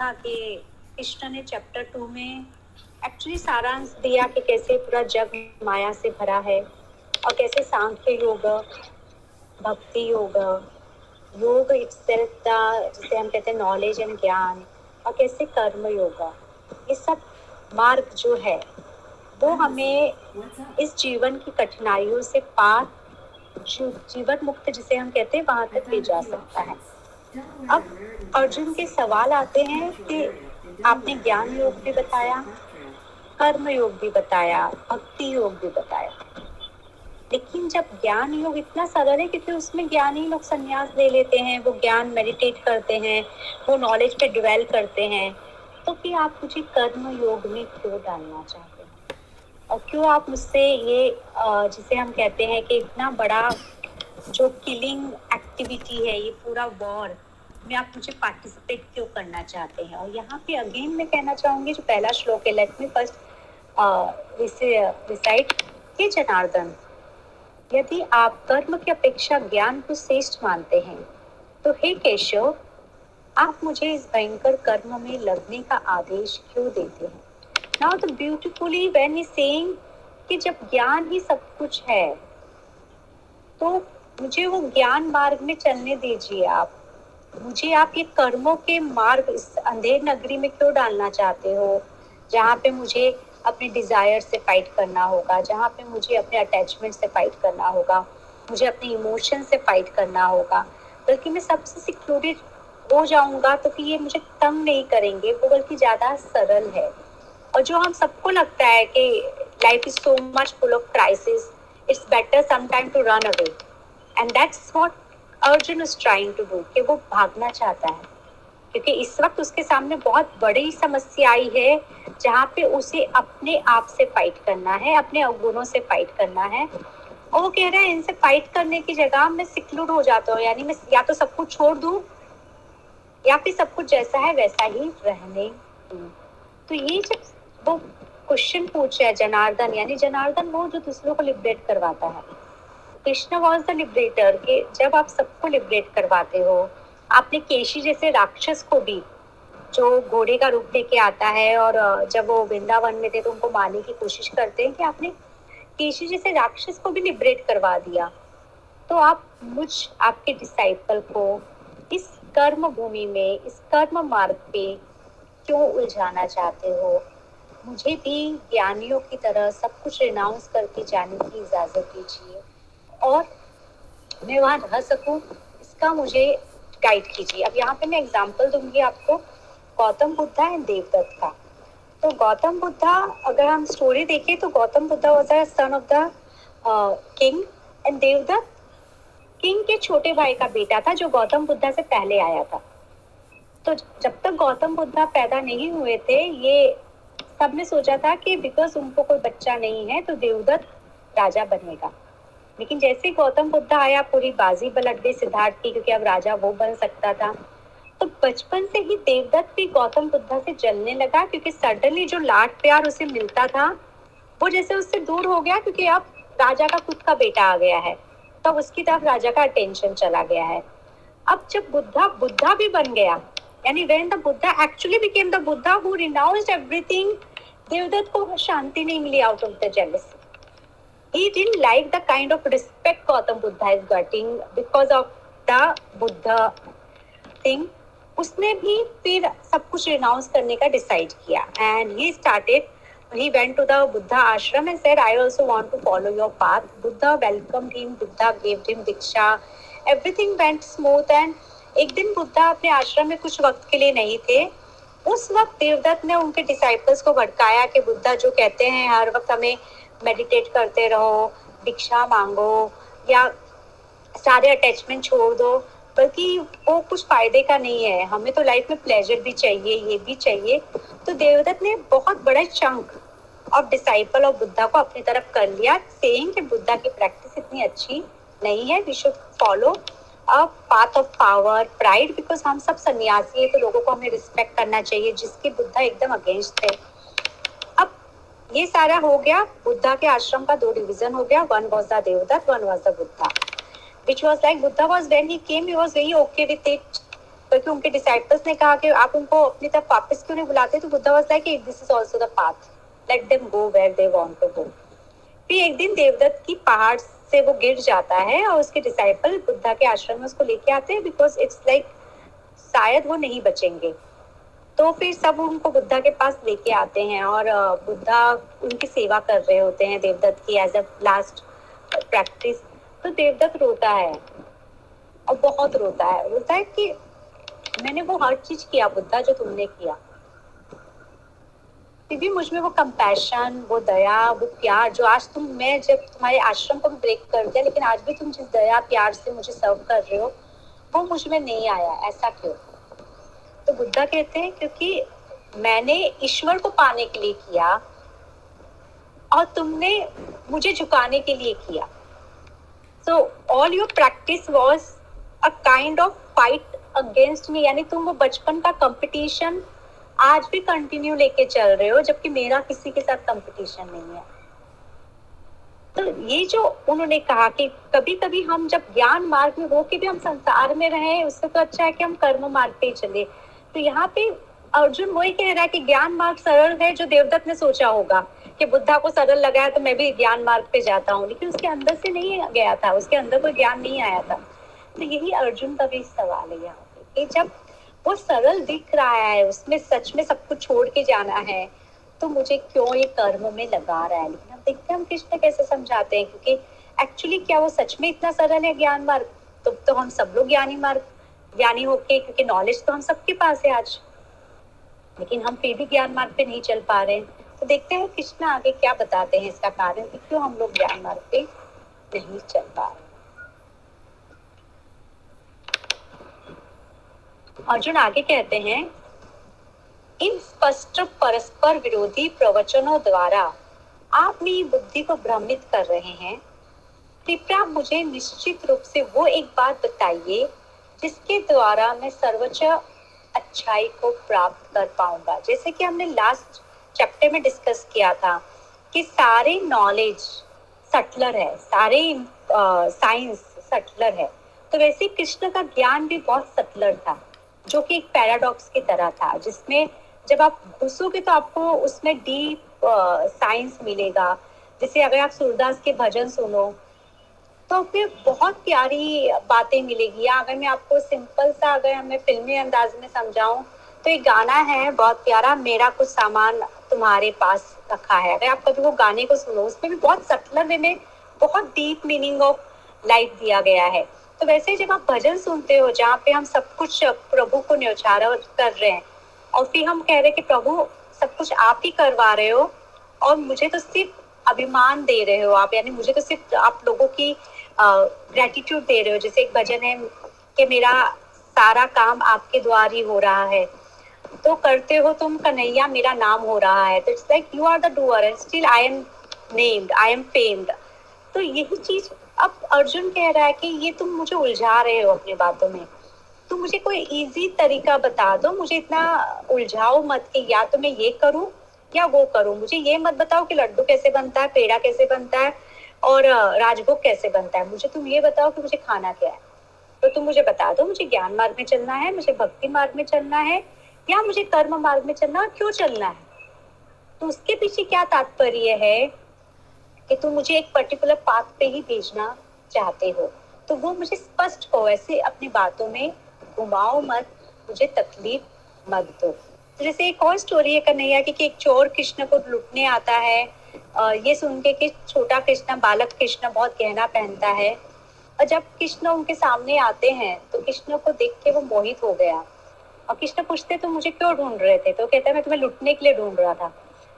था कि कृष्ण ने चैप्टर टू में एक्चुअली सारांश दिया कि कैसे पूरा जग माया से भरा है और कैसे सांख्य योग, भक्ति योग योग इटसेल्फ का, जिसे हम कहते हैं नॉलेज एंड ज्ञान और कैसे कर्म योग, ये सब मार्ग जो है, वो हमें इस जीवन की कठिनाइयों से पार जीवन मुक्त जिसे हम कहते हैं, वहाँ तक ले जा सकता है। अब अर्जुन के सवाल आते हैं कि आपने ज्ञान योग भी बताया, कर्म योग भी बताया, भक्ति योग भी बताया। लेकिन जब ज्ञान योग इतना सरल है क्योंकि उसमें ज्ञानी लोग संन्यास ले लेते हैं, वो ज्ञान मेडिटेट करते हैं, वो नॉलेज पे डिवेल करते हैं तो फिर आप मुझे कर्म योग में क्यों डालना चाहते हैं? और क्यों आप मुझसे ये जिसे हम कहते हैं कि इतना बड़ा जो किलिंग एक्टिविटी है, ये पूरा वॉर में आप मुझे पार्टिसिपेट क्यों करना चाहते हैं? और यहाँ पे अगेन मैं कहना चाहूँगी, जो पहला श्लोक है लेट मी फ़र्स्ट रिसाइट हे जनार्दन, यदि आप कर्म की अपेक्षा ज्ञान को श्रेष्ठ मानते हैं तो हे केशव, आप मुझे इस भयंकर कर्म में लगने का आदेश क्यों देते हैं? Now the beautifully when he saying कि जब ज्ञान ही सब कुछ है तो मुझे वो ज्ञान मार्ग में चलने दीजिए आप। मुझे आप ये कर्मों के मार्ग इस अंधेर नगरी में क्यों डालना चाहते हो? जहाँ पे मुझे अपने डिज़ायर से फाइट करना होगा, जहाँ पे मुझे अपने अटैचमेंट से फाइट करना होगा, मुझे अपने इमोशन से फाइट करना होगा। बल्कि मैं सबसे सिक्योरिट हो जाऊँगा तो फिर ये मुझे तंग नहीं करेंगे, वो बल्कि ज़्यादा सरल है। और जो हम सबको लगता है कि life is so much full of crisis it's better sometime to run away and that's what Arjun is trying to do कि वो भागना चाहता है। क्योंकि इस वक्त उसके सामने बहुत बड़ी समस्या आई है, जहाँ पे उसे अपने आप से फाइट करना है, अपने अवगुणों से फाइट करना है। और वो कह रहा है, इनसे फाइट करने की जगह मैं सिक्लूड हो जाता हूँ, यानी मैं या तो सब कुछ छोड़ दूँ, या फिर सब कुछ जैसा है वैसा ही रहने तो ये जब वो क्वेश्चन पूछ रहा है जनार्दन, यानी जनार्दन वो जो दूसरों को लिबरेट करवाता है कृष्ण वॉज़ द लिबरेटर के जब आप सबको लिबरेट करवाते हो, आपने केशी जैसे राक्षस को भी, जो घोड़े का रूप लेके आता है और जब वो वृंदावन में थे तो उनको मारने की कोशिश करते हैं कि आपने केशी जैसे राक्षस को भी लिबरेट करवा दिया। तो आप मुझ, आपके डिसाइपल को इस कर्म भूमि में, इस कर्म मार्ग पे क्यों उलझाना चाहते हो? मुझे भी ज्ञानियों की तरह सब कुछ रिनाउंस करके जाने की इजाज़त दीजिए। और मैं वहाँ रह सकूँ, इसका मुझे गाइड कीजिए। अब यहाँ पे मैं एग्ज़ाम्पल दूँगी आपको, गौतम बुद्धा एंड देवदत्त का। तो गौतम बुद्धा, अगर हम स्टोरी देखें तो Gautam Buddha was the son of the king and Devadatta king के छोटे भाई का बेटा था, जो गौतम बुद्धा से पहले आया था। तो जब तक गौतम बुद्धा पैदा नहीं हुए थे, ये सबने सोचा था कि बिकॉज़ उनको कोई बच्चा नहीं है तो देवदत्त राजा बनेगा। लेकिन जैसे गौतम बुद्ध आया, पूरी बाजी पलट गई सिद्धार्थ की, क्योंकि अब राजा वो बन सकता था। तो बचपन से ही देवदत्त भी गौतम बुद्धा से जलने लगा, क्योंकि सडनली जो लाड प्यार उसे मिलता था, वो जैसे उससे दूर हो गया, क्योंकि अब राजा का खुद का बेटा आ गया है। तो उसकी तरफ़ राजा का अटेंशन चला गया है। अब जब बुद्धा बुद्धा भी बन गया, यानी when the Buddha actually became the Buddha who renounced everything Devadatta को शांति नहीं मिली out of the jealousy he didn't like the kind of respect Gautam Buddha is getting because of the Buddha thing. उसने भी फिर सब कुछ renounce करने का डिसाइड किया। And he started he went to the Buddha ashram and said I also want to follow your path Buddha welcome him Buddha give him diksha everything went smooth and एक दिन बुद्धा अपने आश्रम में कुछ वक्त के लिए नहीं थे। उस वक्त देवदत्त ने उनके डिसाइपल्स को भड़काया कि बुद्धा जो कहते हैं, हर वक्त हमें मेडिटेट करते रहो भिक्षा मांगो, या सारे अटैचमेंट छोड़ दो, बल्कि वो कुछ फ़ायदे का नहीं है। हमें तो लाइफ में प्लेजर भी चाहिए, ये भी चाहिए। तो देवदत्त ने बहुत बड़ा चंक ऑफ़ डिसाइपल और बुद्धा को अपनी तरफ़ कर लिया। सेइंग कि बुद्धा की प्रैक्टिस इतनी अच्छी नहीं है we should follow a path of power pride because हम सब सन्यासी है तो लोगों को हमें रिस्पेक्ट करना चाहिए, जिसके बुद्धा एकदम अगेंस्ट थे ये सारा हो गया। बुद्धा के आश्रम का दो डिवीज़न हो गया। One was the Devadatta one was the Buddha which was like Buddha was when he came, he was very okay with it. क्योंकि उनके डिसाइपल्स ने कहा कि आप उनको अपनी तरफ़ वापस क्यों नहीं बुलाते? तो Buddha was like this is also the path let them go where they want to go फिर एक दिन देवदत्त की पहाड़ से वो गिर जाता है और उसके डिसाइपल बुद्धा के आश्रम में उसको लेके आते हैं। बिकॉज़ इट्स लाइक शायद वो नहीं बचेंगे। तो फिर सब उनको बुद्धा के पास लेके आते हैं और बुद्धा उनकी सेवा कर रहे होते हैं देवदत्त की एज अ लास्ट प्रैक्टिस तो देवदत्त रोता है और बहुत रोता है। रोता है कि मैंने वो हर चीज़ किया, बुद्धा जो तुमने किया। फिर भी मुझमें वो कंपैशन वो दया, वो प्यार जो आज तुम, मैं जब तुम्हारे आश्रम को ब्रेक कर दिया, लेकिन आज भी तुम जिस दया, प्यार से मुझे सर्व कर रहे हो, वो मुझमें नहीं आया। ऐसा क्यों? तो बुद्धा कहते हैं, क्योंकि मैंने ईश्वर को पाने के लिए किया और तुमने मुझे झुकाने के लिए किया। So all your practice was a kind of fight against me यानी तुम वो बचपन का कंपटीशन आज भी कंटिन्यू लेके चल रहे हो, जबकि मेरा किसी के साथ कंपटीशन नहीं है। तो ये जो उन्होंने कहा कि कभी कभी हम जब ज्ञान मार्ग में हो के भी हम संसार में रहे, उससे तो अच्छा है कि हम कर्म मार्ग पे चले। तो यहाँ पे अर्जुन वही कह रहा है कि ज्ञान मार्ग सरल है जो देवदत्त ने सोचा होगा कि बुद्धा को सरल लगा है तो मैं भी ज्ञान मार्ग पे जाता हूँ। लेकिन उसके अंदर से नहीं गया था उसके अंदर कोई ज्ञान नहीं आया था। तो यही अर्जुन का भी सवाल है यहाँ पे जब वो सरल दिख रहा है उसमें सच में सब कुछ छोड़ के जाना है तो मुझे क्यों ये कर्म में लगा रहा है? लेकिन हम देखते हैं हम कृष्ण कैसे समझाते हैं क्योंकि एक्चुअली क्या वो सच में इतना सरल है ज्ञान मार्ग? तो, तो हम सब लोग ज्ञानी मार्ग ज्ञानी होके, क्योंकि नॉलेज तो हम सबके पास है आज। लेकिन हम फिर भी ज्ञान मार्ग पे नहीं चल पा रहे हैं। तो देखते हैं कृष्ण आगे क्या बताते हैं इसका कारण कि क्यों हम लोग ज्ञान मार्ग पे नहीं चल पा रहे अर्जुन आगे कहते हैं, इन स्पष्ट परस्पर विरोधी प्रवचनों द्वारा आप मेरी बुद्धि को भ्रमित कर रहे हैं। कृपया मुझे निश्चित रूप से वो एक बात बताइए जिसके द्वारा मैं सर्वोच्च अच्छाई को प्राप्त कर पाऊँगा। जैसे कि हमने लास्ट चैप्टर में डिस्कस किया था कि सारे नॉलेज सटलर है, सारे साइंस सटलर है। तो वैसे कृष्ण का ज्ञान भी बहुत सटलर था, जो कि एक पैराडॉक्स की तरह था, जिसमें जब आप घुसोगे तो आपको उसमें डीप साइंस मिलेगा। जैसे अगर आप सूरदास के भजन सुनो तो फिर बहुत प्यारी बातें मिलेगी। या अगर मैं आपको सिंपल सा अगर मैं फिल्मी अंदाज में समझाऊं तो एक गाना है, बहुत प्यारा, मेरा कुछ सामान तुम्हारे पास रखा है। अगर आप कभी वो गाने को सुनो, उसमें भी बहुत सटलर वे में बहुत डीप मीनिंग ऑफ़ लाइफ दिया गया है। तो वैसे जब आप भजन सुनते हो, जहाँ पे हम सब कुछ प्रभु को न्यौछारा कर रहे हैं, और फिर हम कह रहे कि प्रभु, सब कुछ आप ही करवा रहे हो, और मुझे तो सिर्फ़ अभिमान दे रहे हो आप, यानी मुझे तो सिर्फ़ आप लोगों की ग्रेटिट्यूड दे रहे हो। जैसे एक भजन है कि मेरा सारा काम आपके द्वार ही हो रहा है। तो करते हो तुम कन्हैया, मेरा नाम हो रहा है। तो it's like you are the doer and still I am named I am famed तो यही चीज़ अब अर्जुन कह रहा है कि ये तुम मुझे उलझा रहे हो अपनी बातों में। तो मुझे कोई इजी तरीका बता दो। मुझे इतना उलझाओ मत कि या तो मैं ये करूँ या वो करूँ। मुझे ये मत बताओ कि लड्डू कैसे बनता है, पेड़ा कैसे बनता है। और राजभोग कैसे बनता है? मुझे तुम ये बताओ कि मुझे खाना क्या है? तो तुम मुझे बता दो, मुझे ज्ञान मार्ग में चलना है, मुझे भक्ति मार्ग में चलना है, या मुझे कर्म मार्ग में चलना क्यों चलना है? तो उसके पीछे क्या तात्पर्य है कि तुम मुझे एक पर्टिकुलर पाथ पे ही भेजना चाहते हो? तो वो मुझे स्पष्ट हो, ऐसे अपनी बातों में घुमाओ मत, मुझे तकलीफ़ मत दो। जैसे एक और स्टोरी है कन्हैया की कि एक चोर कृष्ण को लुटने आता है ये सुन के कि छोटा कृष्ण, बालक कृष्ण बहुत गहना पहनता है। और जब कृष्ण उनके सामने आते हैं तो कृष्ण को देख के वो मोहित हो गया। और कृष्ण पूछते तो मुझे क्यों ढूंढ रहे थे? तो कहता है मैं तुम्हें लुटने के लिए ढूंढ रहा था।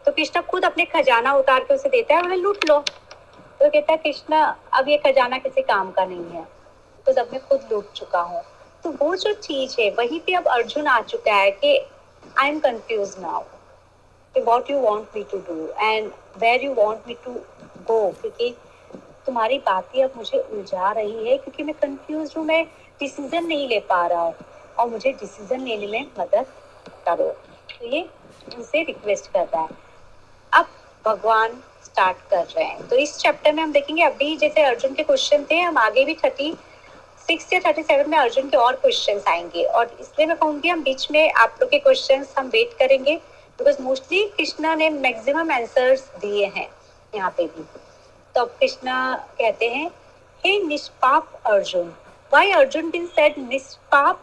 तो कृष्णा खुद अपने खजाना उतार के उसे देता है लूट लो। तो कहता है कृष्णा, अब ये खजाना किसी काम का नहीं है। तो जब मैं खुद लूट चुका हूँ। तो वो जो चीज़ है, वहीं पे अब अर्जुन आ चुका है कि I am confuse now what you want me to do and where you want me to go क्योंकि तुम्हारी बातें अब मुझे उलझा रही है, क्योंकि मैं कंफ्यूज हूँ, मैं डिसीज़न नहीं ले पा रहा हूँ, और मुझे डिसीज़न लेने में मदद करो। तो ये उनसे रिक्वेस्ट करता है। अब भगवान स्टार्ट कर रहे हैं। तो इस चैप्टर में हम देखेंगे, अभी जैसे अर्जुन के क्वेश्चन थे, हम आगे भी थर्टी सिक्स या थर्टी सेवन में अर्जुन के और क्वेश्चन आएँगे, और इसलिए मैं कहूँगी, हम बीच में आप लोग के क्वेश्चन हम वेट करेंगे। बिकॉज़ मोस्टली कृष्णा ने मैक्सिमम आंसर्स दिए हैं यहाँ पे भी। तो अब कृष्णा कहते हैं, हे निष्पाप Arjun why Arjun been said निष्पाप?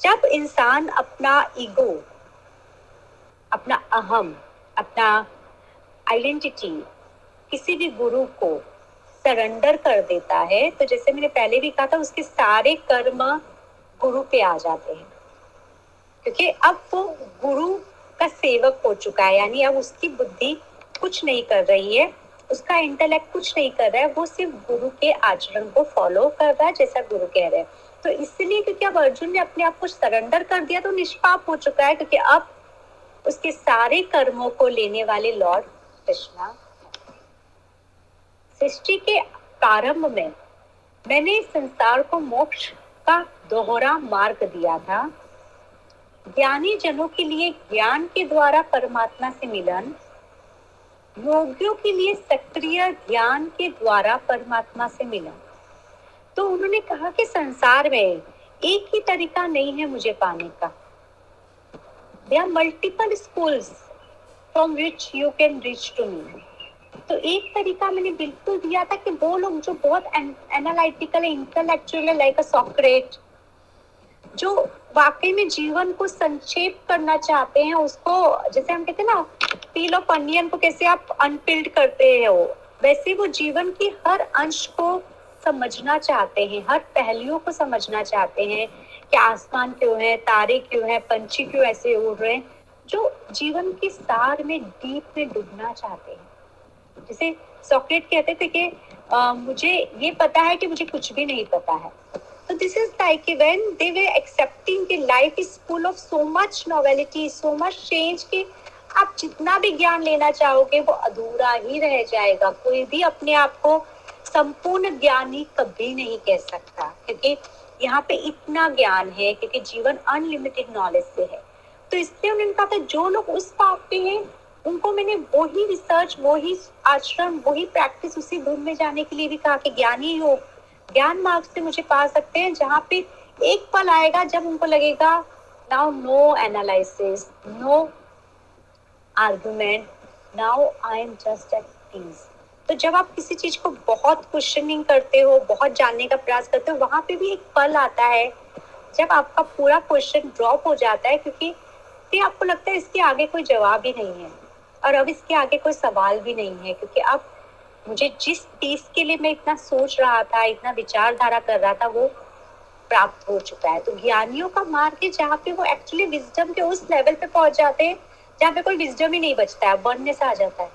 जब इंसान अपना ईगो अपना अहम, अपना आइडेंटिटी किसी भी गुरु को सरेंडर कर देता है तो जैसे मैंने पहले भी कहा था, उसके सारे कर्म गुरु पे आ जाते हैं। क्योंकि अब वो गुरु का सेवक हो चुका है, यानी अब उसकी बुद्धि कुछ नहीं कर रही है, उसका इंटेलेक्ट कुछ नहीं कर रहा है, वो सिर्फ़ गुरु के आचरण को फॉलो कर रहा है, जैसा गुरु कह रहे हैं। तो इसलिए क्योंकि अब अर्जुन ने अपने आप को सरेंडर कर दिया तो निष्पाप हो चुका है, क्योंकि अब उसके सारे कर्मों को लेने वाले लॉर्ड कृष्णा सृष्टि के प्रारंभ में मैंने संसार को मोक्ष का दोहरा मार्ग दिया था। ज्ञानी जनों के लिए ज्ञान के द्वारा परमात्मा से मिलन, योगियों के लिए सक्रिय ज्ञान के द्वारा परमात्मा से मिलन। तो उन्होंने कहा कि संसार में एक ही तरीका नहीं है मुझे पाने का। There are multiple schools from which you can reach to me तो एक तरीका मैंने बिल्कुल दिया था कि वो लोग जो बहुत analytical intellectual like a Socrates जो वाकई में जीवन को संक्षेप करना चाहते हैं उसको जैसे हम कहते हैं ना पील ऑफ़ अनियन को कैसे आप अनपिल्ड करते हो वैसे वो जीवन की हर अंश को समझना चाहते हैं हर पहलुओं को समझना चाहते हैं कि आसमान क्यों है तारे क्यों है पंछी क्यों ऐसे उड़ रहे हैं जो जीवन के सार में डीप में डूबना चाहते हैं। जैसे सॉक्रेट कहते थे कि आ, मुझे ये पता है कि मुझे कुछ भी नहीं पता है। तो this is like when they were accepting कि life is full of so much novelty so much change कि आप जितना भी ज्ञान लेना चाहोगे, वो अधूरा ही रह जाएगा। कोई भी अपने आप को संपूर्ण ज्ञानी कभी नहीं कह सकता। क्योंकि यहाँ पे इतना ज्ञान है, क्योंकि जीवन अनलिमिटेड नॉलेज से है। तो इसलिए उन्होंने कहा था, जो लोग उस पाप पे हैं, उनको मैंने वही रिसर्च वही आश्रम, वही प्रैक्टिस उसी धुन में जाने के लिए भी कहा कि ज्ञानी योग ज्ञान मार्ग से मुझे पा सकते हैं, जहाँ पे एक पल आएगा जब उनको लगेगा now no analysis no argument now I am just at peace तो जब आप किसी चीज़ को बहुत क्वेश्चनिंग करते हो, बहुत जानने का प्रयास करते हो, वहाँ पे भी एक पल आता है, जब आपका पूरा क्वेश्चन ड्रॉप हो जाता है, क्योंकि फिर आपको लगता है इसके आगे कोई जवाब ही नहीं है। और अब इसके आगे कोई सवाल भी नहीं है, क्योंकि अब मुझे जिस चीज़ के लिए मैं इतना सोच रहा था, इतना विचारधारा कर रहा था, वो प्राप्त हो चुका है। तो ज्ञानियों का मार्ग है जहाँ पे वो एक्चुअली विजडम के उस लेवल पे पहुँच जाते हैं, जहाँ पे कोई विजडम ही नहीं बचता है बनने से आ जाता है।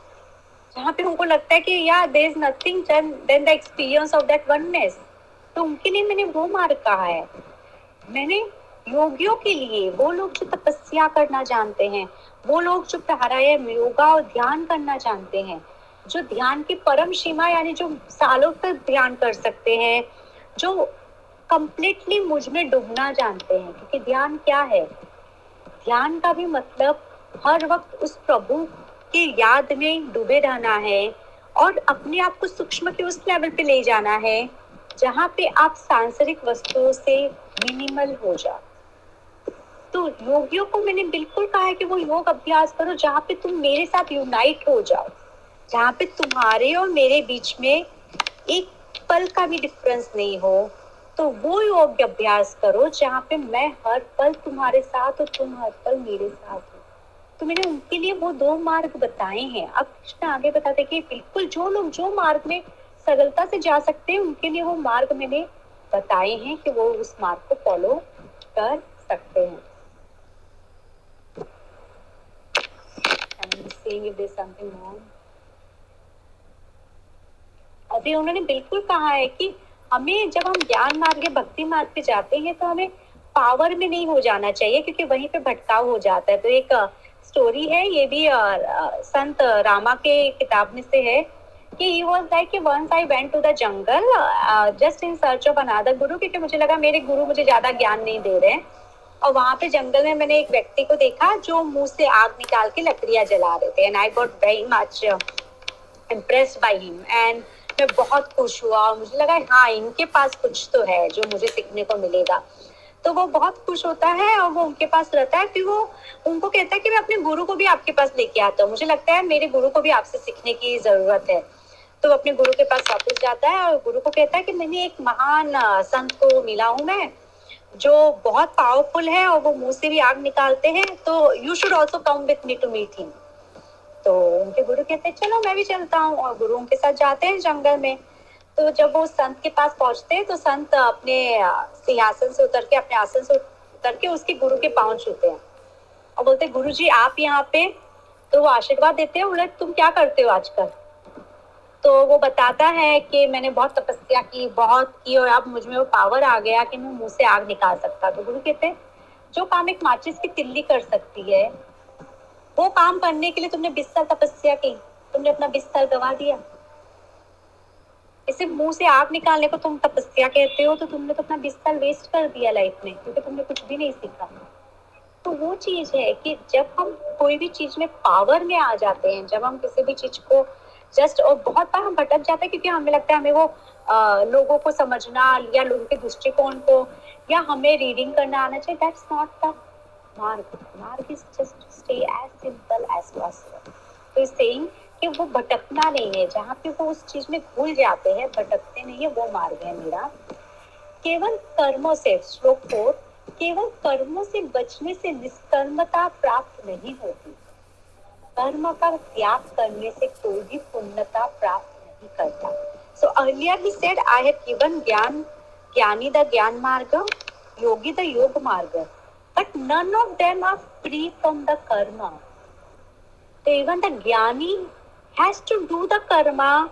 जहाँ पे उनको लगता है कि, या there is nothing then the experience of that oneness तो उनके लिए मैंने वो मार्ग कहा है। मैंने योगियों के लिए, वो लोग जो तपस्या करना जानते हैं, वो लोग जो प्राणायाम, योगा और ध्यान करना जानते हैं जो ध्यान की परम सीमा, यानी जो सालों तक ध्यान कर सकते हैं, जो कंप्लीटली मुझमें डूबना जानते हैं, क्योंकि ध्यान क्या है? ध्यान का भी मतलब हर वक्त उस प्रभु की याद में डूबे रहना है और अपने आप को सूक्ष्म के उस लेवल पे ले जाना है, जहाँ पे आप सांसारिक वस्तुओं से मिनिमल हो जाओ। तो योगियों को मैंने बिल्कुल कहा है कि वो योग अभ्यास करो, जहाँ पे तुम मेरे साथ यूनाइट हो जाओ। जहाँ पे तुम्हारे और मेरे बीच में एक पल का भी डिफरेंस नहीं हो तो वो योग अभ्यास करो जहाँ पे मैं हर पल तुम्हारे साथ और तुम हर पल मेरे साथ हो। तो मैंने उनके लिए वो दो मार्ग बताए हैं। अब कृष्ण आगे बताते कि बिल्कुल जो लोग जो मार्ग में सरलता से जा सकते हैं, उनके लिए वो मार्ग मैंने बताए हैं कि वो उस मार्ग को फॉलो कर सकते हैं। I'm seeing if there's something wrong. अभी उन्होंने बिल्कुल कहा है कि हमें जब हम ज्ञान मार्ग या भक्ति मार्ग पे जाते हैं तो हमें पावर में नहीं हो जाना चाहिए, क्योंकि वहीं पे भटकाव हो जाता है। तो एक स्टोरी है, ये भी संत रामा के किताब में से है कि he was like once I went to the jungle just in search of another guru क्योंकि मुझे लगा मेरे गुरु मुझे ज़्यादा ज्ञान नहीं दे रहे हैं। और वहाँ पे जंगल में मैंने एक व्यक्ति को देखा, जो मुँह से आग निकाल के लकड़ियाँ जला रहे थे। And I got very much impressed by him and मैं बहुत खुश हुआ और मुझे लगा हाँ इनके पास कुछ तो है जो मुझे सीखने को मिलेगा। तो वो बहुत खुश होता है और वो उनके पास रहता है, फिर वो उनको कहता है कि मैं अपने गुरु को भी आपके पास लेके आता हूँ। मुझे लगता है मेरे गुरु को भी आपसे सीखने की ज़रूरत है। तो अपने गुरु के पास वापस जाता है और गुरु को कहता है कि मैंने एक महान संत को मिला हूँ मैं, जो बहुत पावरफुल है और वो मुँह से भी आग निकालते हैं। तो you should also come with me to meet him तो उनके गुरु कहते हैं, चलो मैं भी चलता हूँ। और गुरु उनके साथ जाते हैं जंगल में। तो जब वो संत के पास पहुँचते हैं तो संत अपने सिंहासन से उतर के, अपने आसन से उतर के उसके गुरु के पाँव छूते हैं। और बोलते गुरु जी आप यहाँ पे? तो वो आशीर्वाद देते हैं बोले तुम क्या करते हो आजकल? तो वो बताता है कि मैंने बहुत तपस्या की, बहुत की, और अब मुझमें वो पावर आ गया कि मैं मुँह से आग निकाल सकता। तो गुरु कहते जो काम एक माचिस की तिल्ली कर सकती है वो काम करने के लिए तुमने बीस साल तपस्या की तुमने अपना बीस साल गवा दिया। इसे मुँह से आग निकालने को तुम तपस्या कहते हो तो तुमने तो अपना बीस साल वेस्ट कर दिया लाइफ में क्योंकि तुमने कुछ भी नहीं सीखा। तो वो चीज़ है कि जब हम कोई भी चीज़ में पावर में आ जाते हैं जब हम किसी भी चीज़ को जस्ट और बहुत बार हम भटक जाते हैं क्योंकि हमें लगता है हमें वो आ, लोगों को समझना या लोगों के दृष्टिकोण को या हमें रीडिंग करना आना चाहिए that's not the marg marg is just stay as simple as possible तो सेइंग कि वो भटकना नहीं है, जहाँ पे वो उस चीज़ में भूल जाते हैं, भटकते नहीं है, वो मार्ग है मेरा। केवल कर्मों से, श्लोक फोर, केवल कर्मों से बचने से निष्कर्मता प्राप्त नहीं होती। कर्म का त्याग करने से कोई भी पुण्यता प्राप्त नहीं करता। So earlier he said I have given gyan, gyani the ज्ञान मार्ग, योगी द योग मार्ग. But none of them are free from the karma. So even the jnani has to do the karma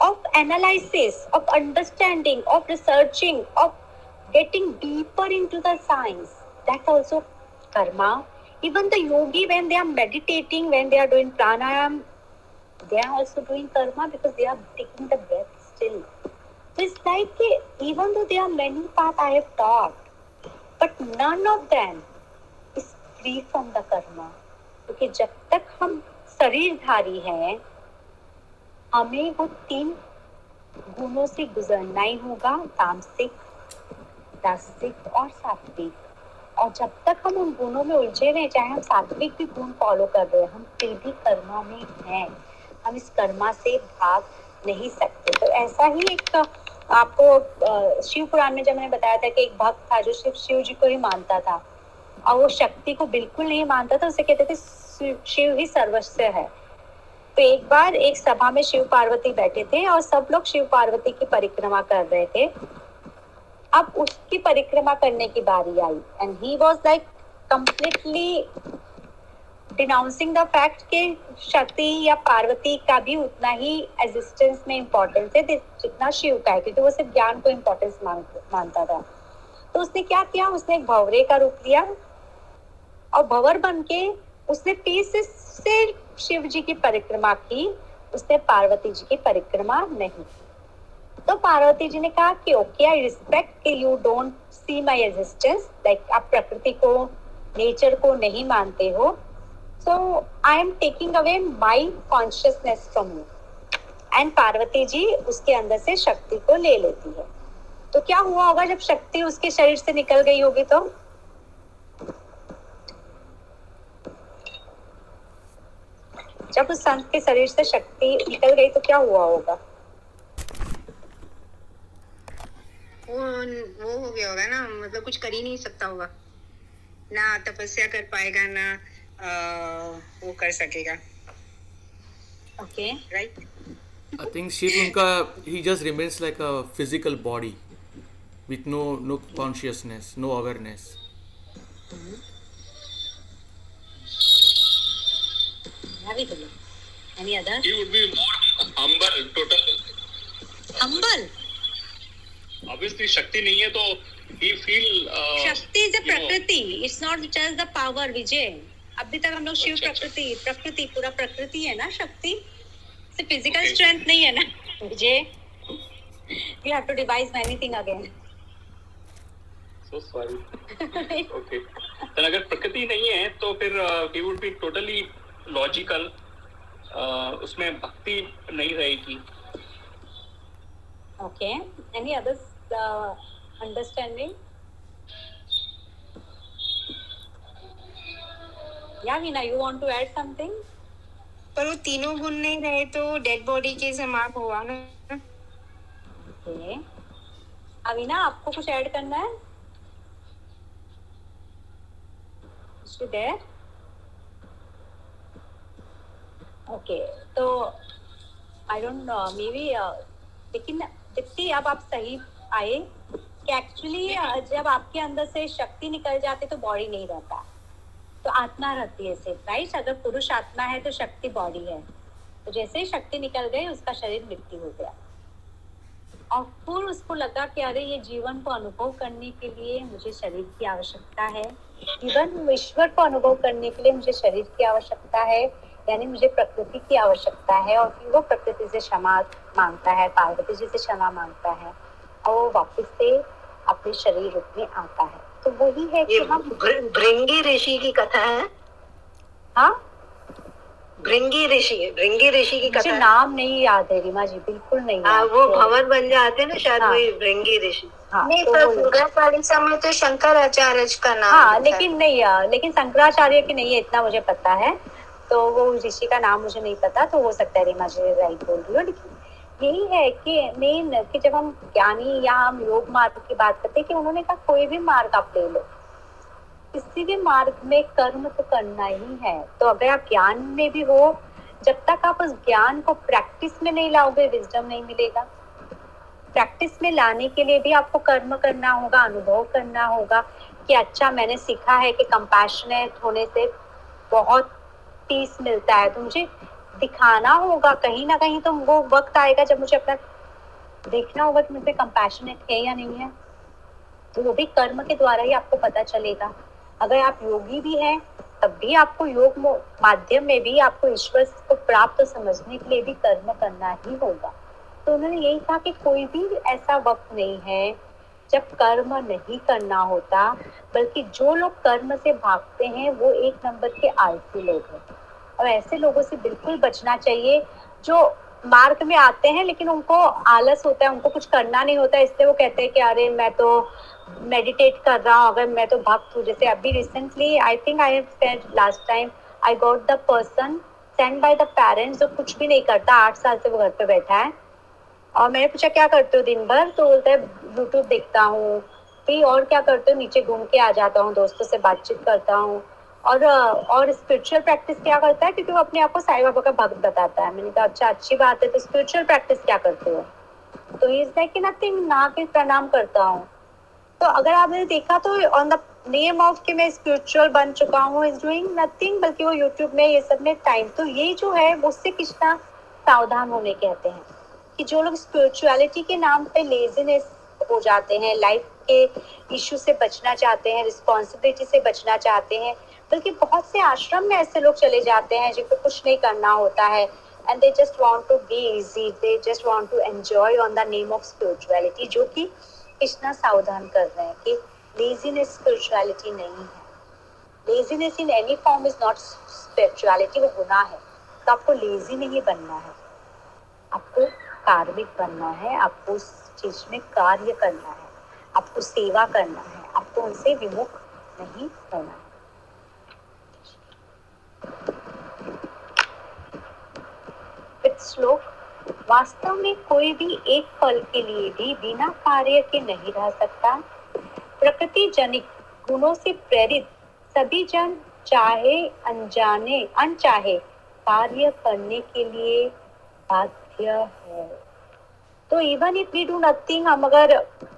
of analysis, of understanding, of researching, of getting deeper into the science. That's also karma. Even the yogi, when they are meditating, when they are doing pranayam, they are also doing karma because they are taking the breath still. So it's like even though there are many paths I have taught, but none of them is free from the karma. क्योंकि जब तक हम शरीरधारी हैं, हमें वो तीन गुणों से गुजरना ही होगा, तामसिक रासिक और सात्विक। और जब तक हम उन गुणों में उलझे रहे चाहे हम सात्विक भी गुण फॉलो कर रहे हैं, हम फिर भी कर्मा में हैं। हम इस कर्मा से भाग नहीं सकते। तो ऐसा ही एक आपको शिव पुराण में जब मैंने बताया था कि एक भक्त था जो शिव शिव जी को ही मानता था, और वो शक्ति को बिल्कुल नहीं मानता था, उसे कहते थे शिव ही सर्वस्व है। तो एक बार एक सभा में शिव पार्वती बैठे थे और सब लोग शिव पार्वती की परिक्रमा कर रहे थे। अब उसकी परिक्रमा करने की बारी आई and he was like completely denouncing the fact कि शक्ति या पार्वती का भी उतना ही एग्जिस्टेंस में इम्पोर्टेंस है जितना शिव का है, क्योंकि वो सिर्फ़ ज्ञान को इम्पोर्टेंस मानता था। तो उसने क्या किया? उसने एक भवरे का रूप लिया और भवर बन के उसने पीस से शिव जी की परिक्रमा की, उसने पार्वती जी की परिक्रमा नहीं तो पार्वती जी ने कहा कि ओके आई रिस्पेक्ट कि you don't see my existence like आप प्रकृति को नेचर को नहीं मानते हो so I am taking away my consciousness from you and Parvati ji उसके अंदर से शक्ति को ले लेती है तो क्या हुआ होगा जब शक्ति उसके शरीर से निकल गई होगी तो? जब उस संत के शरीर से शक्ति निकल गई तो क्या हुआ होगा? वो वो हो गया होगा ना मतलब कुछ कर ही नहीं सकता होगा। ना तपस्या कर पाएगा, ना वो कर सकेगा। Okay. Right I think Shiv उनका ही just remains like a physical body with no no consciousness no awareness Shakti नहीं है तो he feel Shakti is the prakriti it's not just the power Vijay अभी तक हम लोग शिव अच्छा, अच्छा। प्रकृति प्रकृति पूरा प्रकृति है ना शक्ति सिर्फ़ फ़िज़िकल स्ट्रेंथ नहीं है ना Vijay you have to devise many thing again So sorry. Okay. Then अगर प्रकृति नहीं है तो फिर would be totally logical. Uh, उसमें भक्ति नहीं रहेगी Okay. Any other uh, Yeah, Veena, you want to add something? पर वो तीनों गुण नहीं रहे तो डेड बॉडी के समान हुआ ना। Okay. अविना आपको कुछ ऐड करना है? देर ओके तो I don't know maybe लेकिन दीप्ति अब आप सही आए कि एक्चुअली जब आपके अंदर से शक्ति निकल जाती तो बॉडी नहीं रहता। तो आत्मा रहती है सिर्फ़ राइट अगर पुरुष आत्मा है तो शक्ति बॉडी है। तो जैसे ही शक्ति निकल गई, उसका शरीर मिट्टी हो गया। और फिर उसको लगा कि अरे, ये जीवन को अनुभव करने के लिए मुझे शरीर की आवश्यकता है। जीवन ईश्वर को अनुभव करने के लिए मुझे शरीर की आवश्यकता है, यानी मुझे प्रकृति की आवश्यकता है। और फिर वो प्रकृति से क्षमा माँगता है, पार्वती जी से क्षमा माँगता है। और वो वापस से अपने शरीर रूप में आता है। तो वही है कि हम भृंगी ऋषि की कथा है? हाँ? भृंगी ऋषि भृंगी ऋषि की कथा नाम नहीं याद है रीमा जी बिल्कुल नहीं हाँ याद वो भवन बन जाते हैं ना शायद हाँ। वही भृंगी ऋषि। हाँ, नहीं तो पर चालीसा में तो शंकराचार्य का नाम हाँ लेकिन नहीं यार लेकिन शंकराचार्य की नहीं है इतना मुझे पता है। तो वो ऋषि का नाम मुझे नहीं पता तो हो सकता है रीमा जी राइट बोल रही हो लेकिन यही है कि मेन कि जब हम ज्ञानी या हम योग मार्ग की बात करते हैं कि उन्होंने कहा, कोई भी मार्ग आप ले लो। किसी भी मार्ग में कर्म तो करना ही है। तो अगर आप ज्ञान में भी हो, जब तक आप उस ज्ञान को प्रैक्टिस में नहीं लाओगे विजडम नहीं मिलेगा। प्रैक्टिस में लाने के लिए भी आपको कर्म करना होगा, अनुभव करना होगा कि अच्छा मैंने सीखा है कि कंपैशनेट होने से बहुत पीस मिलता है। तो मुझे दिखाना होगा, कहीं ना कहीं तो वो वक्त आएगा जब मुझे अपना देखना होगा कि मुझे कंपैशनेट है या नहीं है। तो वो भी कर्म के द्वारा ही आपको पता चलेगा। अगर आप योगी भी हैं, तब भी आपको योग माध्यम में भी आपको ईश्वर को प्राप्त समझने के लिए भी कर्म करना ही होगा। तो उन्होंने यही कहा कि कोई भी ऐसा वक्त नहीं है जब कर्म नहीं करना होता, बल्कि जो लोग कर्म से भागते हैं, वो एक नंबर के आलसी लोग हैं। और ऐसे लोगों से बिल्कुल बचना चाहिए जो मार्ग में आते हैं, लेकिन उनको आलस होता है, उनको कुछ करना नहीं होता, इसलिए वो कहते हैं कि अरे मैं तो मेडिटेट कर रहा हूँ, अगर मैं तो भक्त हूँ। जैसे अभी recently I think I said last time I got the person send by the parents जो कुछ भी नहीं करता, आठ साल से वो घर पे बैठा है। और मैंने पूछा, क्या करते हो दिन भर? तो बोलते हैं यूट्यूब देखता हूँ, फिर और क्या करते हो? नीचे घूम के आ जाता हूँ, दोस्तों से बातचीत करता हूँ। और और स्पिरिचुअल प्रैक्टिस क्या करता है? क्योंकि वो अपने आप को साईं बाबा का भक्त बताता है। मैंने कहा अच्छा अच्छी बात है तो स्पिरिचुअल प्रैक्टिस क्या करते हो? तो इज़ लाइक कि नथिंग ना के प्रणाम करता हूँ। तो अगर आपने देखा तो ऑन द नेम ऑफ़ कि मैं स्पिरिचुअल बन चुका हूँ इज़ डूइंग नथिंग बल्कि वो यूट्यूब में ये सब में टाइम तो ये जो है उससे कितना सावधान होने कहते हैं कि जो लोग स्पिरिचुअलिटी के नाम पे लेजीनेस हो जाते हैं लाइफ के इश्यू से बचना चाहते हैं रिस्पॉन्सिबिलिटी से बचना चाहते हैं बल्कि बहुत से आश्रम में ऐसे लोग चले जाते हैं जिनको कुछ नहीं करना होता है। And they just want to be easy they just want to enjoy on the name of spirituality जो कि कृष्णा सावधान कर रहे हैं कि लेजीनेस स्पिरिचुअलिटी नहीं है। Laziness in any form is not spirituality वो गुनाह है। तो आपको लेजी नहीं बनना है। आपको कार्मिक बनना है। आपको उस चीज़ में कार्य करना है। आपको सेवा करना है। आपको उनसे विमुख नहीं होना है। श्लोक वास्तव में कोई भी एक पल के लिए भी बिना कार्य के नहीं रह सकता। प्रकृति जनित गुणों से प्रेरित सभी जन चाहे, अनजाने, अनचाहे कार्य करने के लिए बाध्य है। तो even if we do nothing हम अगर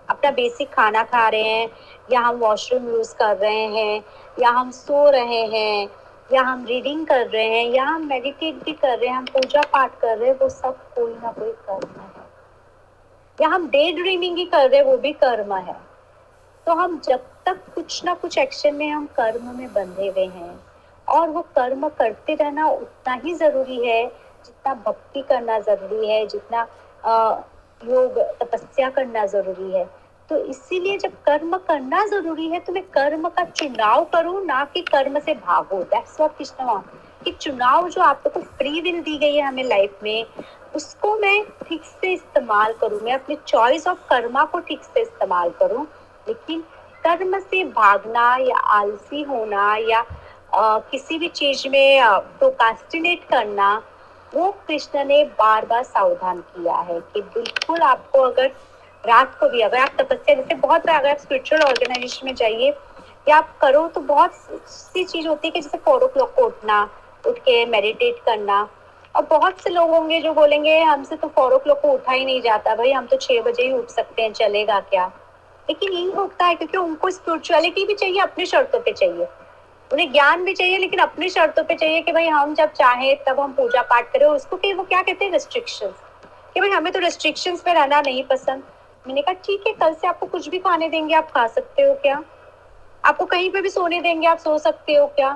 अपना बेसिक खाना खा रहे हैं, या हम वॉशरूम यूज़ कर रहे हैं, या हम सो रहे हैं या हम रीडिंग कर रहे हैं, या हम मेडिटेट भी कर रहे हैं, हम पूजा पाठ कर रहे हैं, वो सब कोई ना कोई कर्म है। या हम डे ड्रीमिंग ही कर रहे हैं, वो भी कर्म है। तो हम जब तक कुछ ना कुछ एक्शन में हम कर्म में बंधे हुए हैं, और वो कर्म करते रहना उतना ही ज़रूरी है, जितना भक्ति करना ज़रूरी है, जितना योग, तपस्या करना ज़रूरी है। तो इसीलिए जब कर्म करना ज़रूरी है तो मैं कर्म का चुनाव करूँ ना कि कर्म से भागो। दैट्स व्हाट कृष्ण want कि चुनाव जो आपको फ्री विल दी गई है हमें लाइफ में उसको मैं ठीक से इस्तेमाल करूँ। मैं अपने चॉइस ऑफ़ कर्मा को ठीक से इस्तेमाल करूँ लेकिन कर्म से भागना या आलसी होना या आ, किसी भी चीज़ में प्रोकास्टिनेट करना वो कृष्ण ने बार बार सावधान किया है कि बिल्कुल आपको अगर रात को भी, अगर आप तपस्या, जैसे बहुत अगर आप स्पिरिचुअल ऑर्गेनाइजेशन में जाइए, या आप करो तो बहुत सी चीज़ होती है कि जैसे फोर ओ क्लॉक को उठना, उठ के मेडिटेट करना। और बहुत से लोग होंगे जो बोलेंगे, हमसे तो फोर ओ क्लॉक को उठा ही नहीं जाता, भाई हम तो छह बजे ही उठ सकते हैं, चलेगा क्या? लेकिन यही होता है, क्योंकि उनको स्पिरिचुअलिटी भी चाहिए, अपनी शर्तों पे चाहिए। उन्हें ज्ञान भी चाहिए, लेकिन अपनी शर्तों पे चाहिए कि भाई हम जब चाहें, तब हम पूजा पाठ करें। उसको कि वो क्या कहते हैं रिस्ट्रिक्शन कि भाई हमें तो रिस्ट्रिक्शन में रहना नहीं पसंद। मैंने कहा, ठीक है, कल से आपको कुछ भी खाने देंगे, आप खा सकते हो क्या? आपको कहीं पे भी सोने देंगे, आप सो सकते हो क्या?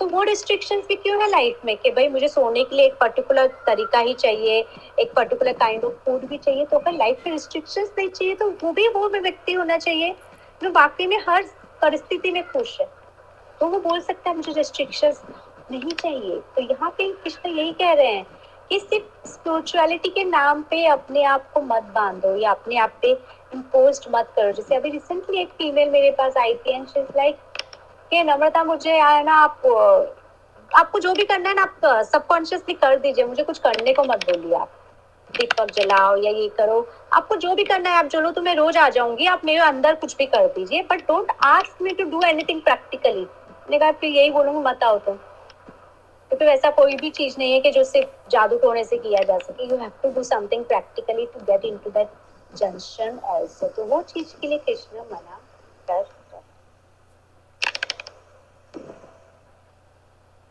तो वो रिस्ट्रिक्शन भी क्यों है लाइफ में कि भाई मुझे सोने के लिए एक पर्टिकुलर तरीका ही चाहिए, एक पर्टिकुलर काइंड ऑफ़ फ़ूड भी चाहिए? तो अगर लाइफ में रिस्ट्रिक्शन नहीं चाहिए तो वो भी वो व्यक्ति होना चाहिए जो वाकई में हर परिस्थिति में खुश है। तो वो बोल सकता है, मुझे रिस्ट्रिक्शन नहीं चाहिए। तो यहाँ पे कृष्ण यही कह रहे हैं कि सिर्फ़ स्पिरिचुअलिटी के नाम पे अपने आप को मत बांधो या अपने आप पे इम्पोज मत करो। जैसे अभी रिसेंटली एक फीमेल मेरे पास आई थी एंड शी इज़ लाइक कि नम्रता, मुझे आया ना, आप, आपको जो भी करना है ना, आप सबकॉन्शियसली कर दीजिए। मुझे कुछ करने को मत बोलिए आप। दीपक, जलाओ या ये करो। आपको जो भी करना है, आप चलो तो मैं रोज आ जाऊँगी। आप मेरे अंदर कुछ भी कर दीजिए। But don't ask me to do anything practically मैंने कहा, फिर यही बोलूँगी, मत आओ तुम। तो फिर वैसा कोई भी चीज़ नहीं है कि जो सिर्फ़ जादू टोने से किया जा सके। You have to do something practically to get into that junction also तो वो चीज़ के लिए कृष्ण मना कर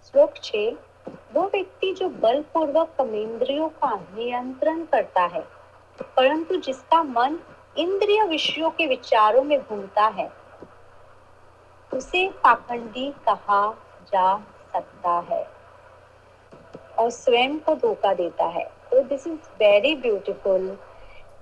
श्लोक छह, वो व्यक्ति जो बलपूर्वक कमेंद्रियों का नियंत्रण करता है, परंतु जिसका मन इंद्रिय विषयों के विचारों में घूमता है, उसे पाखंडी कहा जा सकता है। और स्वयं को धोखा देता है। तो दिस इज़ वेरी ब्यूटीफुल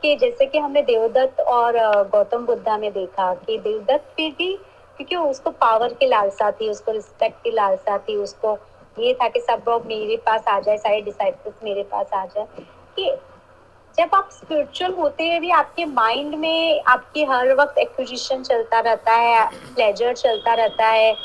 कि जैसे कि हमने देवदत्त और गौतम बुद्धा में देखा कि देवदत्त फिर भी, क्योंकि उसको पावर की लालसा थी, उसको रिस्पेक्ट की लालसा थी, उसको ये था कि सब लोग मेरे पास आ जाए, सारे डिसाइपल्स मेरे पास आ जाए कि जब आप स्पिरिचुअल होते हैं भी आपके माइंड में आपके हर वक्त एक्विजिशन चलता रहता है प्लेजर चलता रहता है,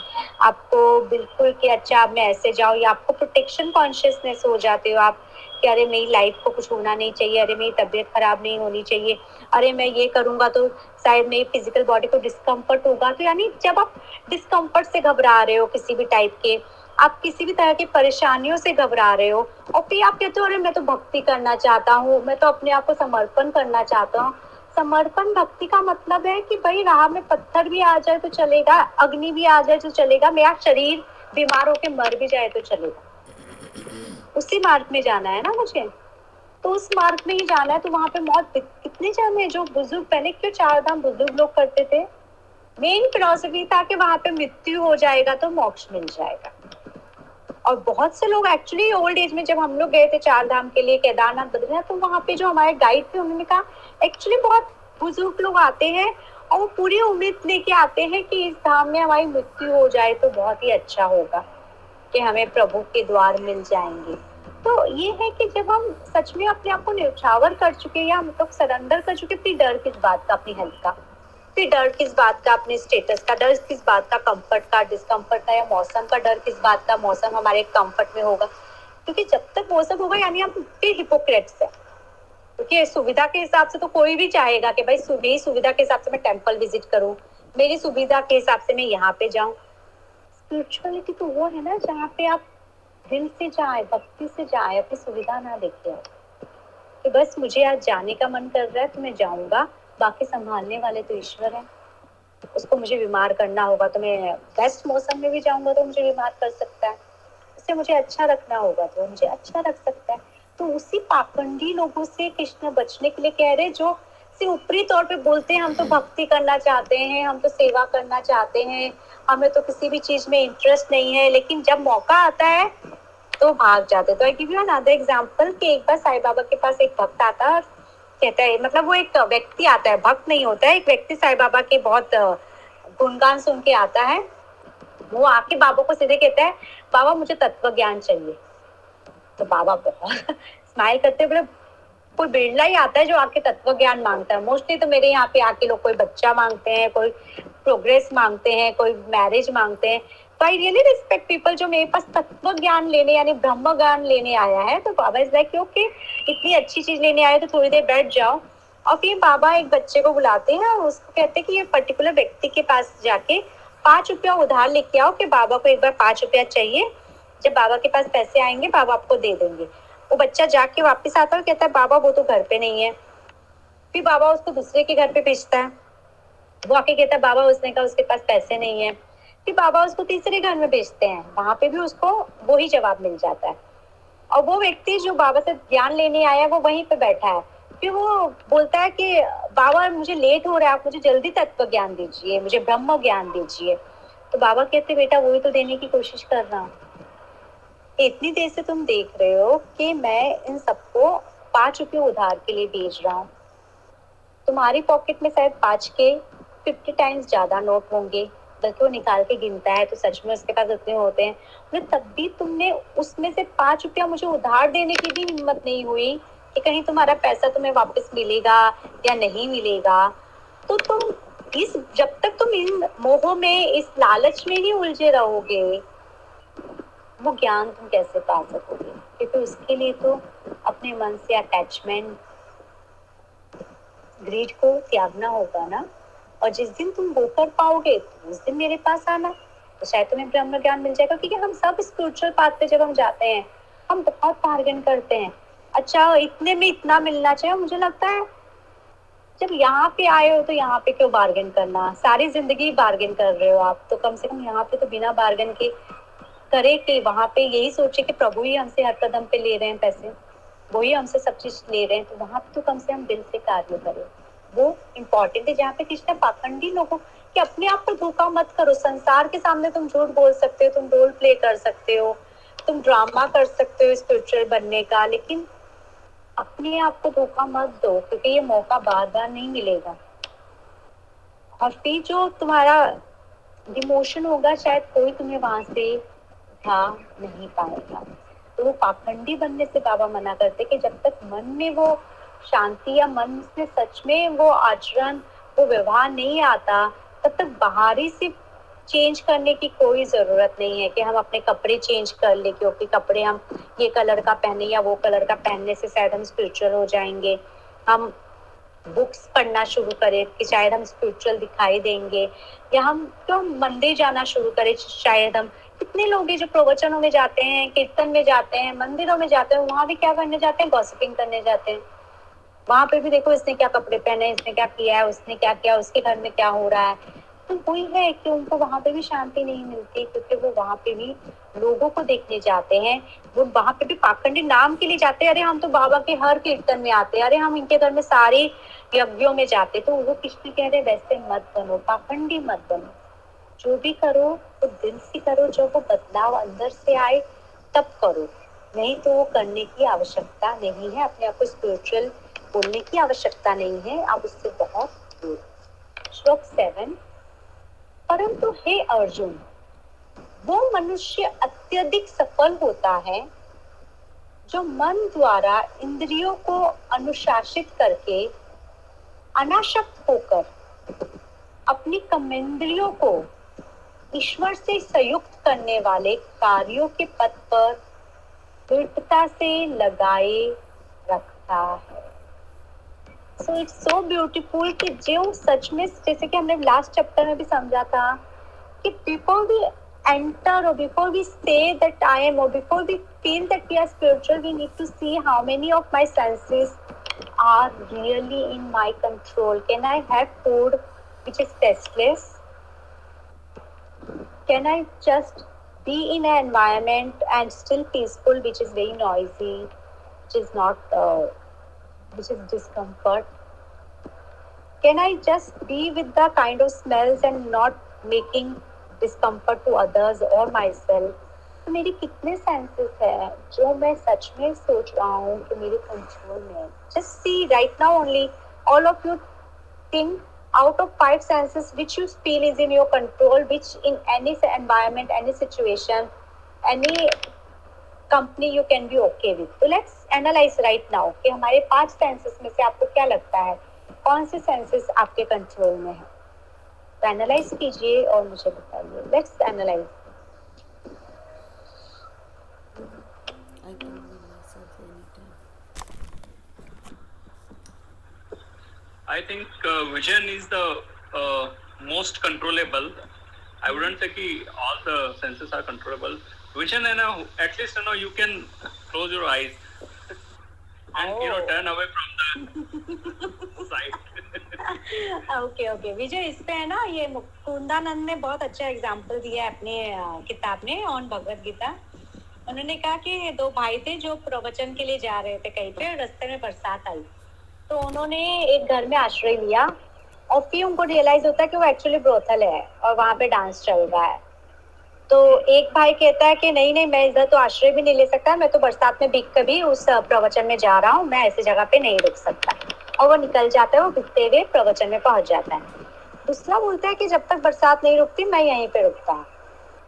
आपको बिल्कुल कि अच्छा मैं ऐसे जाओ या आपको प्रोटेक्शन कॉन्शियसनेस हो जाते हो आप कि अरे मेरी लाइफ को कुछ होना नहीं चाहिए, अरे मेरी तबीयत खराब नहीं होनी चाहिए, अरे मैं ये करूँगा तो शायद मेरी फ़िज़िकल बॉडी को डिस्कम्फर्ट होगा। तो यानी जब आप डिस्कम्फर्ट से घबरा रहे हो किसी भी टाइप के आप किसी भी तरह की परेशानियों से घबरा रहे हो। और फिर आप कहते हो, अरे, मैं तो भक्ति करना चाहता हूँ। मैं तो अपने आप को समर्पण करना चाहता हूँ। समर्पण भक्ति का मतलब है कि भाई राह में पत्थर भी आ जाए तो चलेगा, अग्नि भी आ जाए तो चलेगा, मेरा शरीर बीमार होके मर भी जाए तो चलेगा। उसी मार्ग में जाना है ना मुझे? तो उस मार्ग में ही जाना है तो वहाँ पे मौत कितने जाने जो बुज़ुर्ग, पहले क्यों चार धाम बुज़ुर्ग लोग करते थे? मेन फिलोसफी था कि वहाँ पे मृत्यु हो जाएगा तो मोक्ष मिल जाएगा। और बहुत से लोग एक्चुअली ओल्ड एज में जब हम लोग गए थे चार धाम के लिए, केदारनाथ, बद्रीनाथ तो वहाँ पे जो हमारे गाइड थे, उन्होंने कहा एक्चुअली बहुत बुज़ुर्ग लोग आते हैं और वो पूरी उम्मीद लेके आते हैं कि इस धाम में हमारी मृत्यु हो जाए तो बहुत ही अच्छा होगा, कि हमें प्रभु के द्वार मिल जाएँगे। तो ये है कि जब हम सच में अपने आप को न्यौछावर कर चुके या मतलब सरेंडर कर चुके अपनी डर किस बात का, अपनी हेल्थ का फिर डर किस बात का? अपने स्टेटस का डर किस बात का? कंफर्ट का डिस्कम्फर्ट का या मौसम का डर किस बात का? मौसम हमारे कंफर्ट में होगा। क्योंकि जब तक मौसम होगा, यानी हम फिर हिपोक्रेट्स है। क्योंकि सुविधा के हिसाब से तो कोई भी चाहेगा कि भाई मेरी सुविधा के हिसाब से मैं टेंपल विज़िट करूँ। मेरी सुविधा के हिसाब से मैं यहाँ पे जाऊँ। स्पिरिचुअलिटी तो वो है ना, जहाँ पे आप दिल से जाए, भक्ति से जाए, अपनी सुविधा ना देखे कि बस मुझे आज जाने का मन कर रहा है तो मैं जाऊँगा। बाकी संभालने वाले तो ईश्वर है। उसको मुझे बीमार करना होगा तो मैं बेस्ट मौसम में भी जाऊँगा तो मुझे बीमार कर सकता है। उससे मुझे अच्छा रखना होगा तो मुझे अच्छा रख सकता है। तो उसी पाखंडी लोगों से कृष्ण बचने के लिए कह रहे जो से ऊपरी तौर पे बोलते हैं, हम तो भक्ति करना चाहते हैं, हम तो सेवा करना चाहते हैं, हमें तो किसी भी चीज़ में इंटरेस्ट नहीं है, लेकिन जब मौका आता है तो भाग जाते तो I give you another example कि एक बार साईं बाबा के पास एक भक्त आता कहता है मतलब वो एक व्यक्ति आता है, भक्त नहीं होता है, एक व्यक्ति साई बाबा के बहुत गुणगान सुन के आता है। वो आके बाबा को सीधे कहता है, बाबा, मुझे तत्व ज्ञान चाहिए। तो बाबा स्माइल करते बोले, कोई बिरला ही आता है जो आके तत्व ज्ञान माँगता है? मोस्टली तो मेरे यहाँ पे आके लोग कोई बच्चा मांगते हैं, कोई प्रोग्रेस मांगते हैं, कोई मैरिज मांगते हैं। तो आई रियली रिस्पेक्ट पीपल जो मेरे पास तत्व ज्ञान लेने, यानी ब्रह्म ज्ञान लेने आया है। तो बाबा इज़ लाइक ओके इतनी अच्छी चीज़ लेने आए तो थोड़ी देर बैठ जाओ। और फिर बाबा एक बच्चे को बुलाते हैं और उसको कहते हैं कि ये पर्टिकुलर व्यक्ति के पास जाके पाँच रुपया उधार लेके आओ कि बाबा को एक बार पाँच रुपया चाहिए। जब बाबा के पास पैसे आएँगे, बाबा आपको दे देंगे। वो बच्चा जाके वापस आता है और कहता है, बाबा, वो तो घर पे नहीं है। फिर बाबा उसको दूसरे के घर पे भेजता है। वो आके कहता है, बाबा, उसने कहा उसके पास पैसे नहीं है। फिर बाबा उसको तीसरे घर में भेजते हैं। वहाँ पे भी उसको वो ही जवाब मिल जाता है। और वो व्यक्ति जो बाबा से ज्ञान लेने आया, वो वहीं पे बैठा है। फिर वो बोलता है कि, बाबा, मुझे लेट हो रहा है, आप मुझे जल्दी तत्व ज्ञान दीजिए, मुझे ब्रह्म ज्ञान दीजिए। तो बाबा कहते, बेटा वही तो देने की कोशिश कर रहा हूँ। इतनी देर से तुम देख रहे हो कि मैं इन सबको पाँच रुपये उधार के लिए भेज रहा हूँ। तुम्हारी पॉकेट में शायद पाँच के, फिफ्टी टाइम्स ज़्यादा नोट होंगे। बल्कि वो निकाल के गिनता है? तो सच में उसके पास उतने होते हैं। मतलब तब भी तुमने उसमें से पाँच रुपया मुझे उधार देने की भी हिम्मत नहीं हुई कि कहीं तुम्हारा पैसा तुम्हें वापस मिलेगा या नहीं मिलेगा। तो तुम इस, जब तक तुम इन मोहों में, इस लालच में ही उलझे रहोगे, वो ज्ञान तुम कैसे पा सकोगे? क्योंकि उसके लिए तो अपने मन से अटैचमेंट ग्रीड को त्यागना होगा ना। और जिस दिन तुम वो कर पाओगे तो उस दिन मेरे पास आना। तो शायद तुम्हें ब्रह्म ज्ञान मिल जाएगा, क्योंकि हम सब स्पिरिचुअल पाथ पे जब हम जाते हैं, हम बहुत बार्गेन करते हैं। अच्छा इतने में इतना मिलना चाहिए मुझे लगता है, जब यहाँ पे आए हो तो यहाँ पे क्यों बार्गेन करना? सारी ज़िंदगी बार्गेन कर रहे हो आप तो कम से कम यहाँ पे तो बिना बार्गेन के करे कि वहाँ पे यही सोचे कि प्रभु ही हमसे हर कदम पे ले रहे हैं पैसे वही हमसे सब चीज़ ले रहे हैं तो वहाँ पे तो कम से कम दिल से कार्य करें। वो इम्पोर्टेंट है, जहाँ पे कृष्ण पाखंडी लोगों कि अपने आप को धोखा मत करो। संसार के सामने तुम झूठ बोल सकते हो, तुम रोल प्ले कर सकते हो, तुम ड्रामा कर सकते हो स्पिरिचुअल बनने का, लेकिन अपने आप को धोखा मत दो, क्योंकि ये मौका बार बार नहीं मिलेगा। और फिर जो तुम्हारा डिमोशन होगा, शायद कोई तुम्हें वहाँ से उठा नहीं पाएगा। तो वो पाखंडी बनने से बाबा मना करते कि जब तक मन में वो शांति या मन से सच में वो आचरण, वो व्यवहार नहीं आता, तब तक बाहरी से चेंज करने की कोई ज़रूरत नहीं है कि हम अपने कपड़े चेंज कर ले, क्योंकि कपड़े हम ये कलर का पहने या वो कलर का पहनने से शायद हम स्पिरिचुअल हो जाएँगे। हम बुक्स पढ़ना शुरू करें कि शायद हम स्पिरिचुअल दिखाई देंगे, या हम क्यों मंदिर जाना शुरू करें, शायद हम कितने लोग जो प्रवचनों में जाते हैं, कीर्तन में जाते हैं, मंदिरों में जाते हैं, वहाँ भी क्या करने जाते हैं? गॉसिपिंग करने जाते हैं। वहाँ पे भी देखो, इसने क्या कपड़े पहने, इसने क्या किया है, उसने क्या किया, उसके घर में क्या हो रहा है। तो वही है कि उनको वहाँ पे भी शांति नहीं मिलती, क्योंकि वो वहाँ पे भी लोगों को देखने जाते हैं। वो वहाँ पे भी पाखंडी नाम के लिए जाते हैं। अरे, हम तो बाबा के हर कीर्तन में आते हैं। अरे, हम इनके घर में सारे यज्ञों में जाते तो वो कृष्ण कह रहे वैसे मत बनो, पाखंडी मत बनो। जो भी करो तो दिल से करो। जब वो बदलाव अंदर से आए, तब करो। नहीं तो वो करने की आवश्यकता नहीं है। अपने आप को स्पिरिचुअल बोलने की आवश्यकता नहीं है, आप उससे बहुत दूर श्लोक सेवन, परंतु हे अर्जुन, वो मनुष्य अत्यधिक सफल होता है जो मन द्वारा इंद्रियों को अनुशासित करके अनाशक्त होकर अपनी कमेंद्रियों को ईश्वर से संयुक्त करने वाले कार्यों के पद पर दृढ़ता से लगाए रखता है। सो इट्स सो ब्यूटीफुल कि जो सच में जैसे कि हमने लास्ट चैप्टर में भी समझा था, कि बिफोर वी एंटर और before we say the time और before we feel that we are spiritual we need to see how many of my senses are really in my control can I have food which is tasteless can I just be in an and still peaceful which is very noisy which is not which is discomfort? Can I just be with the kind of smells and not making others और my self तो मेरी कितने senses है जो मैं सच में सोच रहा हूँ कि मेरे कंट्रोल में just see right now only all of you think out of five senses which you feel is in your control which in any environment any situation any company you can be okay with तो let's analyse right now कि हमारे पाँच senses में से आपको क्या लगता है कौन से सेंसेस आपके कंट्रोल में है तो एनालाइज कीजिए और मुझे बताइए let's analyse I think uh, vision is the uh, most controllable. I wouldn't say कि all the senses are controllable. Vision है ना, at least you know you can close your eyes and oh. you know Oh. turn away from the sight. Okay okay Vijay इस पे है ना ये कुंदानंद ने बहुत अच्छा एग्जांपल दिया है अपने किताब में ऑन भगवत गीता उन्होंने कहा कि दो भाई थे जो प्रवचन के लिए जा रहे थे कहीं पे रास्ते में बरसात आई तो उन्होंने एक घर में आश्रय लिया और फिर उनको रियलाइज़ होता है कि वो एक्चुअली ब्रोथल है और वहाँ पे डांस चल रहा है तो एक भाई कहता है कि नहीं नहीं, मैं इधर तो आश्रय भी नहीं ले सकता, मैं तो बरसात में भीग कभी उस प्रवचन में जा रहा हूँ, मैं ऐसी जगह पे नहीं रुक सकता। और वो निकल जाता है, वो भीगते हुए प्रवचन में पहुँच जाता है। दूसरा बोलता है कि जब तक बरसात नहीं रुकती, मैं यहीं पे रुकता हूँ।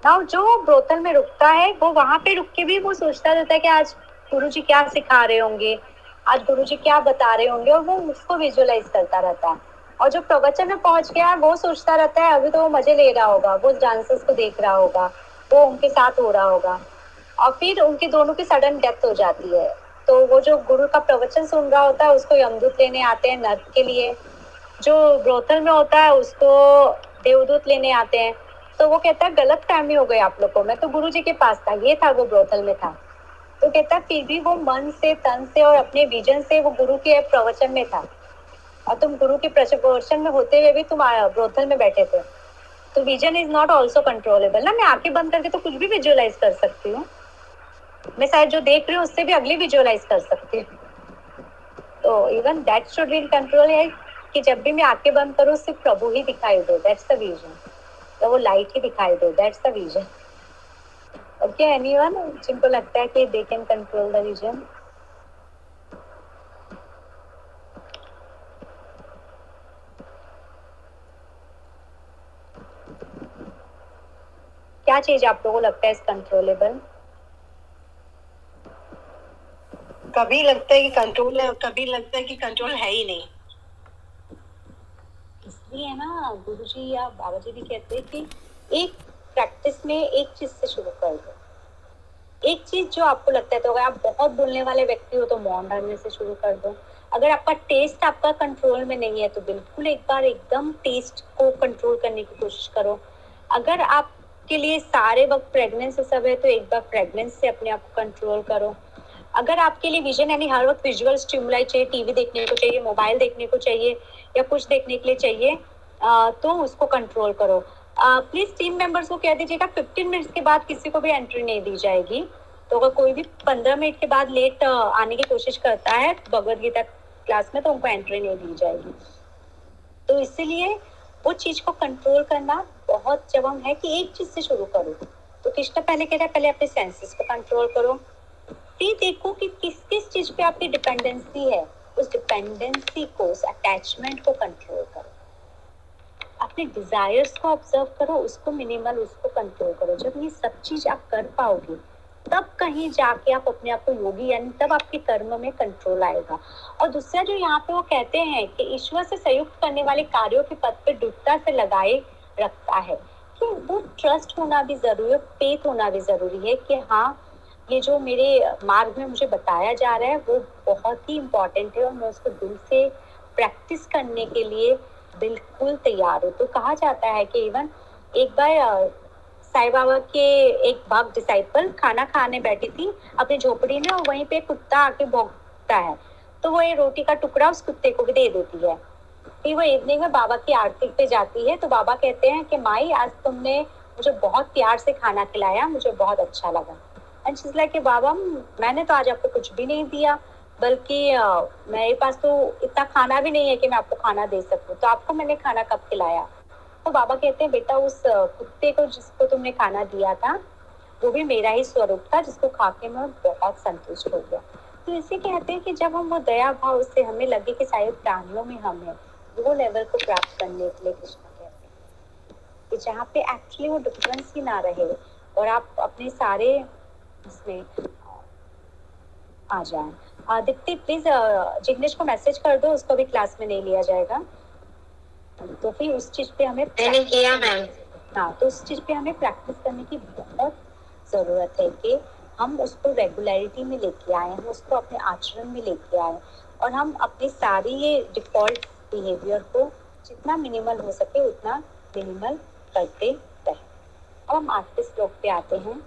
नाउ जो ब्रोतल में रुकता है, वो वहाँ पे रुक के भी वो सोचता रहता है कि आज गुरु जी क्या सिखा रहे होंगे, आज गुरु जी क्या बता रहे होंगे, और वो उसको विजुअलाइज करता रहता है। और जो प्रवचन में पहुँच गया, वो सोचता रहता है, अभी तो वो मज़े ले रहा होगा, वो डांसर्स को देख रहा होगा, वो उनके साथ हो रहा होगा। और फिर उनके दोनों की सडन डेथ हो जाती है। तो वो जो गुरु का प्रवचन सुन रहा होता है, उसको यमदूत लेने आते हैं नर्क के लिए। जो ब्रोथल में होता है, उसको देवदूत लेने आते हैं। तो वो कहता है, गलत फहमी हो गई आप लोग को। मैं तो गुरु जी के पास था, ये था वो ब्रोथल में था। तो कहता फिर भी वो मन से, तन से और अपने विजन से वो गुरु के प्रवचन में था। और तुम गुरु के प्रवचन में होते हुए भी तुम ब्रोथल में बैठे थे। तो vision is not also controllable ना? मैं आँखें बंद करके तो कुछ भी विजुअलाइज कर सकती हूँ। मैं शायद जो देख रही हूँ, उससे भी अगली विजुअलाइज कर सकती हूँ। तो even that should be control है कि जब भी मैं आँखें बंद करूँ सिर्फ़ प्रभु ही दिखाई दो। दैट्स द विजन तो वो लाइट ही दिखाई दो। That's the vision okay anyone जिनको लगता है कि they can control the vision क्या चीज़ आप लोगों को लगता है इस कंट्रोलेबल कभी लगता है कि कंट्रोल है कभी लगता है कि कंट्रोल है ही नहीं। इसलिए है ना गुरुजी या बाबा जी भी कहते हैं कि एक प्रैक्टिस में एक चीज़ से शुरू कर दो। एक चीज़ जो आपको लगता है तो अगर आप बहुत बोलने वाले व्यक्ति हो तो मौन रहने से शुरू कर दो। अगर आपका टेस्ट आपका कंट्रोल में नहीं है तो बिल्कुल एक बार एकदम टेस्ट को कंट्रोल करने की कोशिश करो। अगर आपके लिए सारे वक्त प्रेगनेंस से सब है तो एक बार प्रेगनेंस से अपने आप को कंट्रोल करो। अगर आपके लिए विजन यानी हर वक्त विजुअल स्टिमुलाई चाहिए टीवी देखने को चाहिए मोबाइल देखने को चाहिए, या कुछ देखने के लिए चाहिए तो उसको कंट्रोल करो। प्लीज़ टीम मेंबर्स को कह दीजिएगा 15 मिनट्स के बाद किसी को भी एंट्री नहीं दी जाएगी। तो अगर कोई भी 15 मिनट के बाद लेट आने की कोशिश करता है भगवत गीता क्लास में तो उनको एंट्री नहीं दी जाएगी। तो इसीलिए वो चीज़ को कंट्रोल करना बहुत जब हम है कि एक चीज़ से शुरू करो। तो कृष्ण पहले कह रहा है, पहले अपने सेंसेस को कंट्रोल करो। फिर देखो कि किस किस चीज़ पे आपकी डिपेंडेंसी है, उस डिपेंडेंसी को, उस अटैचमेंट को कंट्रोल करो। अपने डिजायर्स को ऑब्ज़र्व करो, उसको मिनिमल उसको कंट्रोल करो। जब ये सब चीज़ आप कर पाओगे तब कहीं जाके आप अपने आप को योगी यानी तब आपके कर्म में कंट्रोल आएगा। और दूसरा जो यहाँ पे वो कहते हैं कि ईश्वर से संयुक्त करने वाले कार्यों के पद पे दृढ़ता से लगाए रखता है। कि वो ट्रस्ट होना भी ज़रूरी है फेथ होना भी ज़रूरी है कि हाँ ये जो मेरे मार्ग में मुझे बताया जा रहा है, वो बहुत ही इम्पोर्टेंट है और मैं उसको दिल से प्रैक्टिस करने के लिए बिल्कुल तैयार हूँ। तो कहा जाता है कि इवन एक बार साईं बाबा के एक भक्त डिसाइपल खाना खाने बैठी थी, अपनी झोपड़ी में और वहीं पे कुत्ता आके भौंकता है। तो वो ये रोटी का टुकड़ा उस कुत्ते को भी दे देती है। फिर वो इवनिंग में बाबा की आरती पे जाती है तो बाबा कहते हैं कि, माई, आज तुमने मुझे बहुत प्यार से खाना खिलाया, मुझे बहुत अच्छा लगा। एंड शीज लाइक बाबा, मैंने तो आज आपको कुछ भी नहीं दिया, बल्कि मेरे पास तो इतना खाना भी नहीं है कि मैं आपको खाना दे सकूँ। तो आपको मैंने खाना कब खिलाया? तो बाबा कहते हैं, बेटा, उस कुत्ते को जिसको तुमने खाना दिया था, वो भी मेरा ही स्वरूप था, जिसको खा के मैं बहुत संतुष्ट हो गया। तो इसे कहते हैं कि जब हम वो दया भाव से हमें लगे कि शायद प्राणियों में हम है, वो लेवल को प्राप्त करने के लिए कृष्ण कहते हैं कि जहाँ पे एक्चुअली वो डिफरेंस ही ना रहे और आप अपने सारे इसमें, आ जाए। आदित्य प्लीज़ जिग्नेश को मैसेज कर दो, उसको भी क्लास में नहीं लिया जाएगा। तो फिर उस चीज़ पे हमें मैंने किया मैम। हाँ तो उस चीज़ पे हमें प्रैक्टिस करने की बहुत ज़रूरत है कि हम उसको रेगुलरिटी में लेके आए हम उसको अपने आचरण में लेके आए और हम अपनी सारी ये डिफ़ॉल्ट बिहेवियर को जितना मिनिमल हो सके उतना मिनिमल करते रहे। अब हम आठवें श्लोक पे आते हैं।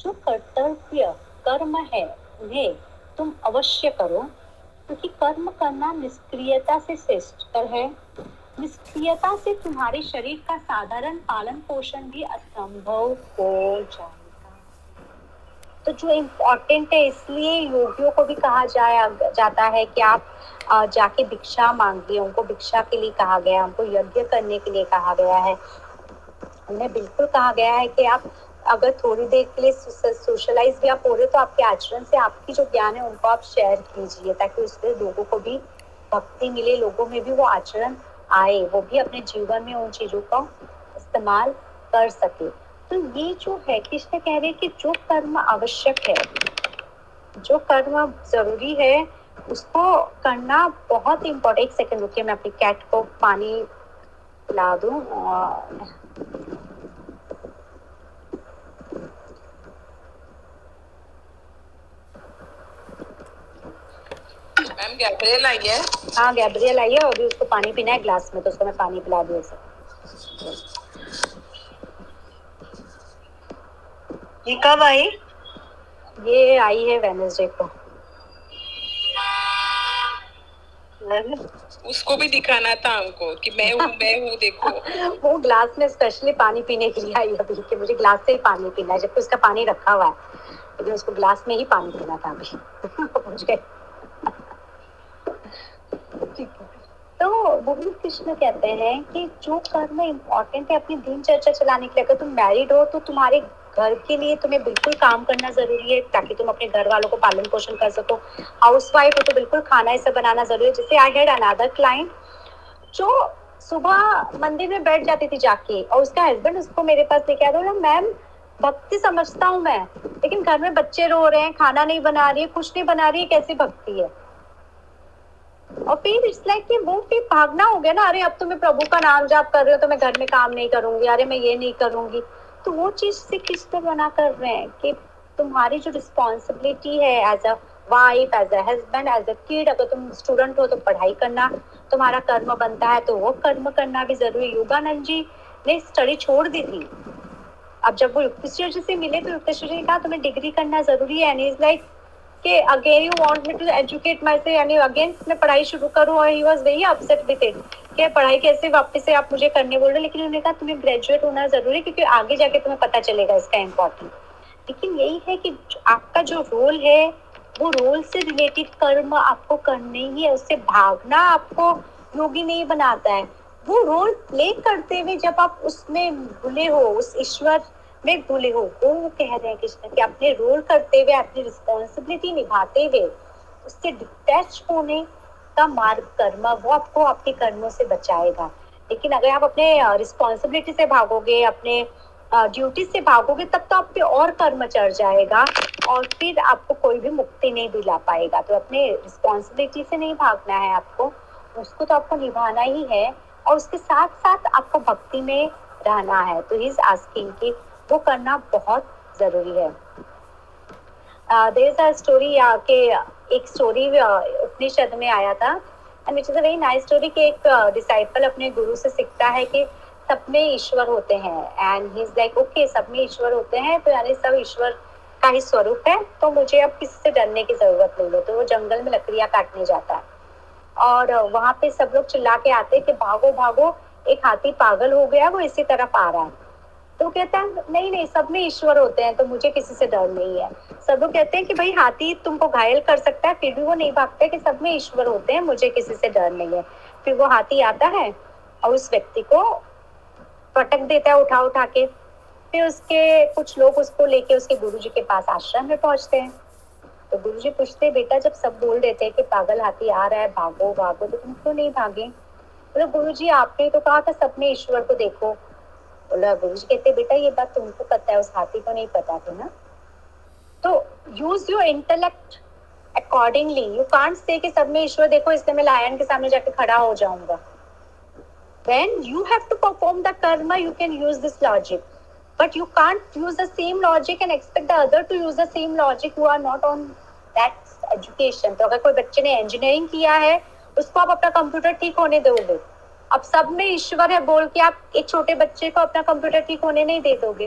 जो कर्तव्य कर्म है उन्हें तुम अवश्य करो क्योंकि कर्म करना निष्क्रियता से श्रेष्ठतर है। निष्क्रियता से तुम्हारे शरीर का साधारण पालन पोषण भी असंभव हो जाएगा। तो जो इम्पोर्टेंट है, इसलिए योगियों को भी कहा जाया, जाता है कि आप जाके भिक्षा मांगिए उनको भिक्षा के लिए कहा गया, उनको यज्ञ करने के लिए कहा गया है। उन्हें बिल्कुल कहा गया है कि आप, अगर थोड़ी देर के लिए सोशलाइज भी आप हो रहे तो आपके आचरण से आपकी जो ज्ञान है, उनको आप शेयर कीजिए, ताकि उससे लोगों को भी भक्ति मिले, लोगों में भी वो आचरण आए, वो भी अपने जीवन में उन चीज़ों का इस्तेमाल कर सके। तो ये जो है, कृष्ण कह रहे हैं कि जो कर्म आवश्यक है, जो कर्म ज़रूरी है, उसको करना बहुत इम्पोर्टेंट एक सेकंड रुकिए, मैं अपनी कैट को पानी पिला दू। मैम गैब्रियल आई है। हाँ गैब्रियल आई है और अभी उसको पानी पीना है ग्लास में तो उसको मैं पानी पिला दूँ उसे। ये कब आई? ये आई है वेनसडे को। उसको भी दिखाना था हमको कि मैं हूँ मैं हूँ देखो। वो ग्लास में स्पेशली पानी पीने के लिए आई अभी कि मुझे ग्लास से ही पानी पीना है जबकि उसका पानी रखा हुआ है। लेकिन उसको ग्लास में ही पानी पीना था अभी। मुझे तो गोविंद कृष्ण कहते हैं कि जो कर्म इम्पोर्टेंट है अपनी दिनचर्या चलाने के लिए, अगर तुम मैरिड हो तो तुम्हारे घर के लिए तुम्हें बिल्कुल काम करना ज़रूरी है, ताकि तुम अपने घर वालों को पालन पोषण कर सको। हाउस वाइफ हो तो बिल्कुल खाना ऐसा बनाना ज़रूरी है। जैसे आई हैड अनादर क्लाइंट जो सुबह मंदिर में बैठ जाती थी जाके, और उसका हस्बैंड उसको मेरे पास लेके आता बोला मैम भक्ति समझता हूँ मैं, लेकिन घर में बच्चे रो रहे हैं, खाना नहीं बना रही है, कुछ नहीं बना रही है, कैसी भक्ति है? और फिर इट्स लाइक कि वो फिर भागना हो गया ना, अरे अब तो मैं प्रभु का नाम जाप कर रही हूँ तो मैं घर में काम नहीं करूँगी, अरे मैं ये नहीं करूँगी। तो वो चीज़ से किस पे मना कर रहे हैं कि तुम्हारी जो रिस्पॉन्सिबिलिटी है as a wife as a husband as a kid अगर तुम स्टूडेंट हो तो पढ़ाई करना, तुम्हारा कर्म बनता है तो वो कर्म करना भी ज़रूरी। योगानंद जी ने स्टडी छोड़ दी थी। अब जब वो युक्तेश्वर जी से मिले तो युक्तेश्वर जी ने कहा, तुम्हें डिग्री करना ज़रूरी है एंड इज़ लाइक कि again you want me to educate myself यानी अगेन मैं पढ़ाई शुरू करूँ और he was very upset with it कि पढ़ाई कैसे वापस से आप मुझे करने बोल रहे लेकिन उन्होंने कहा, तुम्हें ग्रेजुएट होना ज़रूरी है क्योंकि आगे जाके तुम्हें पता चलेगा इसका इम्पोर्टेंट लेकिन यही है कि आपका जो रोल है, वो रोल से रिलेटेड कर्म आपको करने ही है, उससे भागना आपको योगी नहीं बनाता है। वो रोल प्ले करते हुए जब आप उसमें भूले हो, उस ईश्वर में भूले हो वो कह रहे हैं कृष्ण, कि अपने रोल करते हुए, अपनी रिस्पॉन्सिबिलिटी निभाते हुए, उससे डिटैच होने का मार्ग, कर्म, वो आपको आपके कर्मों से बचाएगा। लेकिन अगर आप अपने रिस्पॉन्सिबिलिटी से भागोगे, अपने ड्यूटी से भागोगे, तब तो आप पे और कर्म चढ़ जाएगा और फिर आपको कोई भी मुक्ति नहीं दिला पाएगा। तो अपने रिस्पॉन्सिबिलिटी से नहीं भागना है आपको, उसको तो आपको निभाना ही है और उसके साथ साथ आपको भक्ति में रहना है। तो इज़ आस्किंग कि वो करना बहुत ज़रूरी है। स्टोरी के एक स्टोरी उपनिषद में आया था। And which is a very nice story कि एक डिसाइपल अपने गुरु से सीखता है कि सब में ईश्वर होते हैं। And he is like okay सब में ईश्वर होते हैं तो यानी सब ईश्वर का ही स्वरूप है तो मुझे अब किसी से डरने की ज़रूरत नहीं है। तो वो जंगल में लकड़ियाँ काटने जाता है। और वहाँ पे सब लोग चिल्ला के आते कि भागो भागो, एक हाथी पागल हो गया, वो इसी तरफ़ आ रहा है। तो कहता है, नहीं नहीं, सब में ईश्वर होते हैं तो मुझे किसी से डर नहीं है। सब लोग कहते हैं कि, भाई, हाथी तुमको घायल कर सकता है, फिर भी वो नहीं भागता कि सब में ईश्वर होते हैं, मुझे किसी से डर नहीं है। फिर वो हाथी आता है और उस व्यक्ति को पटक देता है उठा उठा के। फिर उसके कुछ लोग उसको लेके उसके गुरुजी के पास आश्रम में पहुँचते हैं। तो गुरुजी पूछते हैं, बेटा, जब सब बोल देते हैं कि पागल हाथी आ रहा है, भागो भागो तो तुम क्यों नहीं भागे? बोले, गुरुजी, आपने तो कहा था सब में ईश्वर को देखो। बोला गुरुजी कहते बेटा ये बात तुमको पता है उस हाथी को नहीं पता थी ना तो use your intellect accordingly you can't say कि सब में ईश्वर देखो इसलिए मैं लायन के सामने जाके खड़ा हो जाऊँगा when you have to perform the karma you can use this logic but you can't use the same logic and expect the other to use the same logic who are not on that education तो अगर कोई बच्चे ने engineering किया है उसको आप अपना कंप्यूटर ठीक होने दोगे अब सब में ईश्वर है, बोल के आप एक छोटे बच्चे को अपना कंप्यूटर ठीक होने नहीं दे दोगे।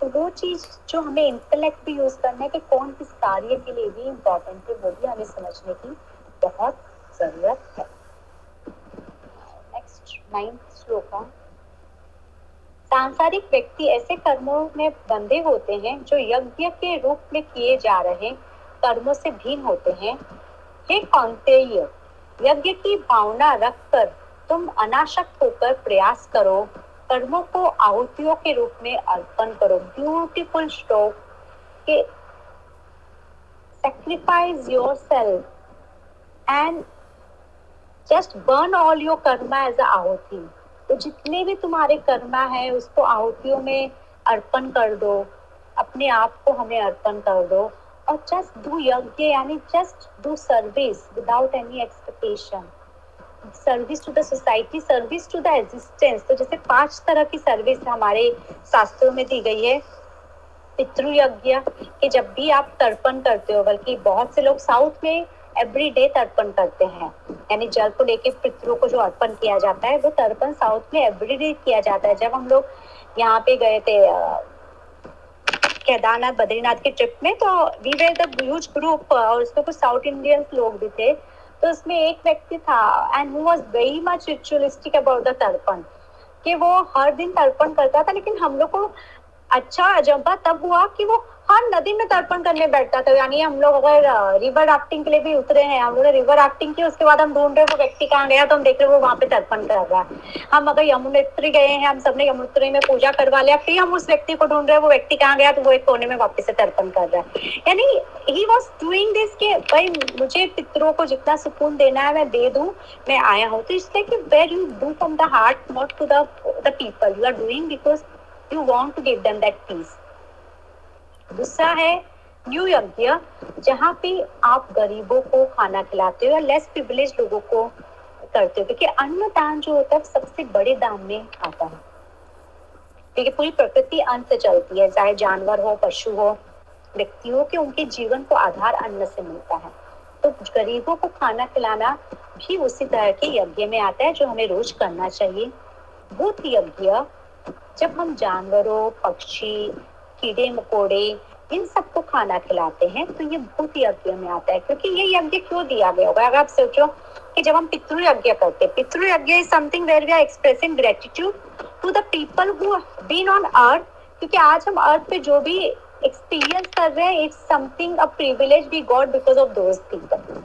तो वो चीज़ जो हमें इंटेलेक्ट भी यूज़ करना है कि कौन किस कार्य के लिए भी इम्पोर्टेंट है, वो भी हमें समझने की बहुत ज़रूरत है। Next ninth shloka. सांसारिक व्यक्ति ऐसे कर्मों में बंधे होते हैं, जो यज्ञ के रूप में किए जा रहे कर्मों से भिन्न होते हैं। हे यज्ञ की भावना रखकर तुम अनाशक्त होकर प्रयास करो, कर्मों को आहुतियों के रूप में अर्पण करो। ब्यूटीफुल स्ट्रोक के sacrifice yourself and just burn all your karma as a ahuti तो जितने भी तुम्हारे कर्मा है, उसको आहुतियों में अर्पण कर दो। अपने आप को हमें अर्पण कर दो। और जस्ट डू यज्ञ, यानी just do service without any expectation service to the society service to the existence तो जैसे पाँच तरह की सर्विस हमारे शास्त्रों में दी गई है। पितृ यज्ञ कि जब भी आप तर्पण करते हो, बल्कि बहुत से लोग साउथ में एवरी डे तर्पण करते हैं। यानी जल को लेके पितरों को जो अर्पण किया जाता है, वो तर्पण साउथ में एवरी डे किया जाता है। जब हम लोग यहाँ पे गए थे केदारनाथ, बद्रीनाथ के ट्रिप में तो we were the huge group और उसमें कुछ साउथ इंडियंस लोग भी थे। तो उसमें एक व्यक्ति था and who was very much ritualistic about the tarpan, कि वो हर दिन तर्पण करता था, लेकिन हम लोग को अच्छा अजंबा तब हुआ कि वो हर नदी में तर्पण करने बैठता था। यानी हम लोग अगर रिवर राफ्टिंग के लिए भी उतरे हैं, हम लोग रिवर राफ्टिंग की उसके बाद हम ढूंढ रहे वो व्यक्ति कहाँ गया तो हम देख रहे वो वहाँ पे तर्पण कर रहा है। हम अगर यमुनोत्री गए हैं, हम सबने यमुनोत्री में पूजा करवा लिया, फिर हम उस व्यक्ति को ढूंढ रहे हैं, वो व्यक्ति कहाँ गया तो वो एक कोने में वापस से तर्पण कर रहा है। यानी ही वॉज़ डूइंग दिस कि भाई, मुझे पितरों को जितना सुकून देना है, मैं दे दूँ, मैं आया हूँ। तो इसलिए कि where you do from the heart not to the people you are doing because you want to give that peace दूसरा है। न्यू यज्ञ जहाँ पे आप गरीबों को खाना खिलाते हो या लेस प्रिविलेज लोगों को करते हो, क्योंकि अन्न दान जो होता है सबसे बड़े दान में आता है। क्योंकि पूरी प्रकृति अन्न से चलती है, चाहे जानवर हो, पशु हो व्यक्ति हो कि, उनके जीवन को आधार अन्न से मिलता है। तो गरीबों को खाना खिलाना भी उसी तरह के यज्ञ में आता है जो हमें रोज करना चाहिए। भूत यज्ञ। जब हम जानवरों, पक्षी कीड़े मकोड़े इन सबको खाना खिलाते हैं तो ये भूत यज्ञ में आता है, क्योंकि ये यज्ञ क्यों दिया गया होगा? अगर आप सोचो कि जब हम पितृ यज्ञ करते हैं pitri yagya is something where we are expressing gratitude to the people who been on earth क्योंकि आज हम अर्थ पे जो भी एक्सपीरियंस कर रहे हैं it's something a privilege we got because of those people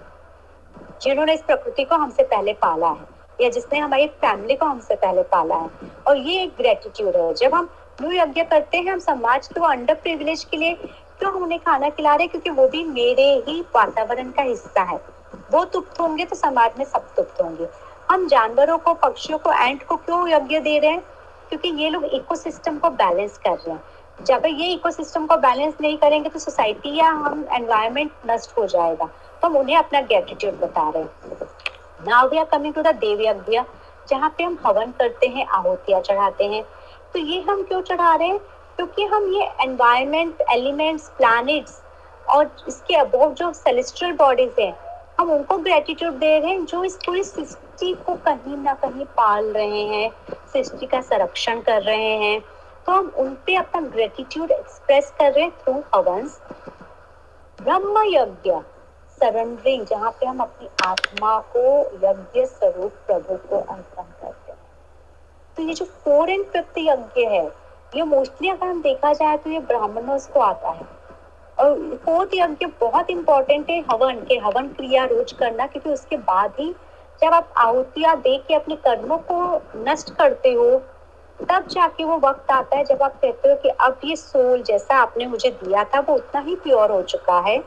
जिन्होंने इस प्रकृति को हमसे पहले पाला है, या जिसने हमारी फैमिली को हमसे पहले पाला है। और ये एक ग्रेटिट्यूड है। जब हम न्यू यज्ञ करते हैं, हम समाज वो अंडर प्रिविलेज के लिए क्यों हम उन्हें खाना खिला रहे क्योंकि वो भी मेरे ही वातावरण का हिस्सा है। वो तुप्त होंगे तो समाज में सब तुप्त होंगे। हम जानवरों को, पक्षियों को एंट को क्यों यज्ञ दे रहे हैं? क्योंकि ये लोग इकोसिस्टम को बैलेंस कर रहे हैं। जब ये इकोसिस्टम को बैलेंस नहीं करेंगे तो सोसाइटी या हम एनवायरमेंट नष्ट हो जाएगा। तो हम उन्हें अपना ग्रेटिट्यूड बता रहे हैं। Now coming to the dev yagya जहाँ पे हम हवन करते हैं, आहुतियाँ चढ़ाते हैं तो ये हम क्यों चढ़ा रहे हैं? क्योंकि हम ये एनवायरमेंट एलिमेंट्स प्लैनेट्स और इसके अबोव जो सेलेस्ट्रियल बॉडीज हैं, हम उनको ग्रेटिट्यूड दे रहे हैं जो इस पूरी सृष्टि को कहीं ना कहीं पाल रहे हैं, सृष्टि का संरक्षण कर रहे हैं। तो हम उन पे अपना ग्रेटिट्यूड एक्सप्रेस कर रहे हैं थ्रू हवंस ब्रह्म यज्ञ सरेंडरिंग जहाँ पे हम अपनी आत्मा को यज्ञ स्वरूप प्रभु को अर्पण तो ये जो फोर एंड फिफ्थ यज्ञ है, ये मोस्टली अगर हम देखा जाए तो ये ब्राह्मणों को आता है। और फोर्थ यज्ञ बहुत इंपॉर्टेंट है, हवन के, हवन क्रिया रोज करना, क्योंकि उसके बाद ही जब आप आहुतियाँ दे के अपने कर्मों को नष्ट करते हो, तब जाके वो वक्त आता है जब आप कहते हो कि अब ये सोल जैसा आपने मुझे दिया था, वो उतना ही प्योर हो चुका है।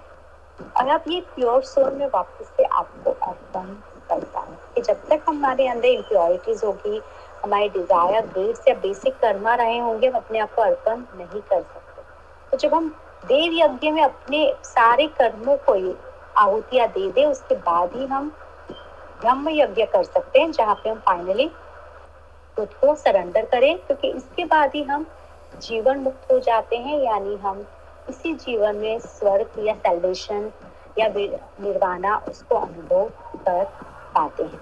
और अब ये प्योर सोल में वापस से आपको अर्पण करता है कि जब तक हमारे अंदर इम्प्योरिटीज होगी हमारे डिज़ायर ग्रेड्स या बेसिक कर्मा रहे होंगे, हम अपने आप को अर्पण नहीं कर सकते। तो जब हम देव यज्ञ में अपने सारे कर्मों को आहुतियाँ दे दे, उसके बाद ही हम ब्रह्म यज्ञ कर सकते हैं, जहाँ पे हम फाइनली खुद को सरेंडर करें, क्योंकि इसके बाद ही हम जीवन मुक्त हो जाते हैं, यानी हम इसी जीवन में स्वर्ग या सेल्वेशन या निर्वाणा उसको अनुभव कर पाते हैं।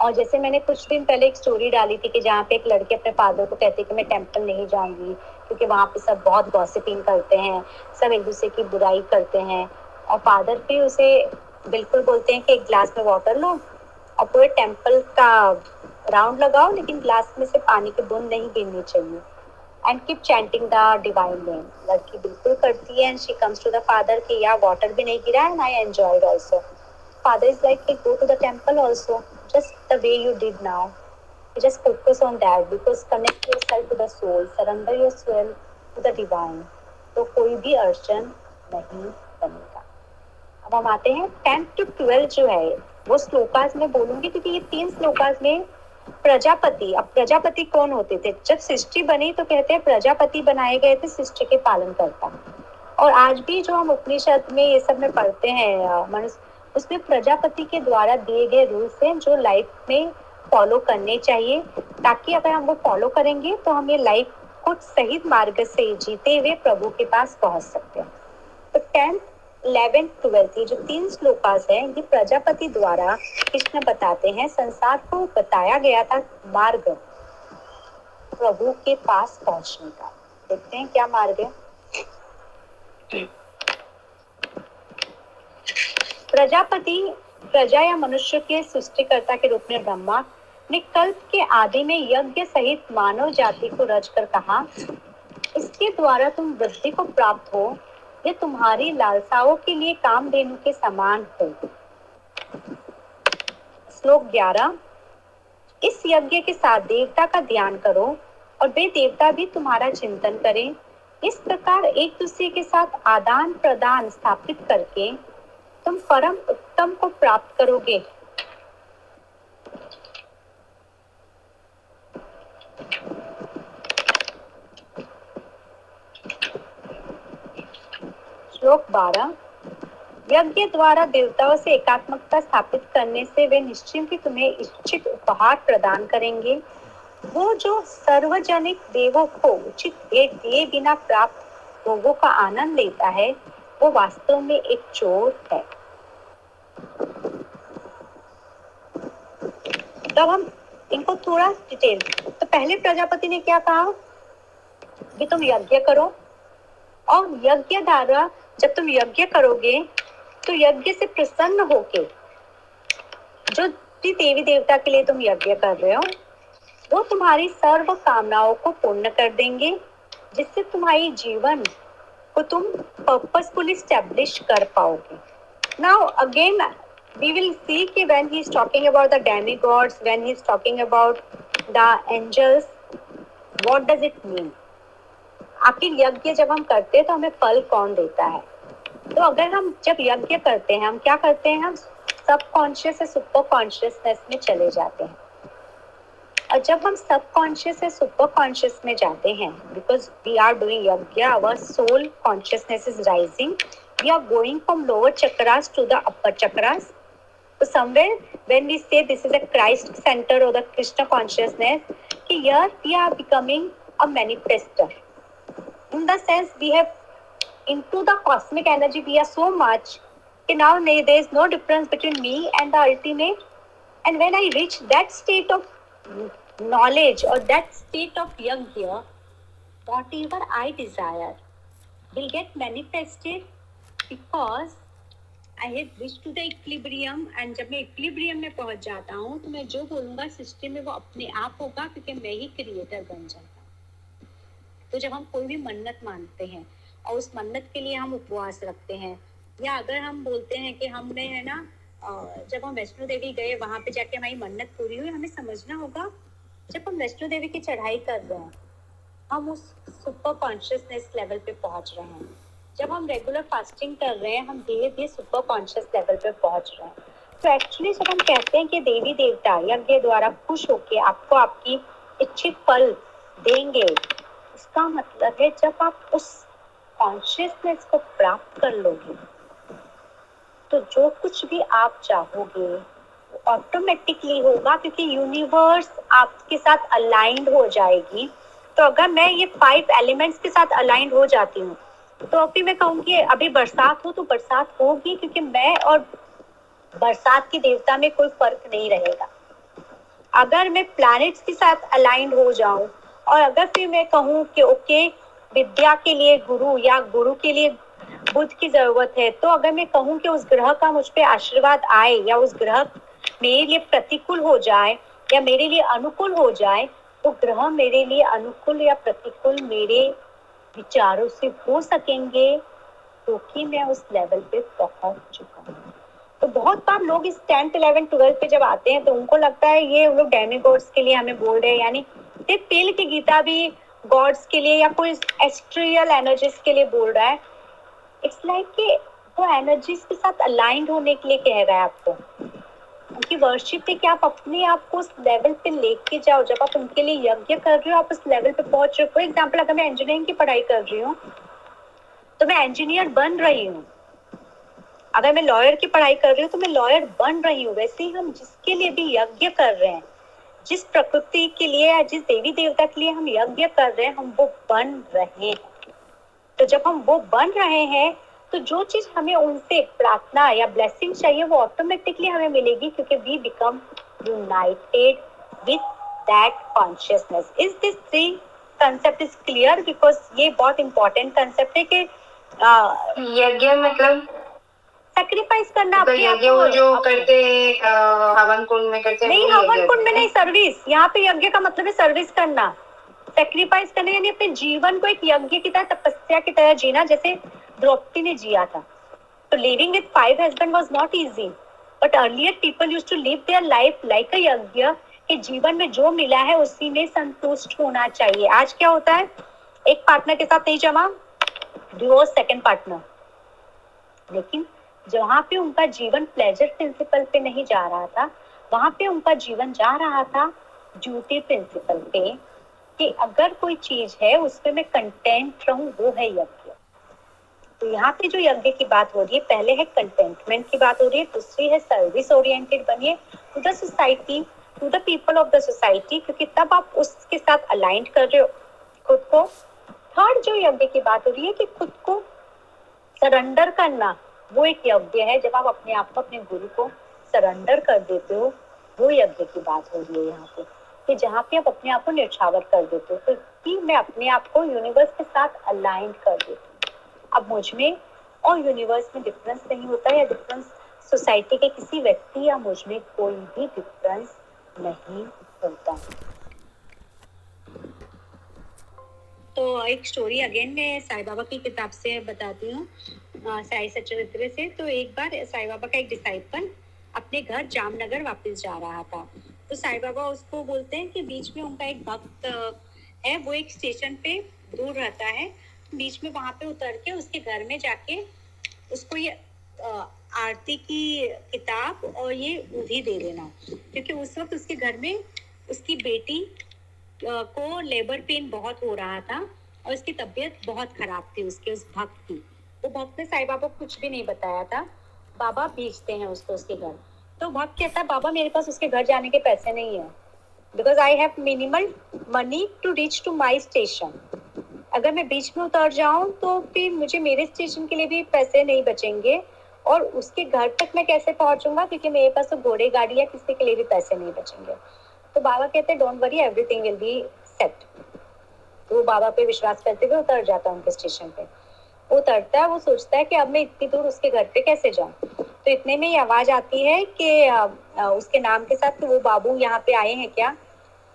और जैसे मैंने कुछ दिन पहले एक स्टोरी डाली थी कि जहाँ पे एक लड़के अपने फादर को कहते कि मैं टेंपल नहीं जाऊँगी क्योंकि वहाँ पे सब बहुत गॉसिपिंग करते हैं सब एक दूसरे की बुराई करते हैं। और फादर भी उसे बिल्कुल बोलते हैं कि एक ग्लास में वाटर लो और पूरे टेंपल का राउंड लगाओ लेकिन ग्लास में से पानी की बूंद नहीं गिरनी चाहिए। And keep chanting the divine name लड़की बिल्कुल करती है and she comes to the father कि यार वाटर भी नहीं गिरा and I enjoyed father is like hey, go to the temple also. Just the way you did now. You just focus on that because connect yourself to the soul, surrender your soul to the divine. तो कोई भी अड़चन नहीं बनेगा। अब हम आते हैं टेंथ टू ट्वेल्व जो है, वो श्लोकास में बोलूँगी क्योंकि ये तीन श्लोकास में प्रजापति, अब प्रजापति कौन होते थे? जब सृष्टि बनी तो कहते हैं प्रजापति बनाए गए थे, सृष्टि के पालन करता। और आज भी जो हम उपनिषद में ये सब में पढ़ते हैं मनुष्य उसमें प्रजापति के द्वारा दिए गए रूल्स हैं जो लाइफ में फॉलो करने चाहिए। ताकि अगर हम वो फॉलो करेंगे तो हम ये लाइफ को सही मार्ग से जीते हुए प्रभु के पास पहुँच सकते हैं। तो टेंथ इलेवेंथ ट्वेल्थ ये जो तीन श्लोकास हैं, ये प्रजापति द्वारा कृष्ण बताते हैं। संसार को बताया गया था मार्ग, प्रभु के पास पहुँचने का। देखते हैं क्या मार्ग है। प्रजापति प्रजा या मनुष्य के सृष्टिकर्ता के रूप में ब्रह्मा ने कल्प के आदि में यज्ञ सहित मानव जाति को रचकर कहा, इसके द्वारा तुम वृद्धि को प्राप्त हो ये तुम्हारी लालसाओं के लिए कामधेनु के समान हो। श्लोक ग्यारह, इस यज्ञ के साथ देवता का ध्यान करो और वे देवता भी तुम्हारा चिंतन करें। इस प्रकार एक दूसरे के साथ आदान प्रदान स्थापित करके तुम परम उत्तम को प्राप्त करोगे। श्लोक बारह। यज्ञ द्वारा देवताओं से एकात्मकता स्थापित करने से वे निश्चिंत तुम्हें इच्छित उपहार प्रदान करेंगे। वो जो सार्वजनिक देवों को उचित भेंट दिए बिना प्राप्त भोगों का आनंद लेता है, वो वास्तव में एक चोर है। तब हम इनको थोड़ा डिटेल तो पहले प्रजापति ने क्या कहा? कि तुम यज्ञ करो। और यज्ञ द्वारा जब तुम यज्ञ करोगे तो यज्ञ से प्रसन्न होके, जो भी देवी देवता के लिए तुम यज्ञ कर रहे हो, वो तुम्हारी सर्व कामनाओं को पूर्ण कर देंगे, जिससे तुम्हारी जीवन को तुम पर्पसफुली स्टैब्लिश कर पाओगे। Now again we will see कि when he is talking about the demigods, when he is talking about the angels, what does it mean? आखिर यज्ञ जब हम करते हैं तो हमें फल कौन देता है? तो अगर हम जब यज्ञ करते हैं, हम क्या करते हैं? हम सब कॉन्शियस से सुपर कॉन्शियसनेस में चले जाते हैं। और जब हम सब कॉन्शियस से सुपर कॉन्शियस में जाते हैं because we are doing yagya our soul consciousness is rising we are going from lower chakras to the upper chakras. So somewhere when we say this is a Christ center or the Krishna consciousness, here we are becoming a manifester. In the sense we have into the cosmic energy we are so much now there is no difference between me and the ultimate. And when I reach that state of knowledge or that state of young here, whatever I desire will get manifested because I have which to the equilibrium and जब मैं equilibrium में पहुँच जाता हूँ तो मैं जो बोलूँगा सिस्टम में वो अपने आप होगा, क्योंकि मैं ही क्रिएटर बन जाता तो जब हम कोई भी मन्नत मानते हैं, और उस मन्नत के लिए हम उपवास रखते हैं, या अगर हम बोलते हैं कि हमने, है ना जब हम वैष्णो देवी गए, वहाँ पे जाके हमारी मन्नत पूरी हुई, हमें समझना होगा, जब हम वैष्णो देवी की चढ़ाई कर रहे हैं, हम उस सुपर कॉन्शियसनेस लेवल पे पहुँच रहे हैं। जब हम रेगुलर फास्टिंग कर रहे हैं, हम धीरे धीरे सुपर कॉन्शियस लेवल पे पहुँच रहे हैं। तो एक्चुअली जब हम कहते हैं कि देवी देवता, यज्ञ द्वारा खुश होके आपको आपकी इच्छित फल देंगे, इसका मतलब है जब आप उस कॉन्शियसनेस को प्राप्त कर लोगे तो जो कुछ भी आप चाहोगे ऑटोमेटिकली होगा क्योंकि यूनिवर्स आपके साथ अलाइंड हो जाएगी। तो अगर मैं ये फाइव एलिमेंट्स के साथ अलाइंड हो जाती हूँ तो अभी मैं कहूँगी, अभी बरसात हो तो बरसात होगी, क्योंकि मैं और बरसात की देवता में कोई फ़र्क नहीं रहेगा। अगर मैं प्लैनेट्स के साथ अलाइंड हो जाऊँ, और अगर फिर मैं कहूँ कि ओके विद्या के लिए गुरु या गुरु के लिए बुद्ध की ज़रूरत है तो अगर मैं कहूँ कि उस ग्रह का मुझ पे आशीर्वाद आए, या उस ग्रह मेरे लिए प्रतिकूल हो जाए, या मेरे लिए अनुकूल हो जाए तो ग्रह मेरे लिए अनुकूल या प्रतिकूल मेरे विचारों से हो सकेंगे क्योंकि मैं उस लेवल पे पहुँच चुका हूँ। तो बहुत बार लोग इस टेंथ इलेवन ट्वेल्थ पे जब आते हैं तो उनको लगता है ये लोग डेमी गॉड्स के लिए हमें बोल रहे हैं, यानी तेल की गीता भी गॉड्स के लिए या कोई एस्ट्रियल एनर्जीज के लिए बोल रहा है। इट्स लाइक like कि वो एनर्जीज के साथ अलाइंड होने के लिए कह रहा है आपको। उनकी वर्शिप पे कि आप अपने आप को उस लेवल पे लेके जाओ। जब आप उनके लिए यज्ञ कर रहे हो, आप उस लेवल पे पहुँच रहे हो। फॉर एग्ज़ाम्पल अगर मैं इंजीनियरिंग की पढ़ाई कर रही हूँ तो मैं इंजीनियर बन रही हूँ। अगर मैं लॉयर की पढ़ाई कर रही हूँ तो मैं लॉयर बन रही हूँ। वैसे ही हम जिसके लिए भी यज्ञ कर रहे हैं, जिस प्रकृति के लिए या जिस देवी देवता के लिए हम यज्ञ कर रहे हैं, हम वो बन रहे हैं। तो जब हम वो बन रहे हैं तो जो चीज़ हमें उनसे प्रार्थना या ब्लेसिंग चाहिए वो ऑटोमेटिकली हमें मिलेगी क्योंकि we become united with that consciousness is this three concept is clear because ये बहुत इंपॉर्टेंट कंसेप्ट है कि यज्ञ मतलब? सेक्रीफाइस करना तो यज्ञ वो जो करते हवन कुंड में करते हैं, नहीं हवन कुंड में नहीं सर्विस यहाँ पे यज्ञ का मतलब है सर्विस करना। सेक्रीफाइस करना यानी अपने जीवन को एक यज्ञ की तरह तपस्या की तरह जीना जैसे द्रौपदी ने जिया था। तो living with five husband was not easy but earlier people use to live their life like a yagya कि जीवन में जो मिला है उसी में संतुष्ट होना चाहिए। आज क्या होता है? एक पार्टनर के साथ नहीं जमा डिवोर्स सेकंड पार्टनर लेकिन जहाँ पे उनका जीवन प्लेजर प्रिंसिपल पे नहीं जा रहा था, वहाँ पे उनका जीवन जा रहा था ड्यूटी प्रिंसिपल पे कि अगर कोई चीज़ है उस पे मैं कंटेंट रहूँ, वो है यज्ञ। तो यहाँ पे जो यज्ञ की बात हो रही है, पहले है कंटेंटमेंट की बात हो रही है, दूसरी है सर्विस ओरिएंटेड बनिए। To the society to the people of the society क्योंकि तब आप उसके साथ अलाइंड कर रहे हो, खुद को। थर्ड जो यज्ञ की बात हो रही है कि खुद को सरेंडर करना, वो एक यज्ञ है, जब आप अपने आप को, अपने गुरु को सरेंडर कर देते हो, वो यज्ञ की बात हो रही है यहाँ पे। कि जहाँ पे आप अपने आप को न्यौछावर कर देते हो तो मैं अपने आप को यूनिवर्स के साथ अलाइंड कर देती अब मुझमें और यूनिवर्स में डिफरेंस नहीं होता या डिफरेंस सोसाइटी के किसी व्यक्ति या मुझमें कोई भी डिफरेंस नहीं होता। तो एक स्टोरी अगेन मैं साईं बाबा की किताब से बताती हूँ साई सचरित्र से। तो एक बार साई बाबा का एक डिसाइपल अपने घर जामनगर वापस जा रहा था। तो साई बाबा उसको बोलते हैं कि बीच में उनका एक भक्त है, वो एक स्टेशन पे दूर रहता है। बीच में वहाँ पे उतर के उसके घर में जाके उसको ये आरती की किताब और ये उधी दे देना। क्योंकि उस वक्त उसके घर में उसकी बेटी को लेबर पेन बहुत हो रहा था और उसकी तबीयत बहुत खराब थी उसके, उस भक्त की। वो भक्त ने साईं बाबा को कुछ भी नहीं बताया था। बाबा भेजते हैं उसको उसके घर। तो भक्त कहता है, बाबा, मेरे पास उसके घर जाने के पैसे नहीं है। Because I have minimal money to reach to my station अगर मैं बीच में उतर जाऊँ तो फिर मुझे मेरे स्टेशन के लिए भी पैसे नहीं बचेंगे। और उसके घर तक मैं कैसे पहुंचूँगा? क्योंकि मेरे पास तो घोड़े, गाड़ी या किसी के लिए भी पैसे नहीं बचेंगे। तो बाबा कहते हैं don't worry everything will be set तो वो बाबा पे विश्वास करते हुए उतर जाता है उनके स्टेशन पे। वो उतरता है, वो सोचता है कि अब मैं इतनी दूर उसके घर पे कैसे जाऊँ? तो इतने में ही आवाज़ आती है कि उसके नाम के साथ कि वो बाबू यहाँ पे आए हैं क्या?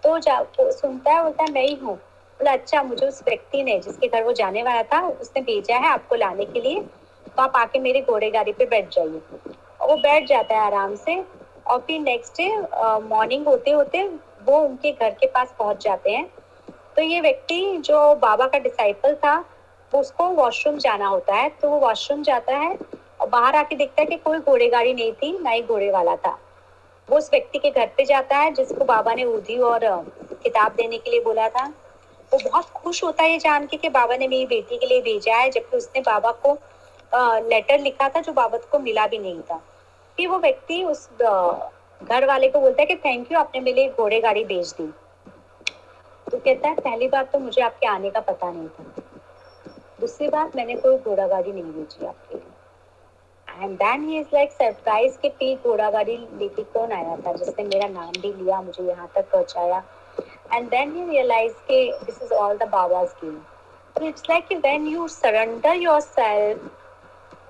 तो वो सुनता है, बोलता है, मैं ही हूँ। बोला अच्छा मुझे उस व्यक्ति ने, जिसके घर वो जाने वाला था, उसने भेजा है आपको लाने के लिए तो आप आके मेरे घोड़े गाड़ी पे बैठ जाइए। वो बैठ जाता है आराम से, और फिर नेक्स्ट डे मॉर्निंग होते होते वो उनके घर के पास पहुँच जाते हैं। तो ये व्यक्ति जो बाबा का डिसाइपल था उसको वॉशरूम जाना होता है तो वो वॉशरूम जाता है और बाहर आके देखता है कि कोई घोड़े गाड़ी नहीं थी, ना ही घोड़े वाला था। वो उस व्यक्ति के घर पे जाता है, जिसको बाबा ने उधी और किताब देने के लिए बोला था। वो बहुत खुश होता है जान के कि बाबा ने मेरी बेटी के लिए भेजा है, जबकि उसने बाबा को लेटर लिखा था जो बाबा को मिला भी नहीं था। फिर वो व्यक्ति उस घर वाले को बोलता है कि थैंक यू आपने मेरे लिए घोड़े गाड़ी भेज दी। तो कहता है, पहली बात तो मुझे आपके आने का पता नहीं था। दूसरी बात, मैंने कोई घोड़ा गाड़ी नहीं भेजी आपके and then he is like surprise कि पी घोड़ा गाड़ी लेके कौन आया था, जिसने मेरा नाम भी लिया, मुझे यहाँ तक पहुँचाया। And then you realize that this is all the Baba's game. So it's like when you surrender yourself,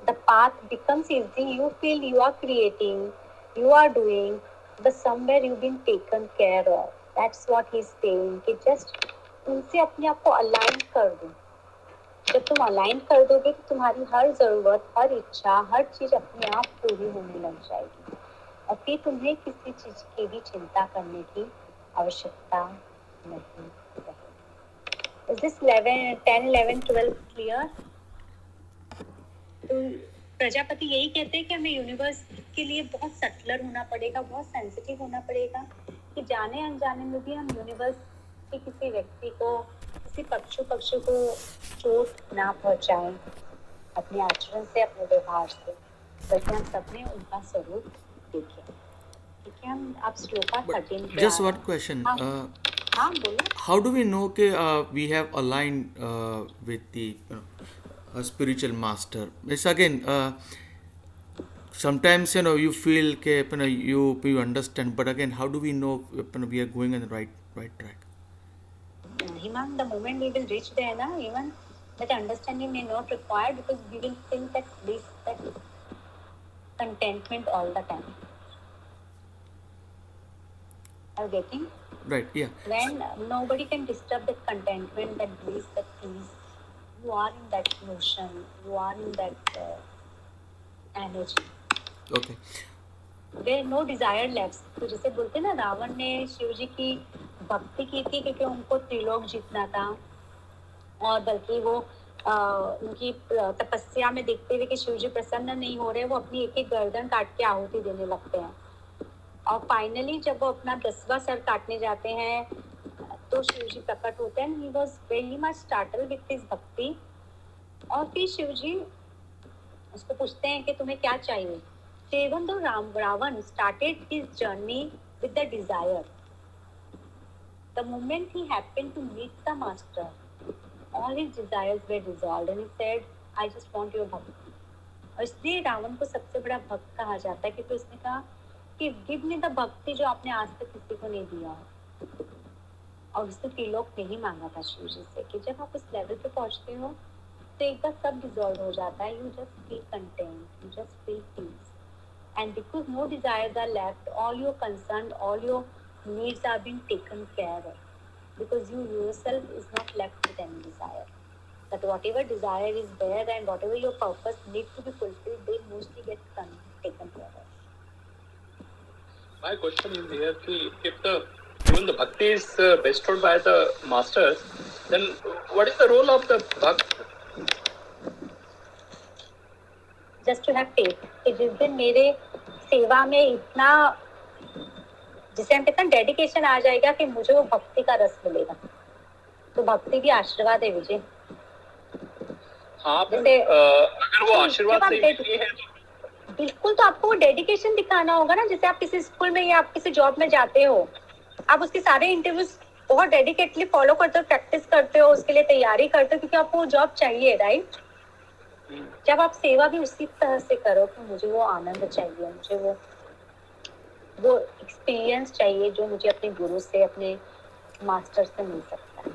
the path becomes easy. You feel you are creating, you are doing, but somewhere you've been taken care of. That's what he's saying. कि just उनसे अपने आप को align कर दो जब तुम align कर दोगे तो तुम्हारी हर ज़रूरत हर इच्छा हर चीज़ अपने आप पूरी होने लग जाएगी और फिर तुम्हें किसी चीज़ की भी चिंता करने की आवश्यकता Is this 11, 10, 11, 12 clear? तो प्रजापति यही कहते हैं कि हमें यूनिवर्स के लिए बहुत सटलर होना पड़ेगा बहुत सेंसिटिव होना पड़ेगा कि जाने अनजाने में भी हम यूनिवर्स के किसी व्यक्ति को किसी पक्षु पक्षु को चोट ना पहुंचाएँ अपने आचरण से अपने व्यवहार से बल्कि हम सबने उनका स्वरूप देखें ठीक है हम आप shloka thirteen Just one question. हाँ Uh, हाँ how do we know कि uh, we have aligned uh, with the you know, spiritual master? It's again uh, sometimes you know you feel कि you know you you understand, but again how do we know you know, we are going on the right right track? Himan, the moment we will reach there, na, even that understanding may not require because we will feel that this that contentment all the time. Are getting? Right. Yeah. When nobody can disturb that contentment, that bliss, that peace, you are in that motion, you are in that uh, energy. Okay. There no desire left तो जैसे बोलते हैं ना रावण ने शिव जी की भक्ति की थी क्योंकि उनको त्रिलोक जीतना था और बल्कि वो आ, उनकी तपस्या में देखते हुए कि शिव जी प्रसन्न नहीं हो रहे वो अपनी एक एक गर्दन काट के आहुति देने लगते हैं और फाइनली जब वो अपना दसवा सर काटने जाते हैं तो शिव जी प्रकट होते हैं। भक्ति और फिर शिव जी उसको पूछते हैं कि तुम्हें क्या चाहिए? सेवन दो Ram, Ravan started his journey with the desire the moment he happen to meet the master all his desires were dissolve and said I just want your bhakti और इसलिए रावण को सबसे बड़ा भक्त कहा जाता है, क्योंकि उसने कहा कि विघ्न भक्ति जो आपने आज तक किसी को नहीं दिया है। और उससे त्रिलोक नहीं मांगा था शिव जी से कि जब आप उस लेवल पे पहुँचते हो तो एक बार सब डिजोल्व हो जाता है। You just feel content you just feel peace and because no desire are left all your concern all your needs are been taken care because you yourself is not left with any desire but whatever desire is there and whatever your purpose need to be fulfil they mostly get taken My question is here: ki if the even the bhakti is uh, bestowed by the masters, then what is the role of the bhakt? Just to have faith कि जिस दिन मेरे सेवा में इतना जिसे हम कहते हैं डेडिकेशन आ जाएगा कि मुझे वो भक्ति का रस मिलेगा तो भक्ति भी आशीर्वाद है विजय हाँ जैसे- uh, अगर वो आशीर्वाद से है तो बिल्कुल तो आपको वो डेडिकेशन दिखाना होगा ना, जैसे आप किसी स्कूल में या आप किसी जॉब में जाते हो। आप उसके सारे इंटरव्यूज़ बहुत डेडिकेटली फॉलो करते हो प्रैक्टिस करते हो, उसके लिए तैयारी करते हो, क्योंकि आपको वो जॉब चाहिए राइट जब आप सेवा भी उसी तरह से करो कि मुझे वो आनंद चाहिए, मुझे वो वो एक्सपीरियंस चाहिए जो मुझे अपने गुरु से, अपने मास्टर से मिल सकता है।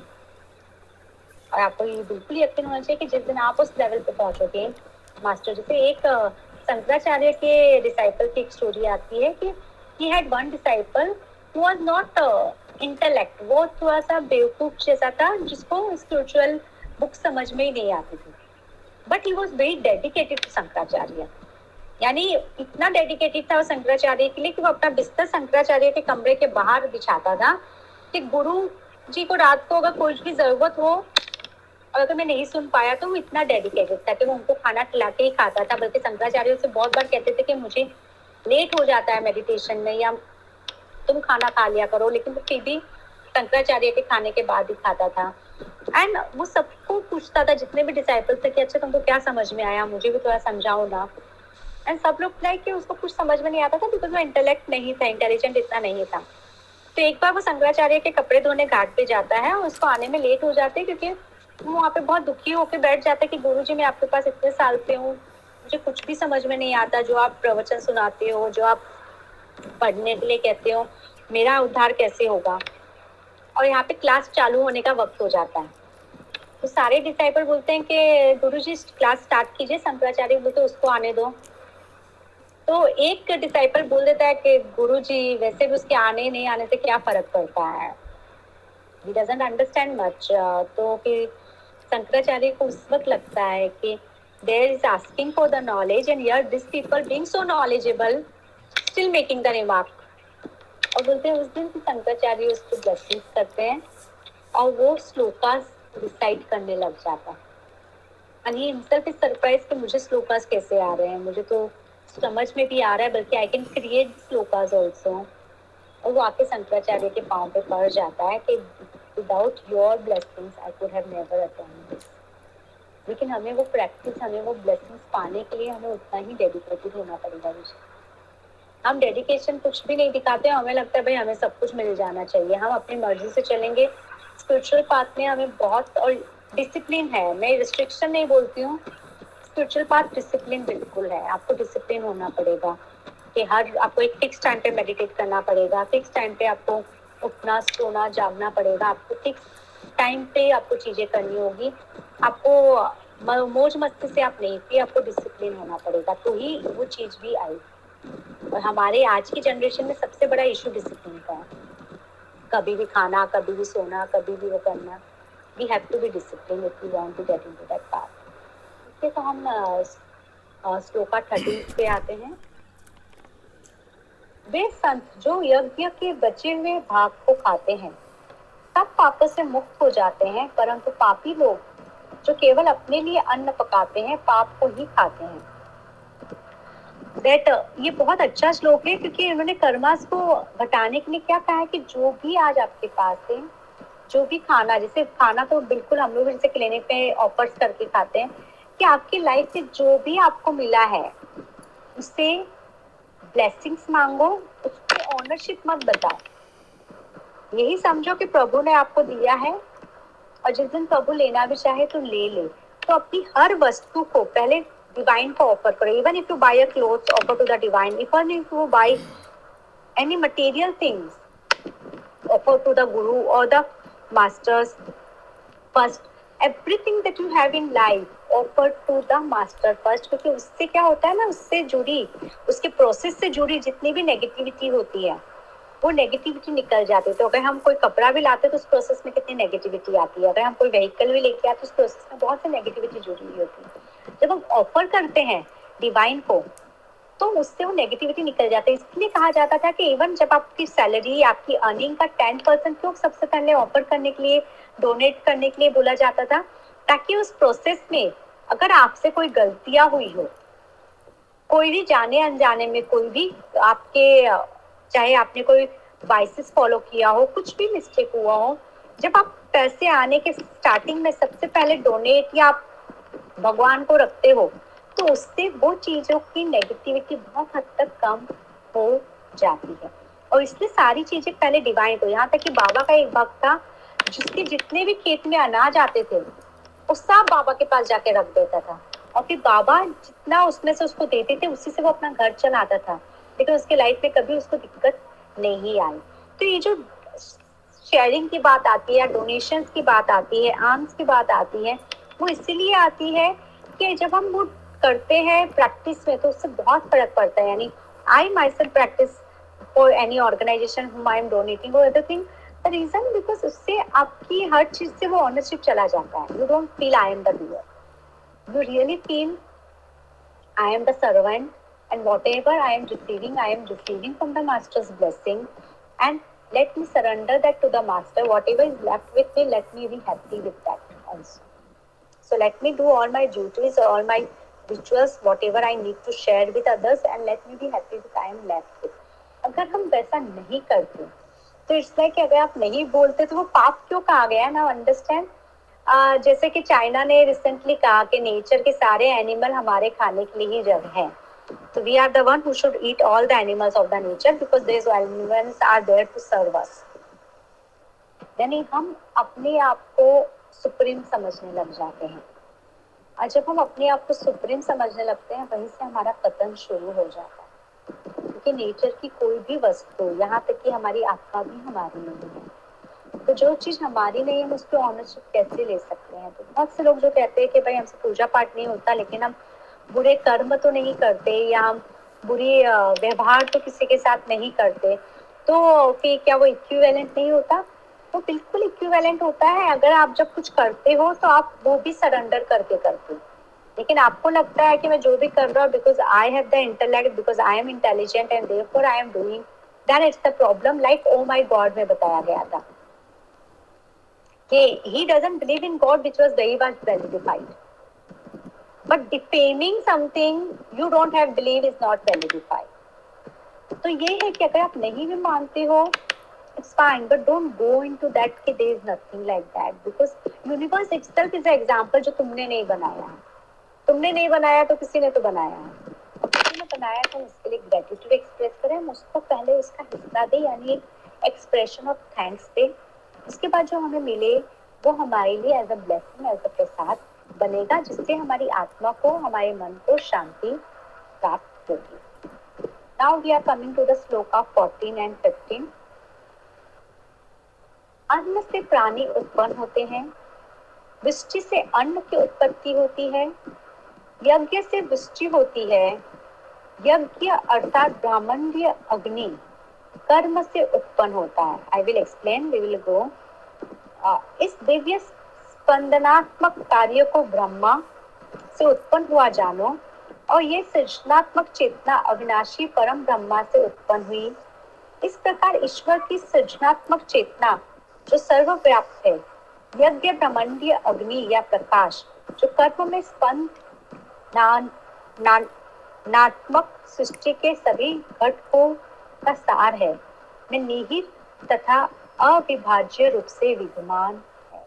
और आपको ये बिल्कुल यकीन होना चाहिए कि जिस दिन आप उस लेवल पे पहुंचोगे मास्टर जैसे एक शंकराचार्य के डिसाइपल की एक स्टोरी आती है कि he had one disciple who was not intellect वो थोड़ा सा बेवकूफ़ जैसा था, जिसको स्पिरिचुअल बुक समझ में ही नहीं आती थी। But he was very dedicated to Shankaracharya. यानी इतना डेडिकेटेड था शंकराचार्य के लिए कि वो अपना बिस्तर शंकराचार्य के कमरे के बाहर बिछाता था कि गुरु जी को रात को अगर कुछ भी ज़रूरत हो और अगर मैं नहीं सुन पाया तो वो इतना डेडिकेटेड था कि वो उनको खाना खिला के ही खाता था। बल्कि शंकराचार्य से बहुत बार कहते थे कि मुझे लेट हो जाता है मेडिटेशन में या तुम खाना खा लिया करो। लेकिन वो फिर भी शंकराचार्य के खाने के बाद ही खाता था। एंड वो सबको पूछता था, जितने भी डिसाइपल्स थे कि अच्छा तुमको क्या समझ में आया? मुझे भी थोड़ा समझाओ ना। एंड सब लोग लाइक कि उसको कुछ समझ में नहीं आता था बिकॉज़ वो इंटेलेक्ट नहीं था इंटेलिजेंट इतना नहीं था। तो एक बार वो शंकराचार्य के कपड़े धोने घाट पे जाता है और उसको आने में लेट हो जाते हैं क्योंकि वो वहाँ पे बहुत दुखी होकर बैठ जाता कि गुरु जी मैं आपके पास इतने साल से हूँ। मुझे कुछ भी समझ में नहीं आता जो आप प्रवचन सुनाते हो, जो आप पढ़ने के लिए कहते हो। मेरा उद्धार कैसे होगा? और यहाँ पे क्लास चालू होने का वक्त हो जाता है। तो सारे डिसाइपल बोलते हैं कि गुरु जी क्लास स्टार्ट कीजिए, शंकराचार्य बोलते उसको आने दो। तो एक डिसाइपल बोल देता है कि गुरु जी वैसे भी उसके आने नहीं, आने से क्या फ़र्क पड़ता है? ही डजेंट अंडरस्टैंड मच तो फिर शंकराचार्य को उस वक्त लगता है कि there is asking for the knowledge and yeah this people being so knowledgeable still making the remark और बोलते हैं, उस दिन की शंकराचार्य उसको ब्लेसिंग करते हैं और वो श्लोकास रिसाइट करने लग जाता है। हिमसेल्फ इज़ सरप्राइज़ कि मुझे श्लोकास कैसे आ रहे हैं? मुझे तो समझ में भी आ रहा है, बल्कि I can create shlokas also और वो आके शंकराचार्य के पाँव पे पड़ जाता है कि without your blessings I could have never attend लेकिन हमें वो प्रैक्टिस हमें वो ब्लेसिंग्स पाने के लिए हमें उतना ही डेडिकेटेड होना पड़ेगा विषय हम डेडिकेशन कुछ भी नहीं दिखाते, हमें लगता है भाई हमें सब कुछ मिल जाना चाहिए। हम अपनी मर्ज़ी से चलेंगे। स्पिरिचुअल पाथ में हमें बहुत और डिसिप्लिन है। मैं रिस्ट्रिक्शन नहीं बोलती हूँ। स्पिरिचुअल पाथ डिसिप्लिन बिल्कुल है। आपको डिसिप्लिन होना पड़ेगा कि हर, आपको एक फिक्स टाइम पे मेडिटेट करना पड़ेगा। फिक्स टाइम पे आपको उठना सोना जागना पड़ेगा आपको। फिक्स टाइम पे आपको चीज़ें करनी होगी। आपको मौज मस्ती से आप नहीं, फिर आपको डिसिप्लिन होना पड़ेगा। तो ही वो चीज़ भी आई। और हमारे आज की जनरेशन में सबसे बड़ा इशू डिसिप्लिन का है। कभी भी खाना, कभी भी सोना, कभी भी वो करना। We have to be discipline if we want to get into that path इसके तो हम श्लोका थर्टी पे आते हैं। वे संत जो यज्ञ के बचे हुए भाग को खाते हैं। सब पापों से मुक्त हो जाते हैं, परंतु पापी लोग, जो केवल अपने लिए अन्न पकाते हैं, पाप को ही खाते हैं। दैट ये बहुत अच्छा श्लोक है, क्योंकि इन्होंने कर्मास को घटाने के लिए क्या कहा है कि जो भी आज आपके पास है, जो भी खाना, जैसे खाना तो बिल्कुल हम लोग जैसे क्लिनिक पे ऑफर्स करके खाते हैं, कि आपकी लाइफ से जो भी आपको मिला है, उससे ब्लेसिंग्स मांगो, उसकी ओनरशिप मत बताओ। यही समझो कि प्रभु ने आपको दिया है, और जिस दिन प्रभु लेना भी चाहे तो ले ले। तो अपनी हर वस्तु को पहले डिवाइन को ऑफ़र करो। Even if you buy a clothes offer to the divine even if you buy any material things offer to the guru और the masters first everything that you have in life offer to the master first क्योंकि उससे क्या होता है ना, उससे जुड़ी, उसके प्रोसेस से जुड़ी जितनी भी नेगेटिविटी होती है, वो नेगेटिविटी निकल जाती है। तो अगर हम कोई कपड़ा भी लाते हैं तो उस प्रोसेस में कितनी नेगेटिविटी आती है। अगर हम कोई व्हीकल भी लेके आते हैं उस प्रोसेस में बहुत सी नेगेटिविटी जुड़ी हुई होती है। जब हम ऑफ़र करते हैं डिवाइन को तो उससे वो नेगेटिविटी निकल जाती है। इसलिए कहा जाता था कि इवन जब आपकी सैलरी आपकी अर्निंग का टेन परसेंट क्यों सबसे पहले ऑफ़र करने के लिए डोनेट करने के लिए बोला जाता था ताकि उस प्रोसेस में अगर आपसे कोई गलतियाँ हुई हो, कोई भी जाने अनजाने में कोई भी आपके, चाहे आपने कोई वाइसेस फॉलो किया हो, कुछ भी मिस्टेक हुआ हो, जब आप पैसे आने के स्टार्टिंग में सबसे पहले डोनेट या आप भगवान को रखते हो तो उससे वो चीज़ों की नेगेटिविटी बहुत हद तक कम हो जाती है। और इसलिए सारी चीज़ें पहले डिवाइन को यहाँ तक कि बाबा का एक भक्त था, जिसके जितने भी खेत में अनाज आते थे सब बाबा के पास जाके रख देता था। और फिर बाबा जितना उसमें से उसको देते थे, उसी से वो अपना घर चलाता था। लेकिन उसके लाइफ में कभी उसको दिक्कत नहीं आई। तो ये जो शेयरिंग की बात आती है डोनेशन की बात आती है आर्म्स की बात आती है, वो इसीलिए आती है कि जब हम वो करते हैं प्रैक्टिस में तो उससे बहुत फ़र्क पड़ता है। यानी I myself practice for any organisation whom I am donating और थिंग रीजन बिकॉज़ उससे आपकी हर चीज़ से वो ऑनरशिप चला जाता है you don't feel I am the doer you really feel I am the servant and whatever I am receiving, I am receiving from the Master's blessing. And let me surrender that to the Master. Whatever is left with me, let me be happy with that also. So let me do all my duties, or all my rituals, whatever I need to share with others, and let me be happy with I am left with. अगर हम वैसा नहीं करते तो it's like अगर आप नहीं बोलते तो वो पाप क्यों कहा गया है? ना अंडरस्टैंड जैसे कि चाइना ने रिसेंटली कहा कि नेचर के सारे एनिमल हमारे खाने के लिए ही जग है। तो we are the one who should eat all the animals of the nature because these animals are there to serve us. यानी हम अपने आप को सुप्रीम समझने लग जाते हैं। और जब हम अपने आप को सुप्रीम समझने लगते हैं, वहीं से हमारा पतन शुरू हो जाता है। क्योंकि नेचर की कोई भी वस्तु, यहाँ तक कि हमारी आत्मा भी हमारी नहीं है। तो जो चीज़ हमारी नहीं है, हम उसकी ऑनरशिप कैसे ले सकते हैं? तो बहुत से लोग जो कहते हैं कि भाई हमसे पूजा पाठ नहीं होता, लेकिन हम बुरे कर्म तो नहीं करते या हम बुरी व्यवहार तो किसी के साथ नहीं करते। तो फिर क्या वो इक्विवेलेंट नहीं होता? वो बिल्कुल इक्विवेलेंट होता है। अगर आप जब कुछ करते हो तो आप वो भी सरेंडर करके करते हो। लेकिन आपको लगता है कि मैं जो भी कर रहा हूँ because I have the internet because I am intelligent and therefore I am doing then it's the problem like oh my God में बताया गया था। He doesn't believe in God which was very much vilified but defaming something you don't have believe is not vilified तो ये है कि अगर आप नहीं भी मानते हो it's fine but don't go into that कि there is nothing like that because universe it's example जो तुमने नहीं बनाया। है तुमने नहीं बनाया तो किसी ने तो बनाया किसी ने बनाया तो उसके लिए ग्रेटिट्यूड एक्सप्रेस करें। हम उसको पहले उसका हिस्सा दे, यानी एक्सप्रेशन ऑफ़ थैंक्स दे। उसके बाद जो हमें मिले, वो हमारे लिए as a blessing as a prasad बनेगा, जिससे हमारी आत्मा को, हमारे मन को शांति प्राप्त होगी। Now we are coming to the shloka 14 and 15 अन्न से प्राणी उत्पन्न होते हैं। वृष्टि से अन्न की उत्पत्ति होती है। यज्ञ से वृष्टि होती है। यज्ञ अर्थात ब्राह्मण्य अग्नि कर्म से उत्पन्न होता है। I will explain we will go इस दिव्य स्पंदनात्मक कार्य को ब्रह्मा से उत्पन्न हुआ जानो, और ये सृजनात्मक चेतना अविनाशी परम ब्रह्मा से उत्पन्न हुई। इस प्रकार ईश्वर की सृजनात्मक चेतना जो सर्वव्याप्त है, यज्ञ ब्रह्मंडीय अग्नि या प्रकाश, जो कर्म में स्पंद नात्मक सृष्टि के सभी घटकों का सार है। में निहित तथा अविभाज्य रूप से विद्यमान है।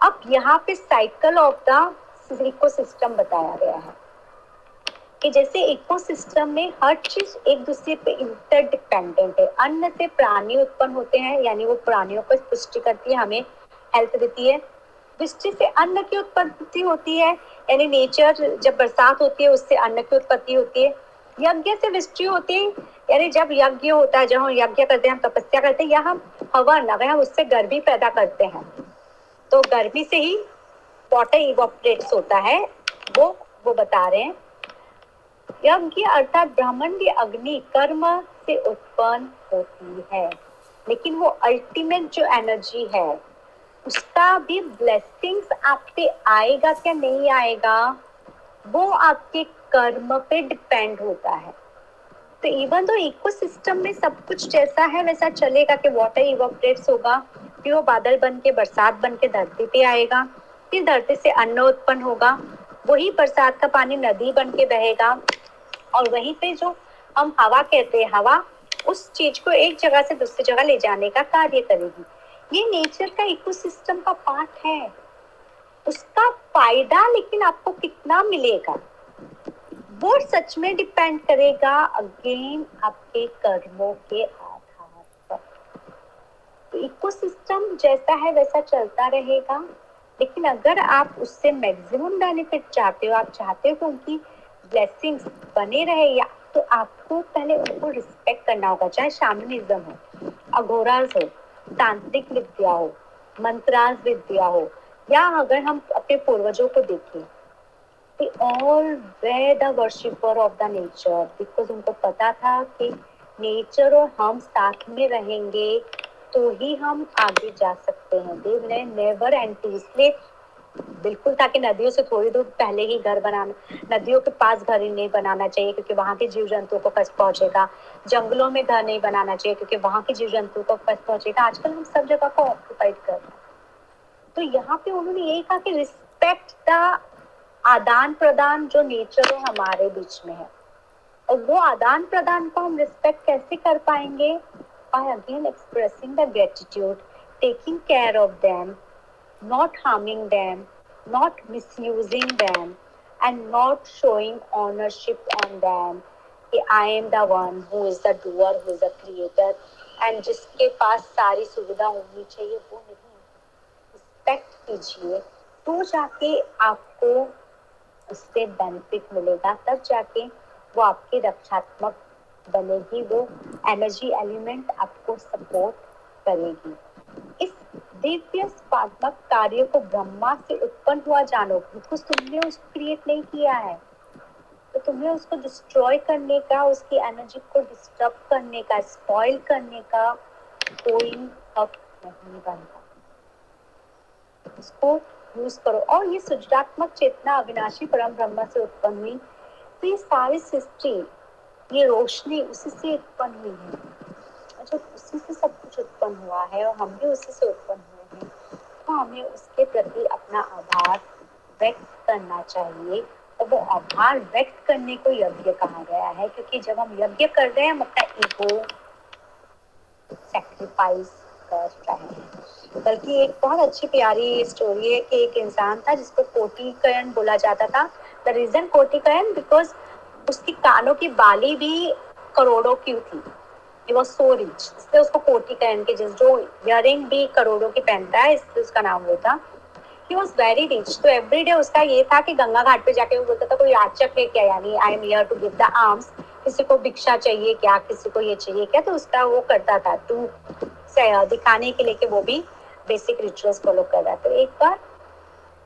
अब यहाँ पे साइकिल ऑफ़ द इकोसिस्टम बताया गया है कि जैसे इकोसिस्टम में हर चीज़ एक दूसरे पे इंटरडिपेंडेंट है। अन्न से प्राणी उत्पन्न होते हैं, यानी वो प्राणियों को पुष्टि करती है, हमें हेल्थ देती है। वृष्टि से अन्न की उत्पत्ति होती है, यानी नेचर जब बरसात होती है, उससे अन्न की उत्पत्ति होती है। यज्ञ से वृष्टि होती है, यानी जब यज्ञ होता है, जब हम यज्ञ करते हैं, हम तपस्या करते हैं, या हम हवन अगर हम उससे गर्मी पैदा करते हैं। तो गर्मी से ही वाटर इवोपरेट्स होता है, वो वो बता रहे हैं। यज्ञ अर्थात ब्रह्मंडी अग्नि कर्म से उत्पन्न होती है, लेकिन वो अल्टीमेट जो एनर्जी है उसका भी ब्लेसिंग्स आप पे आएगा क्या नहीं आएगा? वो आपके कर्म पे डिपेंड होता है। तो इवन तो इकोसिस्टम में सब कुछ जैसा है, वैसा चलेगा कि वाटर इवोपरेट्स होगा फिर वो बादल बन के, बरसात बन के धरती पे आएगा, फिर धरती से अन्न उत्पन्न होगा, वही बरसात का पानी नदी बन के बहेगा, और वहीं पे जो हम हवा कहते हैं, हवा, उस चीज़ को एक जगह से दूसरी जगह ले जाने का कार्य करेगी। ये नेचर का इकोसिस्टम का पार्ट है। उसका फ़ायदा लेकिन आपको कितना मिलेगा? वो सच में डिपेंड करेगा अगेन आपके कर्मों के आधार पर। तो इकोसिस्टम जैसा है वैसा चलता रहेगा। लेकिन अगर आप उससे मैक्सिमम बेनिफिट चाहते हो, आप चाहते हो उनकी ब्लेसिंग्स बने रहे, या तो आपको पहले उनको रिस्पेक्ट करना होगा, चाहे शामिनिज्म हो, अघोराज हो। तांत्रिक विद्या हो मंत्रांश विद्या हो, या अगर हम अपने पूर्वजों को देखें they all were the worshipper of the nature, because उनको पता था कि नेचर और हम साथ में रहेंगे तो ही हम आगे जा सकते हैं। देव ने नेवर एंटी इसलिए बिल्कुल ताकि नदियों से थोड़ी दूर पहले ही घर बनाना नदियों के पास घर ही नहीं बनाना चाहिए क्योंकि वहाँ के जीव जंतुओं को कष्ट पहुंचेगा। जंगलों में घर नहीं बनाना चाहिए क्योंकि वहाँ के जीव जंतुओं को कष्ट पहुंचेगा। आजकल हम सब जगह को ऑक्यूपाइड कर तो यहाँ पे उन्होंने यही कहा कि रिस्पेक्ट द आदान प्रदान जो नेचर है हमारे बीच में है। और वो आदान प्रदान को हम रिस्पेक्ट कैसे कर पाएँगे? By again expressing the gratitude, taking care of them, not harming them, not misusing them, and not showing ownership on them. I am the one who is the doer, who is the creator, and जिसके पास सारी सुविधा होनी चाहिए वो नहीं respect कीजिए तो जाके आपको उससे बेनिफिट मिलेगा तब जाके वो आपकी रक्षात्मक बनेगी वो एनर्जी एलिमेंट आपको सपोर्ट करेगी दिव्य स्पात्मक कार्य को ब्रह्मा से उत्पन्न हुआ जानो। बिकॉज़ तुमने उसको क्रिएट नहीं किया है। तो तुम्हें उसको डिस्ट्रॉय करने का, उसकी एनर्जी को डिस्टर्ब करने का स्पॉइल करने का कोई हक नहीं बनता। उसको यूज़ करो। और ये सृजनात्मक चेतना अविनाशी परम ब्रह्म से उत्पन्न हुई। तो ये सारी सृष्टि, ये रोशनी, उसी से उत्पन्न हुई है। जब उसी से सब कुछ उत्पन्न हुआ है और हम भी उसी से उत्पन्न हुए हैं तो हमें उसके प्रति अपना आभार व्यक्त करना चाहिए। और वो आभार व्यक्त करने को यज्ञ कहा गया है, क्योंकि जब हम यज्ञ कर रहे हैं, हम अपना ईगो सेक्रीफाइस कर रहे हैं। बल्कि एक बहुत अच्छी प्यारी स्टोरी है कि एक इंसान था जिसको कोटिकरण बोला जाता था। द रीजन कोटिकरण बिकॉज़ उसकी कानों की बाली भी करोड़ों की थी। ही वॉज़ सो रिच इसलिए उसको कोटिकरण के जिस जो इयरिंग भी करोड़ों की पहनता है इसलिए उसका नाम वो था। ही वॉज़ वेरी रिच तो एवरी डे उसका ये था कि गंगा घाट पे जाके वो बोलता था, कोई याचक है क्या यानी I am here to give the arms किसी को भिक्षा चाहिए क्या? किसी को ये चाहिए क्या? तो उसका वो करता था। टू दिखाने के लिए कि वो भी बेसिक रिचुअल्स फॉलो कर रहा तो एक बार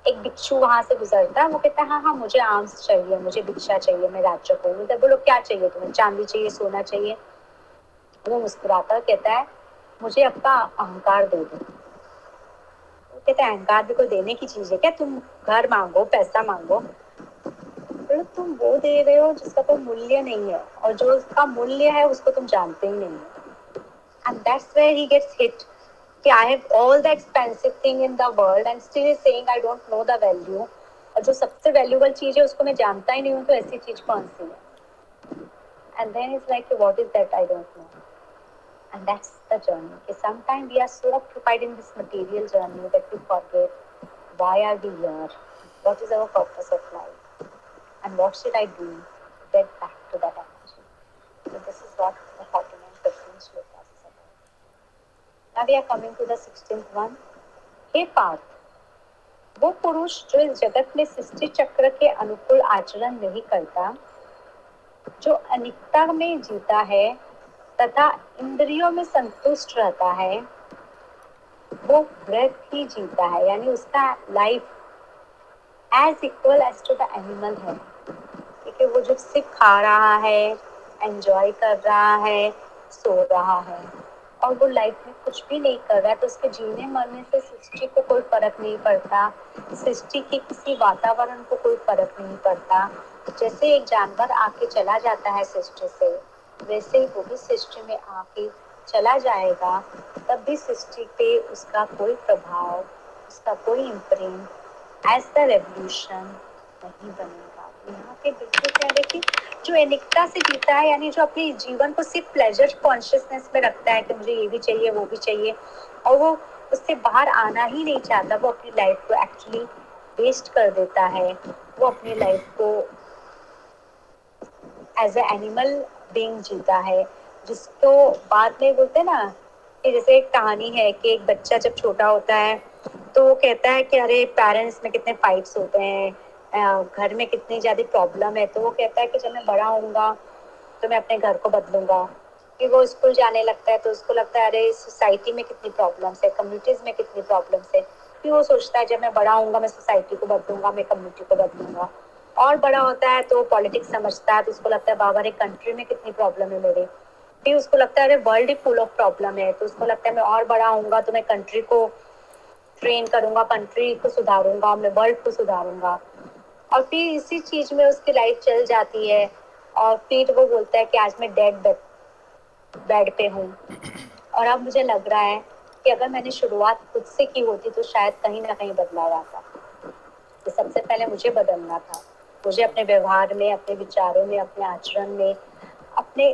एक भिक्षु वहाँ से गुजरता है वो कहता, है हाँ हाँ मुझे आर्म्स चाहिए, मुझे भिक्षा चाहिए, मैं राजक हूँ। तो बोलो, क्या चाहिए तुम्हें? चांदी चाहिए, सोना चाहिए। वो मुस्कुराता कहता है, मुझे आपका अहंकार दे दो। वो कहता है, अहंकार भी कोई देने की चीज़ है क्या? तुम घर मांगो, पैसा मांगो? बोलो, तुम वो दे रहे हो जिसका कोई मूल्य नहीं है और जो उसका मूल्य है उसको तुम जानते ही नहीं है। And that's where he gets hit कि I have all the expensive thing in the world and still is saying, I don't know the value. और जो सबसे वैल्यूबल चीज़ है उसको मैं जानता ही नहीं हूँ तो ऐसी चीज़ कौन सी है। And then it's like, what is that? I don't know. And that's the journey कि sometimes we are so occupied in this material journey that we forget why are we here what is our purpose of life and what should I do to get back to that energy so this is what the 14 and 15 shlokas is about Now we are coming to the 16th one. हे पार्थ वो पुरुष जो इस जगत में सृष्टि चक्र के अनुकूल आचरण नहीं करता जो अनिकता में जीता है तथा इंद्रियों में संतुष्ट रहता है, वो व्रत ही जीता है, यानी उसका life as equal as to the animal है। क्योंकि वो जो सिर्फ़ खा रहा है एंजॉय कर रहा है, सो रहा है, और वो लाइफ में कुछ भी नहीं कर रहा है तो उसके जीने मरने से सृष्टि को कोई फ़र्क नहीं पड़ता, सृष्टि के किसी वातावरण को कोई फ़र्क नहीं पड़ता। जैसे एक जानवर आके चला जाता है सृष्टि से वैसे ही वो भी सृष्टि में आके चला जाएगा, तब भी सृष्टि पे उसका कोई प्रभाव, उसका कोई इम्प्रिंट एज द रेवल्यूशन नहीं बनेगा। यहाँ पे बिल्कुल क्या कि जो एनिकता से जीता है, यानी जो अपने जीवन को सिर्फ़ प्लेजर कॉन्शियसनेस में रखता है कि मुझे ये भी चाहिए, वो भी चाहिए, और वो उससे बाहर आना ही नहीं चाहता, वो अपनी लाइफ को एक्चुअली वेस्ट कर देता है। वो अपनी लाइफ को एज ए एनिमल बीइंग जीता है। जिसको बाद में बोलते ना, कि जैसे एक कहानी है कि एक बच्चा जब छोटा होता है तो वो कहता है कि अरे पेरेंट्स में कितने फाइट्स होते हैं घर में कितनी ज़्यादा प्रॉब्लम है। तो वो कहता है कि जब मैं बड़ा होऊँगा तो मैं अपने घर को बदलूँगा। कि वो स्कूल जाने लगता है तो उसको लगता है, अरे सोसाइटी में कितनी प्रॉब्लम्स है कम्युनिटीज में कितनी प्रॉब्लम्स है। फिर वो सोचता है, जब मैं बड़ा होऊँगा, मैं सोसाइटी को बदलूँगा, मैं कम्युनिटी को बदलूँगा। और बड़ा होता है तो पॉलिटिक्स समझता है तो उसको लगता है, बाबा रे कंट्री में कितनी प्रॉब्लम है मेरे? फिर उसको लगता है, अरे वर्ल्ड ही फुल ऑफ़ प्रॉब्लम है। तो उसको लगता है, मैं और बड़ा होऊँगा तो मैं कंट्री को ट्रेन करूँगा कंट्री को सुधारूँगा, मैं वर्ल्ड को सुधारूँगा। और फिर इसी चीज़ में उसकी लाइफ चल जाती है और फिर वो बोलता है कि, आज मैं डेड बेड पे हूँ। और अब मुझे लग रहा है कि अगर मैंने शुरुआत खुद से की होती तो शायद कहीं ना कहीं बदलाव आता। तो सबसे पहले मुझे बदलना था। मुझे अपने व्यवहार में, अपने विचारों में, अपने आचरण में, अपने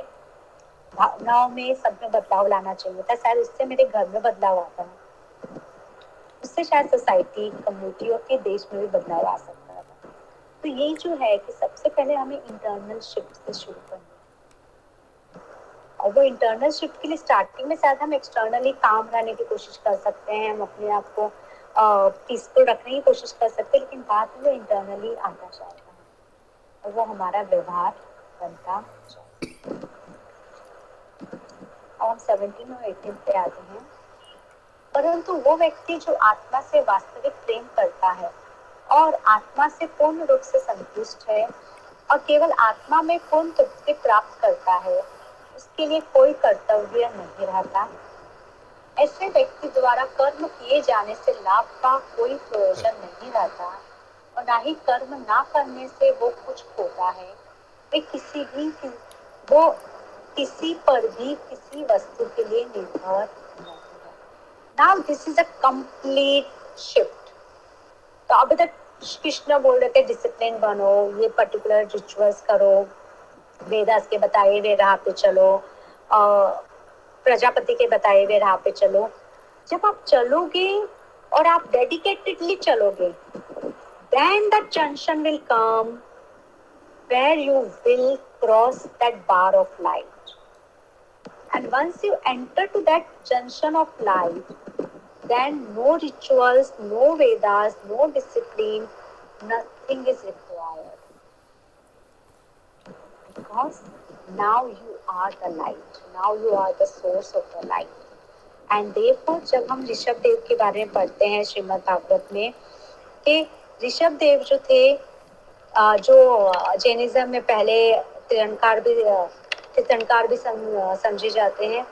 भावनाओं में सब में बदलाव लाना चाहिए था। शायद उससे मेरे घर में बदलाव आता है। उससे शायद सोसाइटी कम्युनिटी और के देश में भी बदलाव आ सकता है। तो यही जो है कि सबसे पहले हमें इंटरनल शिफ्ट से शुरू करना। और वो इंटरनल शिफ्ट के लिए स्टार्टिंग में शायद हम एक्सटर्नली काम रहने की कोशिश कर सकते हैं, हम अपने आप को पीसफुल रखने की कोशिश कर सकते हैं, लेकिन में वो इंटरनली आता जाएगा और वो हमारा व्यवहार बनता। अब हम सेवनटीन और एटीन पे आते हैं। परंतु वो व्यक्ति जो आत्मा से वास्तविक प्रेम करता है और आत्मा से पूर्ण रूप से संतुष्ट है और केवल आत्मा में पूर्ण तृप्ति प्राप्त करता है, उसके लिए कोई कर्तव्य नहीं रहता। ऐसे व्यक्ति द्वारा कर्म किए जाने से लाभ का कोई प्रयोजन नहीं रहता। और ना ही कर्म ना करने से वो कुछ होता है। वे किसी भी वो किसी पर भी किसी वस्तु के लिए निर्भर now this is a complete shift तो अभी तक कृष्ण बोल रहे थे डिसिप्लिन बनो, ये पर्टिकुलर रिचुअल्स करो, वेदास के बताए हुए राह पे चलो प्रजापति के बताए हुए राह पे चलो। जब आप चलोगे और आप डेडिकेटेडली चलोगे then the junction will come where you will cross that bar of light and once you enter to that junction of light then no rituals no vedas no discipline nothing is required because now you are the light now you are the source of the light and therefore जब हम ऋषभ देव के बारे में पढ़ते हैं श्रीमद् भागवत में कि ऋषभ देव जो थे जो जैनिज्म में पहले तीर्थंकार भी तीर्थंकार भी समझे जाते हैं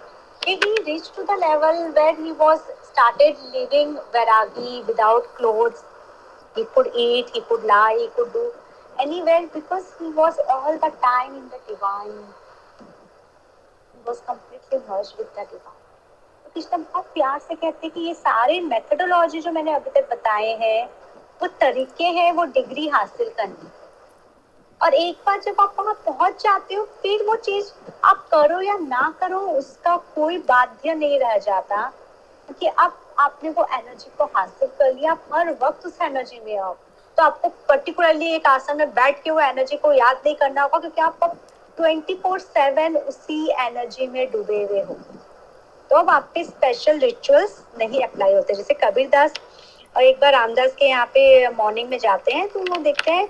he reached to the level where he was started living vairagi without clothes he could eat he could lie he could do anywhere because he was all the time in the divine he was completely merged with the divine तो कृष्ण बहुत प्यार से कहते हैं कि ये सारे methodology जो मैंने अभी तक बताए हैं वो तरीके हैं वो डिग्री हासिल करने। और एक बार जब आप वहाँ पहुँच जाते हो, फिर वो चीज़ आप करो या ना करो, उसका कोई बाध्य नहीं रह जाता क्योंकि अब आपने वो एनर्जी को हासिल कर लिया। आप हर वक्त उस एनर्जी में हो। तो आपको पर्टिकुलरली एक आसन में बैठ के वो एनर्जी को याद नहीं करना होगा क्योंकि आप ट्वेंटी फोर सेवन उसी एनर्जी में डूबे हुए हो। तो अब आप पे स्पेशल रिचुअल्स नहीं अप्लाई होते। जैसे कबीरदास और एक बार रामदास के यहाँ पे मॉर्निंग में जाते हैं तो वो देखते हैं,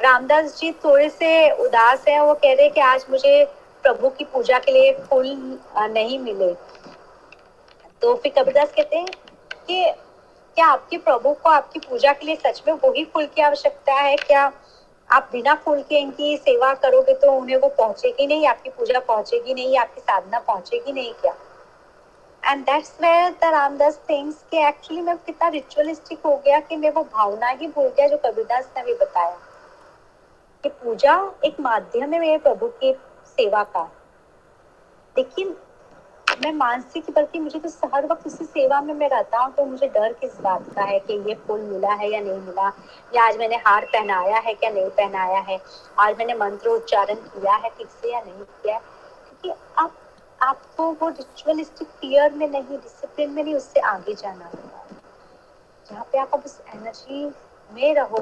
रामदास जी थोड़े से उदास हैं, वो कह रहे हैं कि आज मुझे प्रभु की पूजा के लिए फूल नहीं मिले। तो फिर कबीरदास कहते हैं कि क्या आपके प्रभु को आपकी पूजा के लिए सच में वही फूल की आवश्यकता है? क्या आप बिना फूल के इनकी सेवा करोगे तो उन्हें वो पहुंचेगी नहीं, आपकी पूजा पहुंचेगी नहीं, आपकी साधना पहुंचेगी नहीं क्या? And that's where the Ramdas things कि एक्चुअली मैं कितना रिचुअलिस्टिक हो गया कि मैं वो भावना ही भूल गया जो कबीरदास ने भी बताया। कि पूजा एक माध्यम है मेरे प्रभु की सेवा का। लेकिन मैं मानसिक बल्कि मुझे तो हर वक्त उसी सेवा में मैं रहता हूँ तो मुझे डर किस बात का है कि ये फूल मिला है या नहीं मिला? या आज मैंने हार पहनाया है क्या नहीं पहनाया है? आज मैंने मंत्र उच्चारण किया है, ठीक से या नहीं किया क्योंकि आप आपको वो रिचुअलिस्टिक फियर में नहीं डिसिप्लिन में नहीं, उससे आगे जाना होगा। जहाँ पे आप अब उस एनर्जी में रहो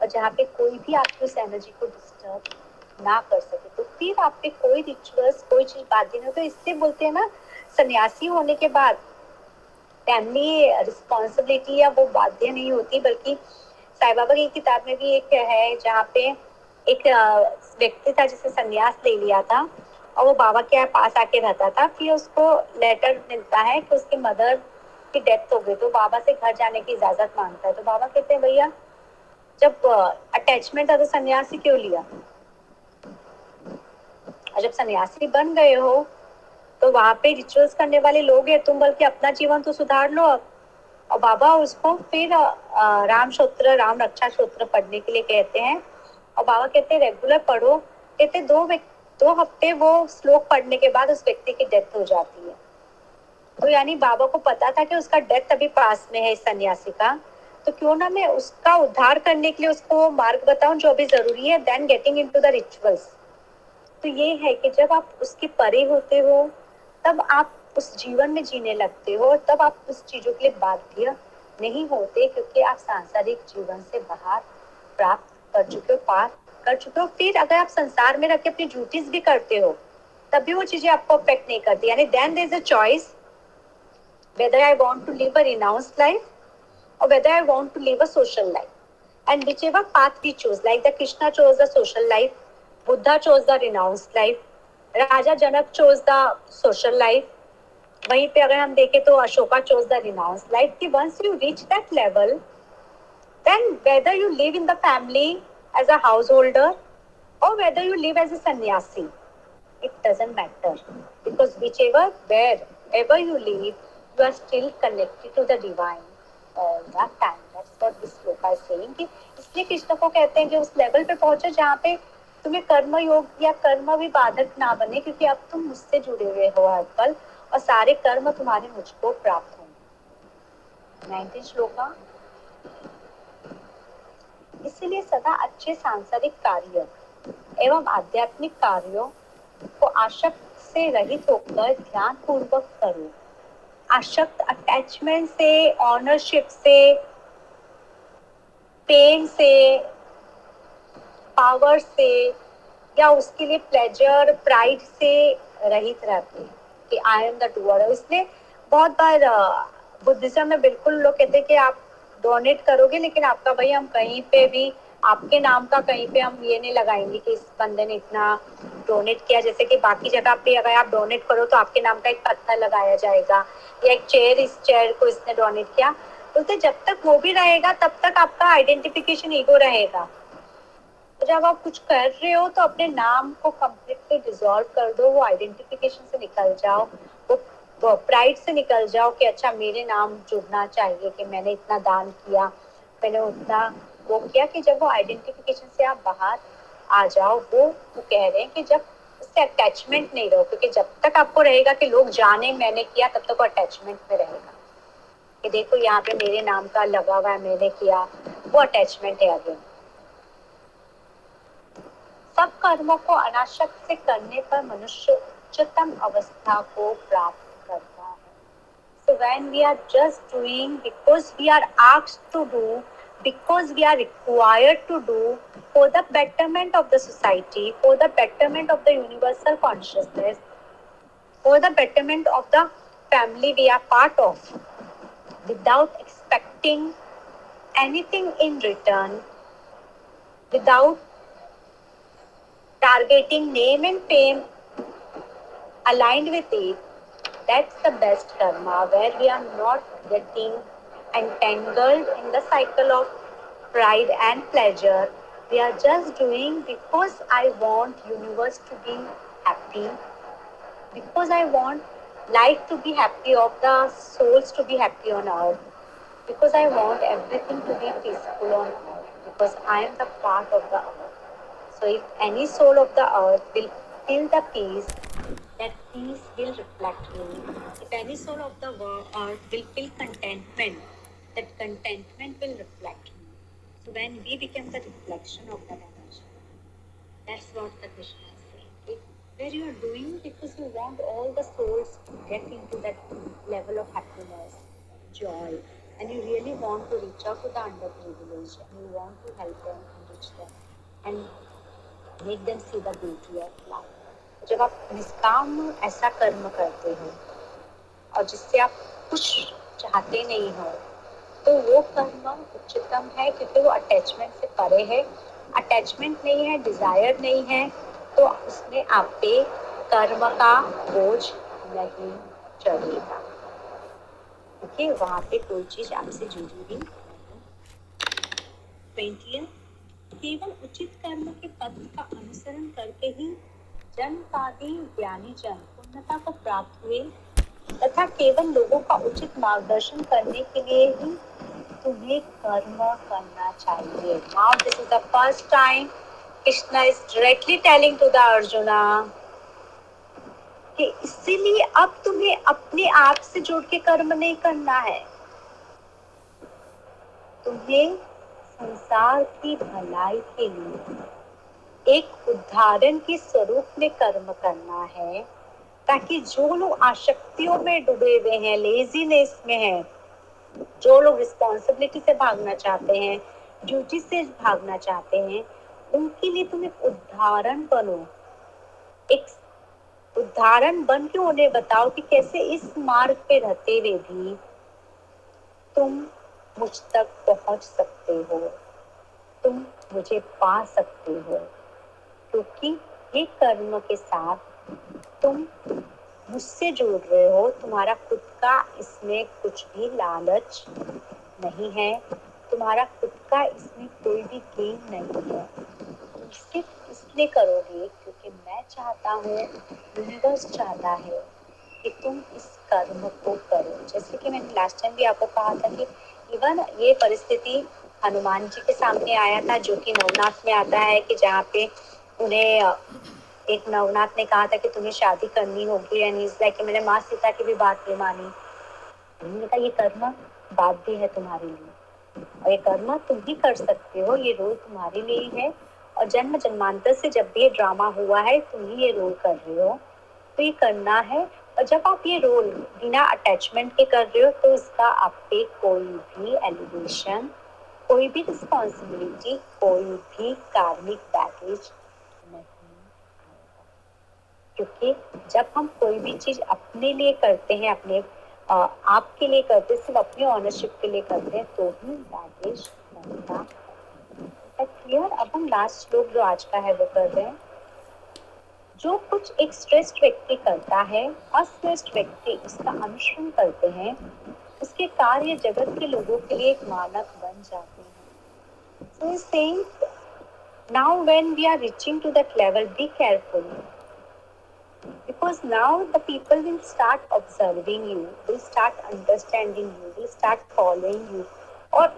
और जहाँ पे कोई भी आपकी उस एनर्जी को डिस्टर्ब ना कर सके तो फिर आप पे कोई रिचुअल्स कोई चीज़ बाध्य नहीं तो इससे बोलते हैं ना, सन्यासी होने के बाद फैमिली रिस्पॉन्सिबिलिटी या वो बाध्य नहीं होती, बल्कि साई बाबा की किताब में भी एक है, जहाँ पे एक व्यक्ति था जिसने संन्यास ले लिया था। और वो बाबा के पास आके रहता था। फिर उसको लेटर मिलता है कि उसकी मदर की डेथ हो गई। तो बाबा से घर जाने की इजाज़त माँगता है। तो बाबा कहते हैं, भैया, जब अटैचमेंट था तो सन्यासी क्यों लिया? और जब सन्यासी बन गए हो तो वहाँ पे रिचुअल्स करने वाले लोग हैं। तुम बल्कि अपना जीवन तो सुधार लो अब। और बाबा उसको फिर राम सूत्र राम रक्षा सूत्र पढ़ने के लिए कहते हैं। और बाबा कहते हैं, रेगुलर पढ़ो। कहते दो व्यक- दो हफ़्ते वो श्लोक पढ़ने के बाद उस व्यक्ति की डेथ हो जाती है। तो यानी बाबा को पता था कि उसका डेथ अभी पास में है इस सन्यासी का। तो क्यों ना मैं उसका उद्धार करने के लिए उसको मार्ग बताऊँ जो भी ज़रूरी है then getting into the rituals तो ये है कि जब आप उसके परे होते हो, तब आप उस जीवन में जीने लगते हो और तब आप उस चीज़ों के लिए बाध्य नहीं होते क्योंकि आप सांसारिक जीवन से बाहर प्राप्त कर चुके हो, पार कर चुके हो, फिर अगर आप संसार में रख के अपनी ड्यूटीज़ भी करते हो तब भी वो चीज़ें आपको अफेक्ट नहीं करती। यानी then there is a choice whether I want to live a renounce life और whether I want to live a social life and whichever path we choose like the Krishna chose the social life Buddha chose the renounce life Raja Janak chose the social life वहीं पे अगर हम देखें तो Ashoka chose the renounce life कि once you reach that level then whether you live in the family as a householder or whether you live as a sannyasi it doesn't matter because whichever wherever you live you are still connected to the divine all the time that's what this sloka is saying कि इसलिए कृष्ण को कहते हैं कि उस level पे पहुंचो जहाँ पे तुम्हें कर्म योग या कर्म भी बाधक ना बने क्योंकि अब तुम मुझसे जुड़े हुए हो हर पल और सारे कर्म तुम्हारे मुझको प्राप्त होंगे नाइनटीन श्लोका इसलिए सदा अच्छे सांसारिक कार्य एवं आध्यात्मिक कार्यों को आशक्त से रहित होकर ध्यान पूर्वक करो। आशक्त अटैचमेंट से ऑनरशिप से पेन से पावर से या उसके लिए प्लेजर प्राइड से रहित रहते कि आई एम द डूअर इसलिए बहुत बार बुद्धिज्म में बिल्कुल लोग कहते हैं कि आप डोनेट करोगे, लेकिन आपका भाई, हम कहीं पे भी, आपके नाम का कहीं पे हम ये नहीं लगाएँगे कि इस बंदे ने इतना डोनेट किया। जैसे कि बाकी जगह पे अगर आप डोनेट करो तो आपके नाम का एक पत्थर लगाया जाएगा, या एक चेयर इस चेयर को इसने डोनेट किया। बोलते तो जब तक वो भी रहेगा, तब तक आपका आइडेंटिफिकेशन ईगो रहेगा। तो जब आप कुछ कर रहे हो तो अपने नाम को कम्प्लीटली डिजोल्व कर दो, वो आइडेंटिफिकेशन से निकल जाओ। प्राइड से निकल जाओ कि अच्छा मेरे नाम जुड़ना चाहिए कि मैंने इतना दान किया, मैंने उतना वो किया कि जब वो आइडेंटिफिकेशन से आप बाहर आ जाओ, वो वो कह रहे हैं कि जब उससे अटैचमेंट नहीं रहो, क्योंकि जब तक आपको रहेगा कि लोग जाने मैंने किया, तब तक वो अटैचमेंट में रहेगा। कि देखो यहाँ पे मेरे नाम का लगा हुआ है, मैंने किया, वो अटैचमेंट है अगेन सब कर्मों को अनाशक्त से करने पर मनुष्य उच्चतम अवस्था को प्राप्त when we are just doing because we are asked to do, because we are required to do for the betterment of the society, for the betterment of the universal consciousness, for the betterment of the family we are part of, without expecting anything in return, without targeting name and fame aligned with it, that's the best karma where we are not getting entangled in the cycle of pride and pleasure. We are just doing because I want universe to be happy, because I want life to be happy, of the souls to be happy on earth, because I want everything to be peaceful on earth, because I am the part of the earth. So if any soul of the earth will feel the peace, that peace will reflect me. If any soul of the world will feel contentment, that contentment will reflect me. So when we become the reflection of that energy, that's what the Krishna is saying. Where you are doing because you want all the souls to get into that level of happiness, joy, and you really want to reach out to the underprivileged and you want to help them, and reach them, and make them see the beauty of life. जब आप निष्काम ऐसा कर्म करते हो और जिससे आप कुछ चाहते नहीं हो तो वो कर्म उच्चतम है क्योंकि वो अटैचमेंट से परे है। अटैचमेंट नहीं है डिज़ायर नहीं है तो उसमें आप पे कर्म का बोझ नहीं चढ़ेगा। ओके, वहाँ पे कोई चीज़ आपसे जुड़ी हुई केवल उचित कर्म के पद का अनुसरण करके ही जनतादि ज्ञानी जन पूर्णता को प्राप्त हुए तथा केवल लोगों का उचित मार्गदर्शन करने के लिए ही तुम्हें कर्म करना चाहिए। Now this is the first time Krishna is directly telling to the Arjuna कि इसीलिए अब तुम्हें अपने आप से जुड़ के कर्म नहीं करना है। तुम्हें संसार की भलाई के लिए एक उदाहरण के स्वरूप में कर्म करना है, ताकि जो लोग आशक्तियों में डूबे हुए हैं लेजीनेस में हैं, जो लोग रिस्पॉन्सिबिलिटी से भागना चाहते हैं ड्यूटी से भागना चाहते हैं, उनके लिए तुम एक उदाहरण बनो। एक उदाहरण बन के उन्हें बताओ कि कैसे इस मार्ग पे रहते हुए भी तुम मुझ तक पहुँच सकते हो, तुम मुझे पा सकते हो। क्योंकि ये कर्म के साथ तुम मुझसे जुड़ रहे हो। तुम्हारा खुद का इसमें कुछ भी लालच नहीं है। तुम्हारा खुद का इसमें कोई भी गेम नहीं है। सिर्फ़ इसलिए करोगे क्योंकि मैं चाहता हूँ यूनिवर्स चाहता है कि तुम इस कर्म को करो। जैसे कि मैंने लास्ट टाइम भी आपको कहा था कि इवन ये परिस्थिति हनुमान जी के सामने आया था, जो कि नवनाथ में आता है, कि जहाँ पे उन्हें एक नवनाथ ने कहा था कि तुम्हें शादी करनी होगी एंड इज़ लाइक मैंने माँ सीता की भी बात नहीं मानी। उन्होंने कहा, ये कर्म बाध्य है तुम्हारे लिए और ये कर्म तुम ही कर सकते हो, ये रोल तुम्हारे लिए ही है और जन्म जन्मांतर से जब भी ये ड्रामा हुआ है, तुम ही ये रोल कर रहे हो। तो ये करना है और जब आप ये रोल बिना अटैचमेंट के कर रहे हो तो इसका आप पे कोई भी एलिगेशन कोई भी रिस्पॉन्सिबिलिटी कोई भी कार्मिक बैगेज क्योंकि जब हम कोई भी चीज़ अपने लिए करते हैं, अपने आपके लिए करते हैं, सिर्फ़ अपनी ऑनरशिप के लिए करते हैं तो ही बैगेज बनता क्लियर अब हम लास्ट श्लोक जो आज का है वो कर रहे हैं। जो कुछ एक श्रेष्ठ व्यक्ति करता है अश्रेष्ठ व्यक्ति उसका अनुसरण करते हैं, उसके कार्य जगत के लोगों के लिए एक मानक बन जाते हैं। He's saying, now when we are reaching to that level, be careful. Because now the people will start observing you will start understanding you will start following you और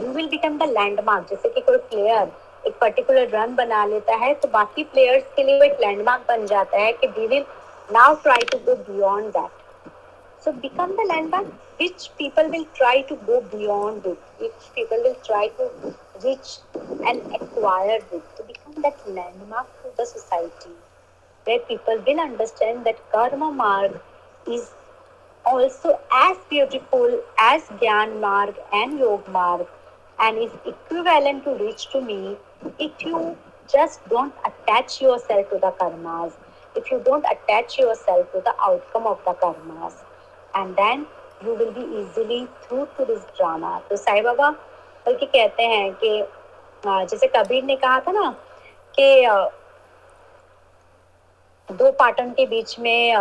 you will become the landmark जैसे कि कोई player एक particular run बना लेता है तो बाकी प्लेयर्स के लिए एक लैंडमार्क बन जाता है कि we will now try to go beyond that so become the landmark which people will try to go beyond it which people will try to reach and acquire it to become that landmark to the society where people will understand that karma marg is also as beautiful as gyan marg and yog marg and is equivalent to reach to me if you just don't attach yourself to the karmas if you don't attach yourself to the outcome of the karmas and then you will be easily through to this drama तो साईं बाबा बल्कि कहते हैं कि अ, जैसे कबीर ने कहा था ना कि अ, दो पाटन के बीच में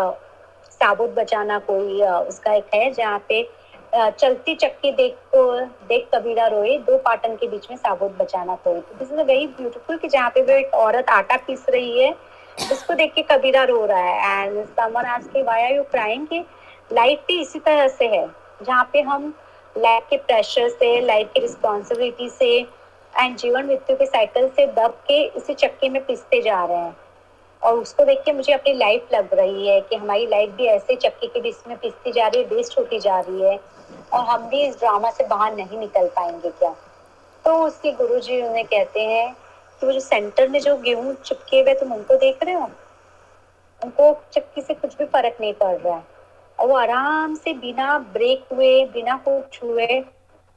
साबुत बचाना कोई उसका एक है, जहाँ पे चलती चक्की देख को, देख कबीरा रोए, दो पाटन के बीच में साबुत बचाना कोई। तो दिस इज़ वेरी ब्यूटीफुल कि जहाँ पे वो एक औरत आटा पीस रही है, उसको देख के कबीरा रो रहा है। एंड समवन आज के वाई आर यू क्राइंग कि लाइफ भी इसी तरह से है, जहाँ पे हम लाइफ के प्रेशर से लाइफ की रिस्पॉन्सिबिलिटी से एंड जीवन मृत्यु के साइकिल से दब के इसी चक्के में पिसते जा रहे हैं। और उसको देख के मुझे अपनी लाइफ लग रही है कि हमारी लाइफ भी ऐसे चक्के के बीच में पिसती जा रही है वेस्ट होती जा रही है और हम भी इस ड्रामा से बाहर नहीं निकल पाएँगे क्या? तो उसके गुरु जी उन्हें कहते हैं कि वो जो सेंटर में जो गेहूँ चिपके हुए, तुम उनको देख रहे हो? उनको चक्की से कुछ भी फ़र्क नहीं पड़ रहा है। और वो आराम से बिना ब्रेक हुए, बिना कुछ हुए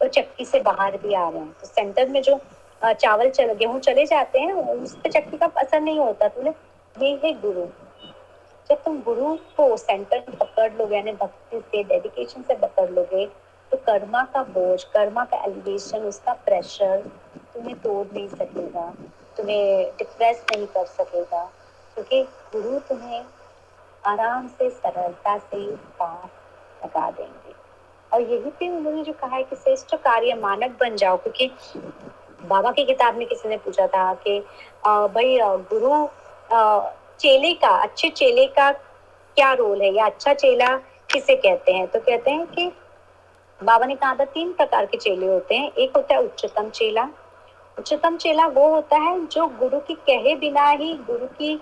वो चक्की से बाहर भी आ रहे हैं। तो सेंटर में जो चावल चल, गेहूँ चले जाते हैं, उस पर चक्की का असर नहीं होता। तो ये है गुरु। जब तुम गुरु को सेंटर पकड़ लोगे, यानी भक्ति से डेडिकेशन से पकड़ लोगे तो कर्मा का बोझ, कर्मा का एलिवेशन उसका प्रेशर तुम्हें तोड़ नहीं सकेगा, तुम्हें डिप्रेस नहीं कर सकेगा, क्योंकि गुरु तुम्हें आराम से, सरलता से पार लगा देंगे। और यही पे उन्होंने जो कहा है कि श्रेष्ठ कार्य मानक बन जाओ, क्योंकि बाबा की किताब में किसी ने पूछा था कि भाई गुरु चेले का, अच्छे चेले का क्या रोल है? या अच्छा चेला किसे कहते हैं? तो कहते हैं कि बाबा ने कहा था, तीन प्रकार के चेले होते हैं। एक होता है उच्चतम चेला। उच्चतम चेला वो होता है जो गुरु की कहे बिना ही गुरु की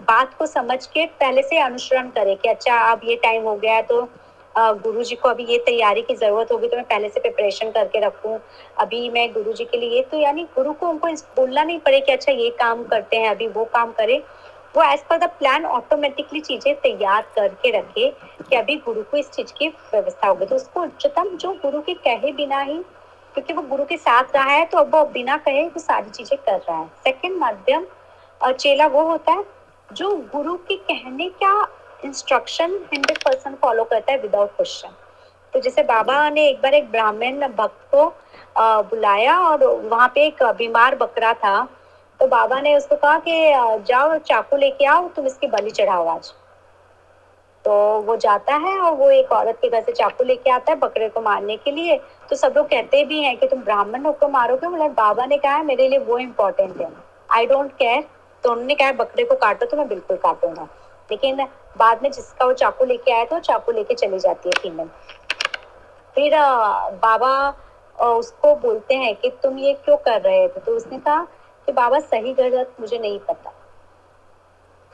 बात को समझ के पहले से अनुसरण करे कि अच्छा अब ये टाइम हो गया तो गुरु जी को अभी ये तैयारी की ज़रूरत होगी तो मैं पहले से प्रिपरेशन करके रखूँ। अभी मैं गुरु जी के लिए तो यानी गुरु को उनको बोलना नहीं पड़े कि अच्छा ये काम करते हैं, अभी वो काम करें। वो as per the plan automatically चीज़ें तैयार करके रखे कि अभी गुरु को इस चीज़ की व्यवस्था होगी। तो उसको उच्चतम जो गुरु के कहे बिना ही, क्योंकि वो गुरु के साथ रहा है तो अब वो बिना कहे वो सारी चीज़ें कर रहा है। सेकंड माध्यम चेला वो होता है, जो गुरु के कहने का इंस्ट्रक्शन हंड्रेड परसेंट फॉलो करता है विदाउट क्वेश्चन तो जैसे बाबा ने एक बार एक ब्राह्मण भक्त को बुलाया और वहाँ पे एक बीमार बकरा था तो बाबा ने उसको कहा कि जाओ चाकू लेके आओ, तुम इसकी बलि चढ़ाओ आज। तो वो जाता है और वो एक औरत के घर से चाकू लेके आता है बकरे को मारने के लिए। तो सब लोग कहते भी हैं कि तुम ब्राह्मण होकर मारोगे बोला बाबा ने कहा है, मेरे लिए वो इम्पोर्टेंट है। आई डोंट केयर तो उन्होंने कहा बकरे को काटो तो मैं बिल्कुल काटूँगा। लेकिन बाद में जिसका वो चाकू लेके आया था, वो चाकू लेके चली जाती है फीमेल फिर बाबा उसको बोलते हैं कि तुम ये क्यों कर रहे थे? तो उसने कहा कि बाबा, सही गलत मुझे नहीं पता।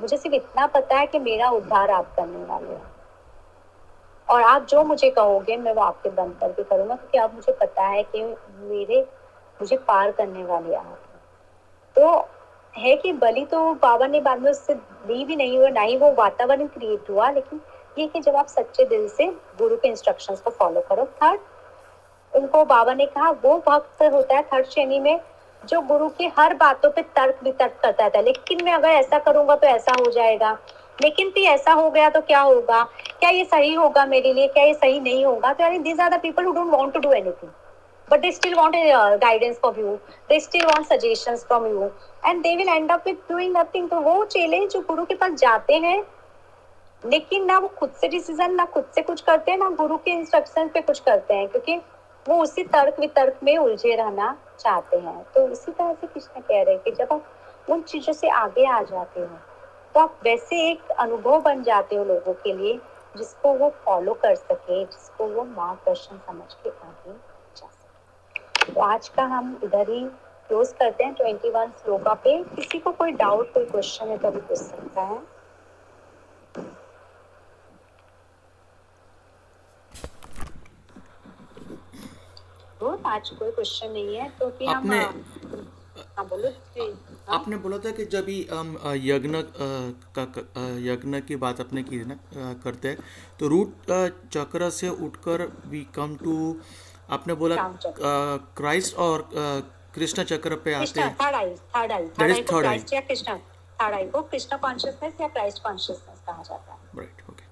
मुझे सिर्फ़ इतना पता है कि मेरा उद्धार आप करने वाले हो। और आप जो मुझे कहोगे, मैं वो आपके दम पर भी करूँगा, क्योंकि अब मुझे पता है कि मेरे, मुझे पार करने वाले आप तो है कि बलि तो बाबा ने बाद में उससे ली भी नहीं हुआ ना ही वो वातावरण क्रिएट हुआ, लेकिन ये कि जब आप सच्चे दिल से गुरु के इंस्ट्रक्शंस को फॉलो करो थर्ड उनको बाबा ने कहा, वो भक्त होता है थर्ड श्रेणी में, जो गुरु की हर बातों पे तर्क वितर्क करता था लेकिन मैं अगर ऐसा करूँगा तो ऐसा हो जाएगा, लेकिन फिर ऐसा हो गया तो क्या होगा? क्या ये सही होगा मेरे लिए? क्या ये सही नहीं होगा? तो यानी these are the people who don't want to do anything but they still want a uh, guidance from you. They still want suggestions from you. And they will end up with doing nothing. तो वो चेले जो गुरु के पास जाते हैं लेकिन ना वो खुद से डिसीज़न ना खुद से कुछ करते हैं ना गुरु के इंस्ट्रक्शन पे कुछ करते हैं क्योंकि वो उसी तर्क वितर्क में उलझे रहना चाहते हैं। तो इसी तरह से कृष्ण कह रहे हैं कि जब आप उन चीज़ों से आगे आ जाते हो तो आप वैसे एक अनुभव बन जाते हो लोगों के लिए जिसको वो फॉलो कर सके जिसको वो मार्गदर्शन समझ के आगे तो आज का हम इधर ही क्लोज करते हैं ट्वेंटी वन श्लोका पे किसी को कोई डाउट कोई क्वेश्चन है तो अभी पूछ सकता है आज कोई क्वेश्चन नहीं है तो फिर हम आपने- हाँ बोलो हाँ? आपने बोला था कि जब भी हम यज्ञ का यज्ञ की बात अपने की ना करते हैं तो रूट चक्र से उठकर वी कम टू आपने बोला क्राइस्ट और कृष्ण चक्र पे आते हैं। Third eye third eye third eye eye. Christ या कृष्णा थर्ड आई को कृष्णा कॉन्शियसनेस या क्राइस्ट कॉन्शियसनेस कहा जाता है। राइट ओके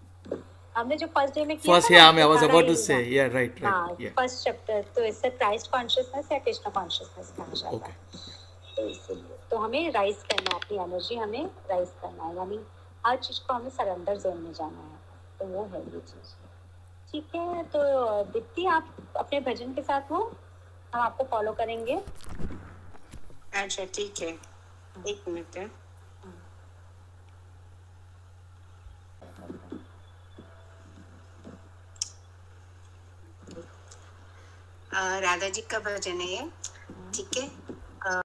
हमने जो फ़र्स्ट डे में किया फ़र्स्ट था या ना, मैं was about to say yeah right हाँ राइट या फ़र्स्ट चैप्टर तो इससे क्राइस्ट कॉन्शियसनेस या कृष्णा कॉन्शियसनेस कहा जाता है। तो इसीलिए तो हमें राइज करना है अपनी एनर्जी हमें राइज करना है यानी हर चीज़ को हमें सरेंडर जोन में जाना है। तो वो है ये चीज़। ठीक है तो दीप्ति, आप अपने भजन के साथ हो। हम आपको फॉलो करेंगे। अच्छा ठीक है। एक मिनट है। राधा जी का भजन है ये। ठीक है?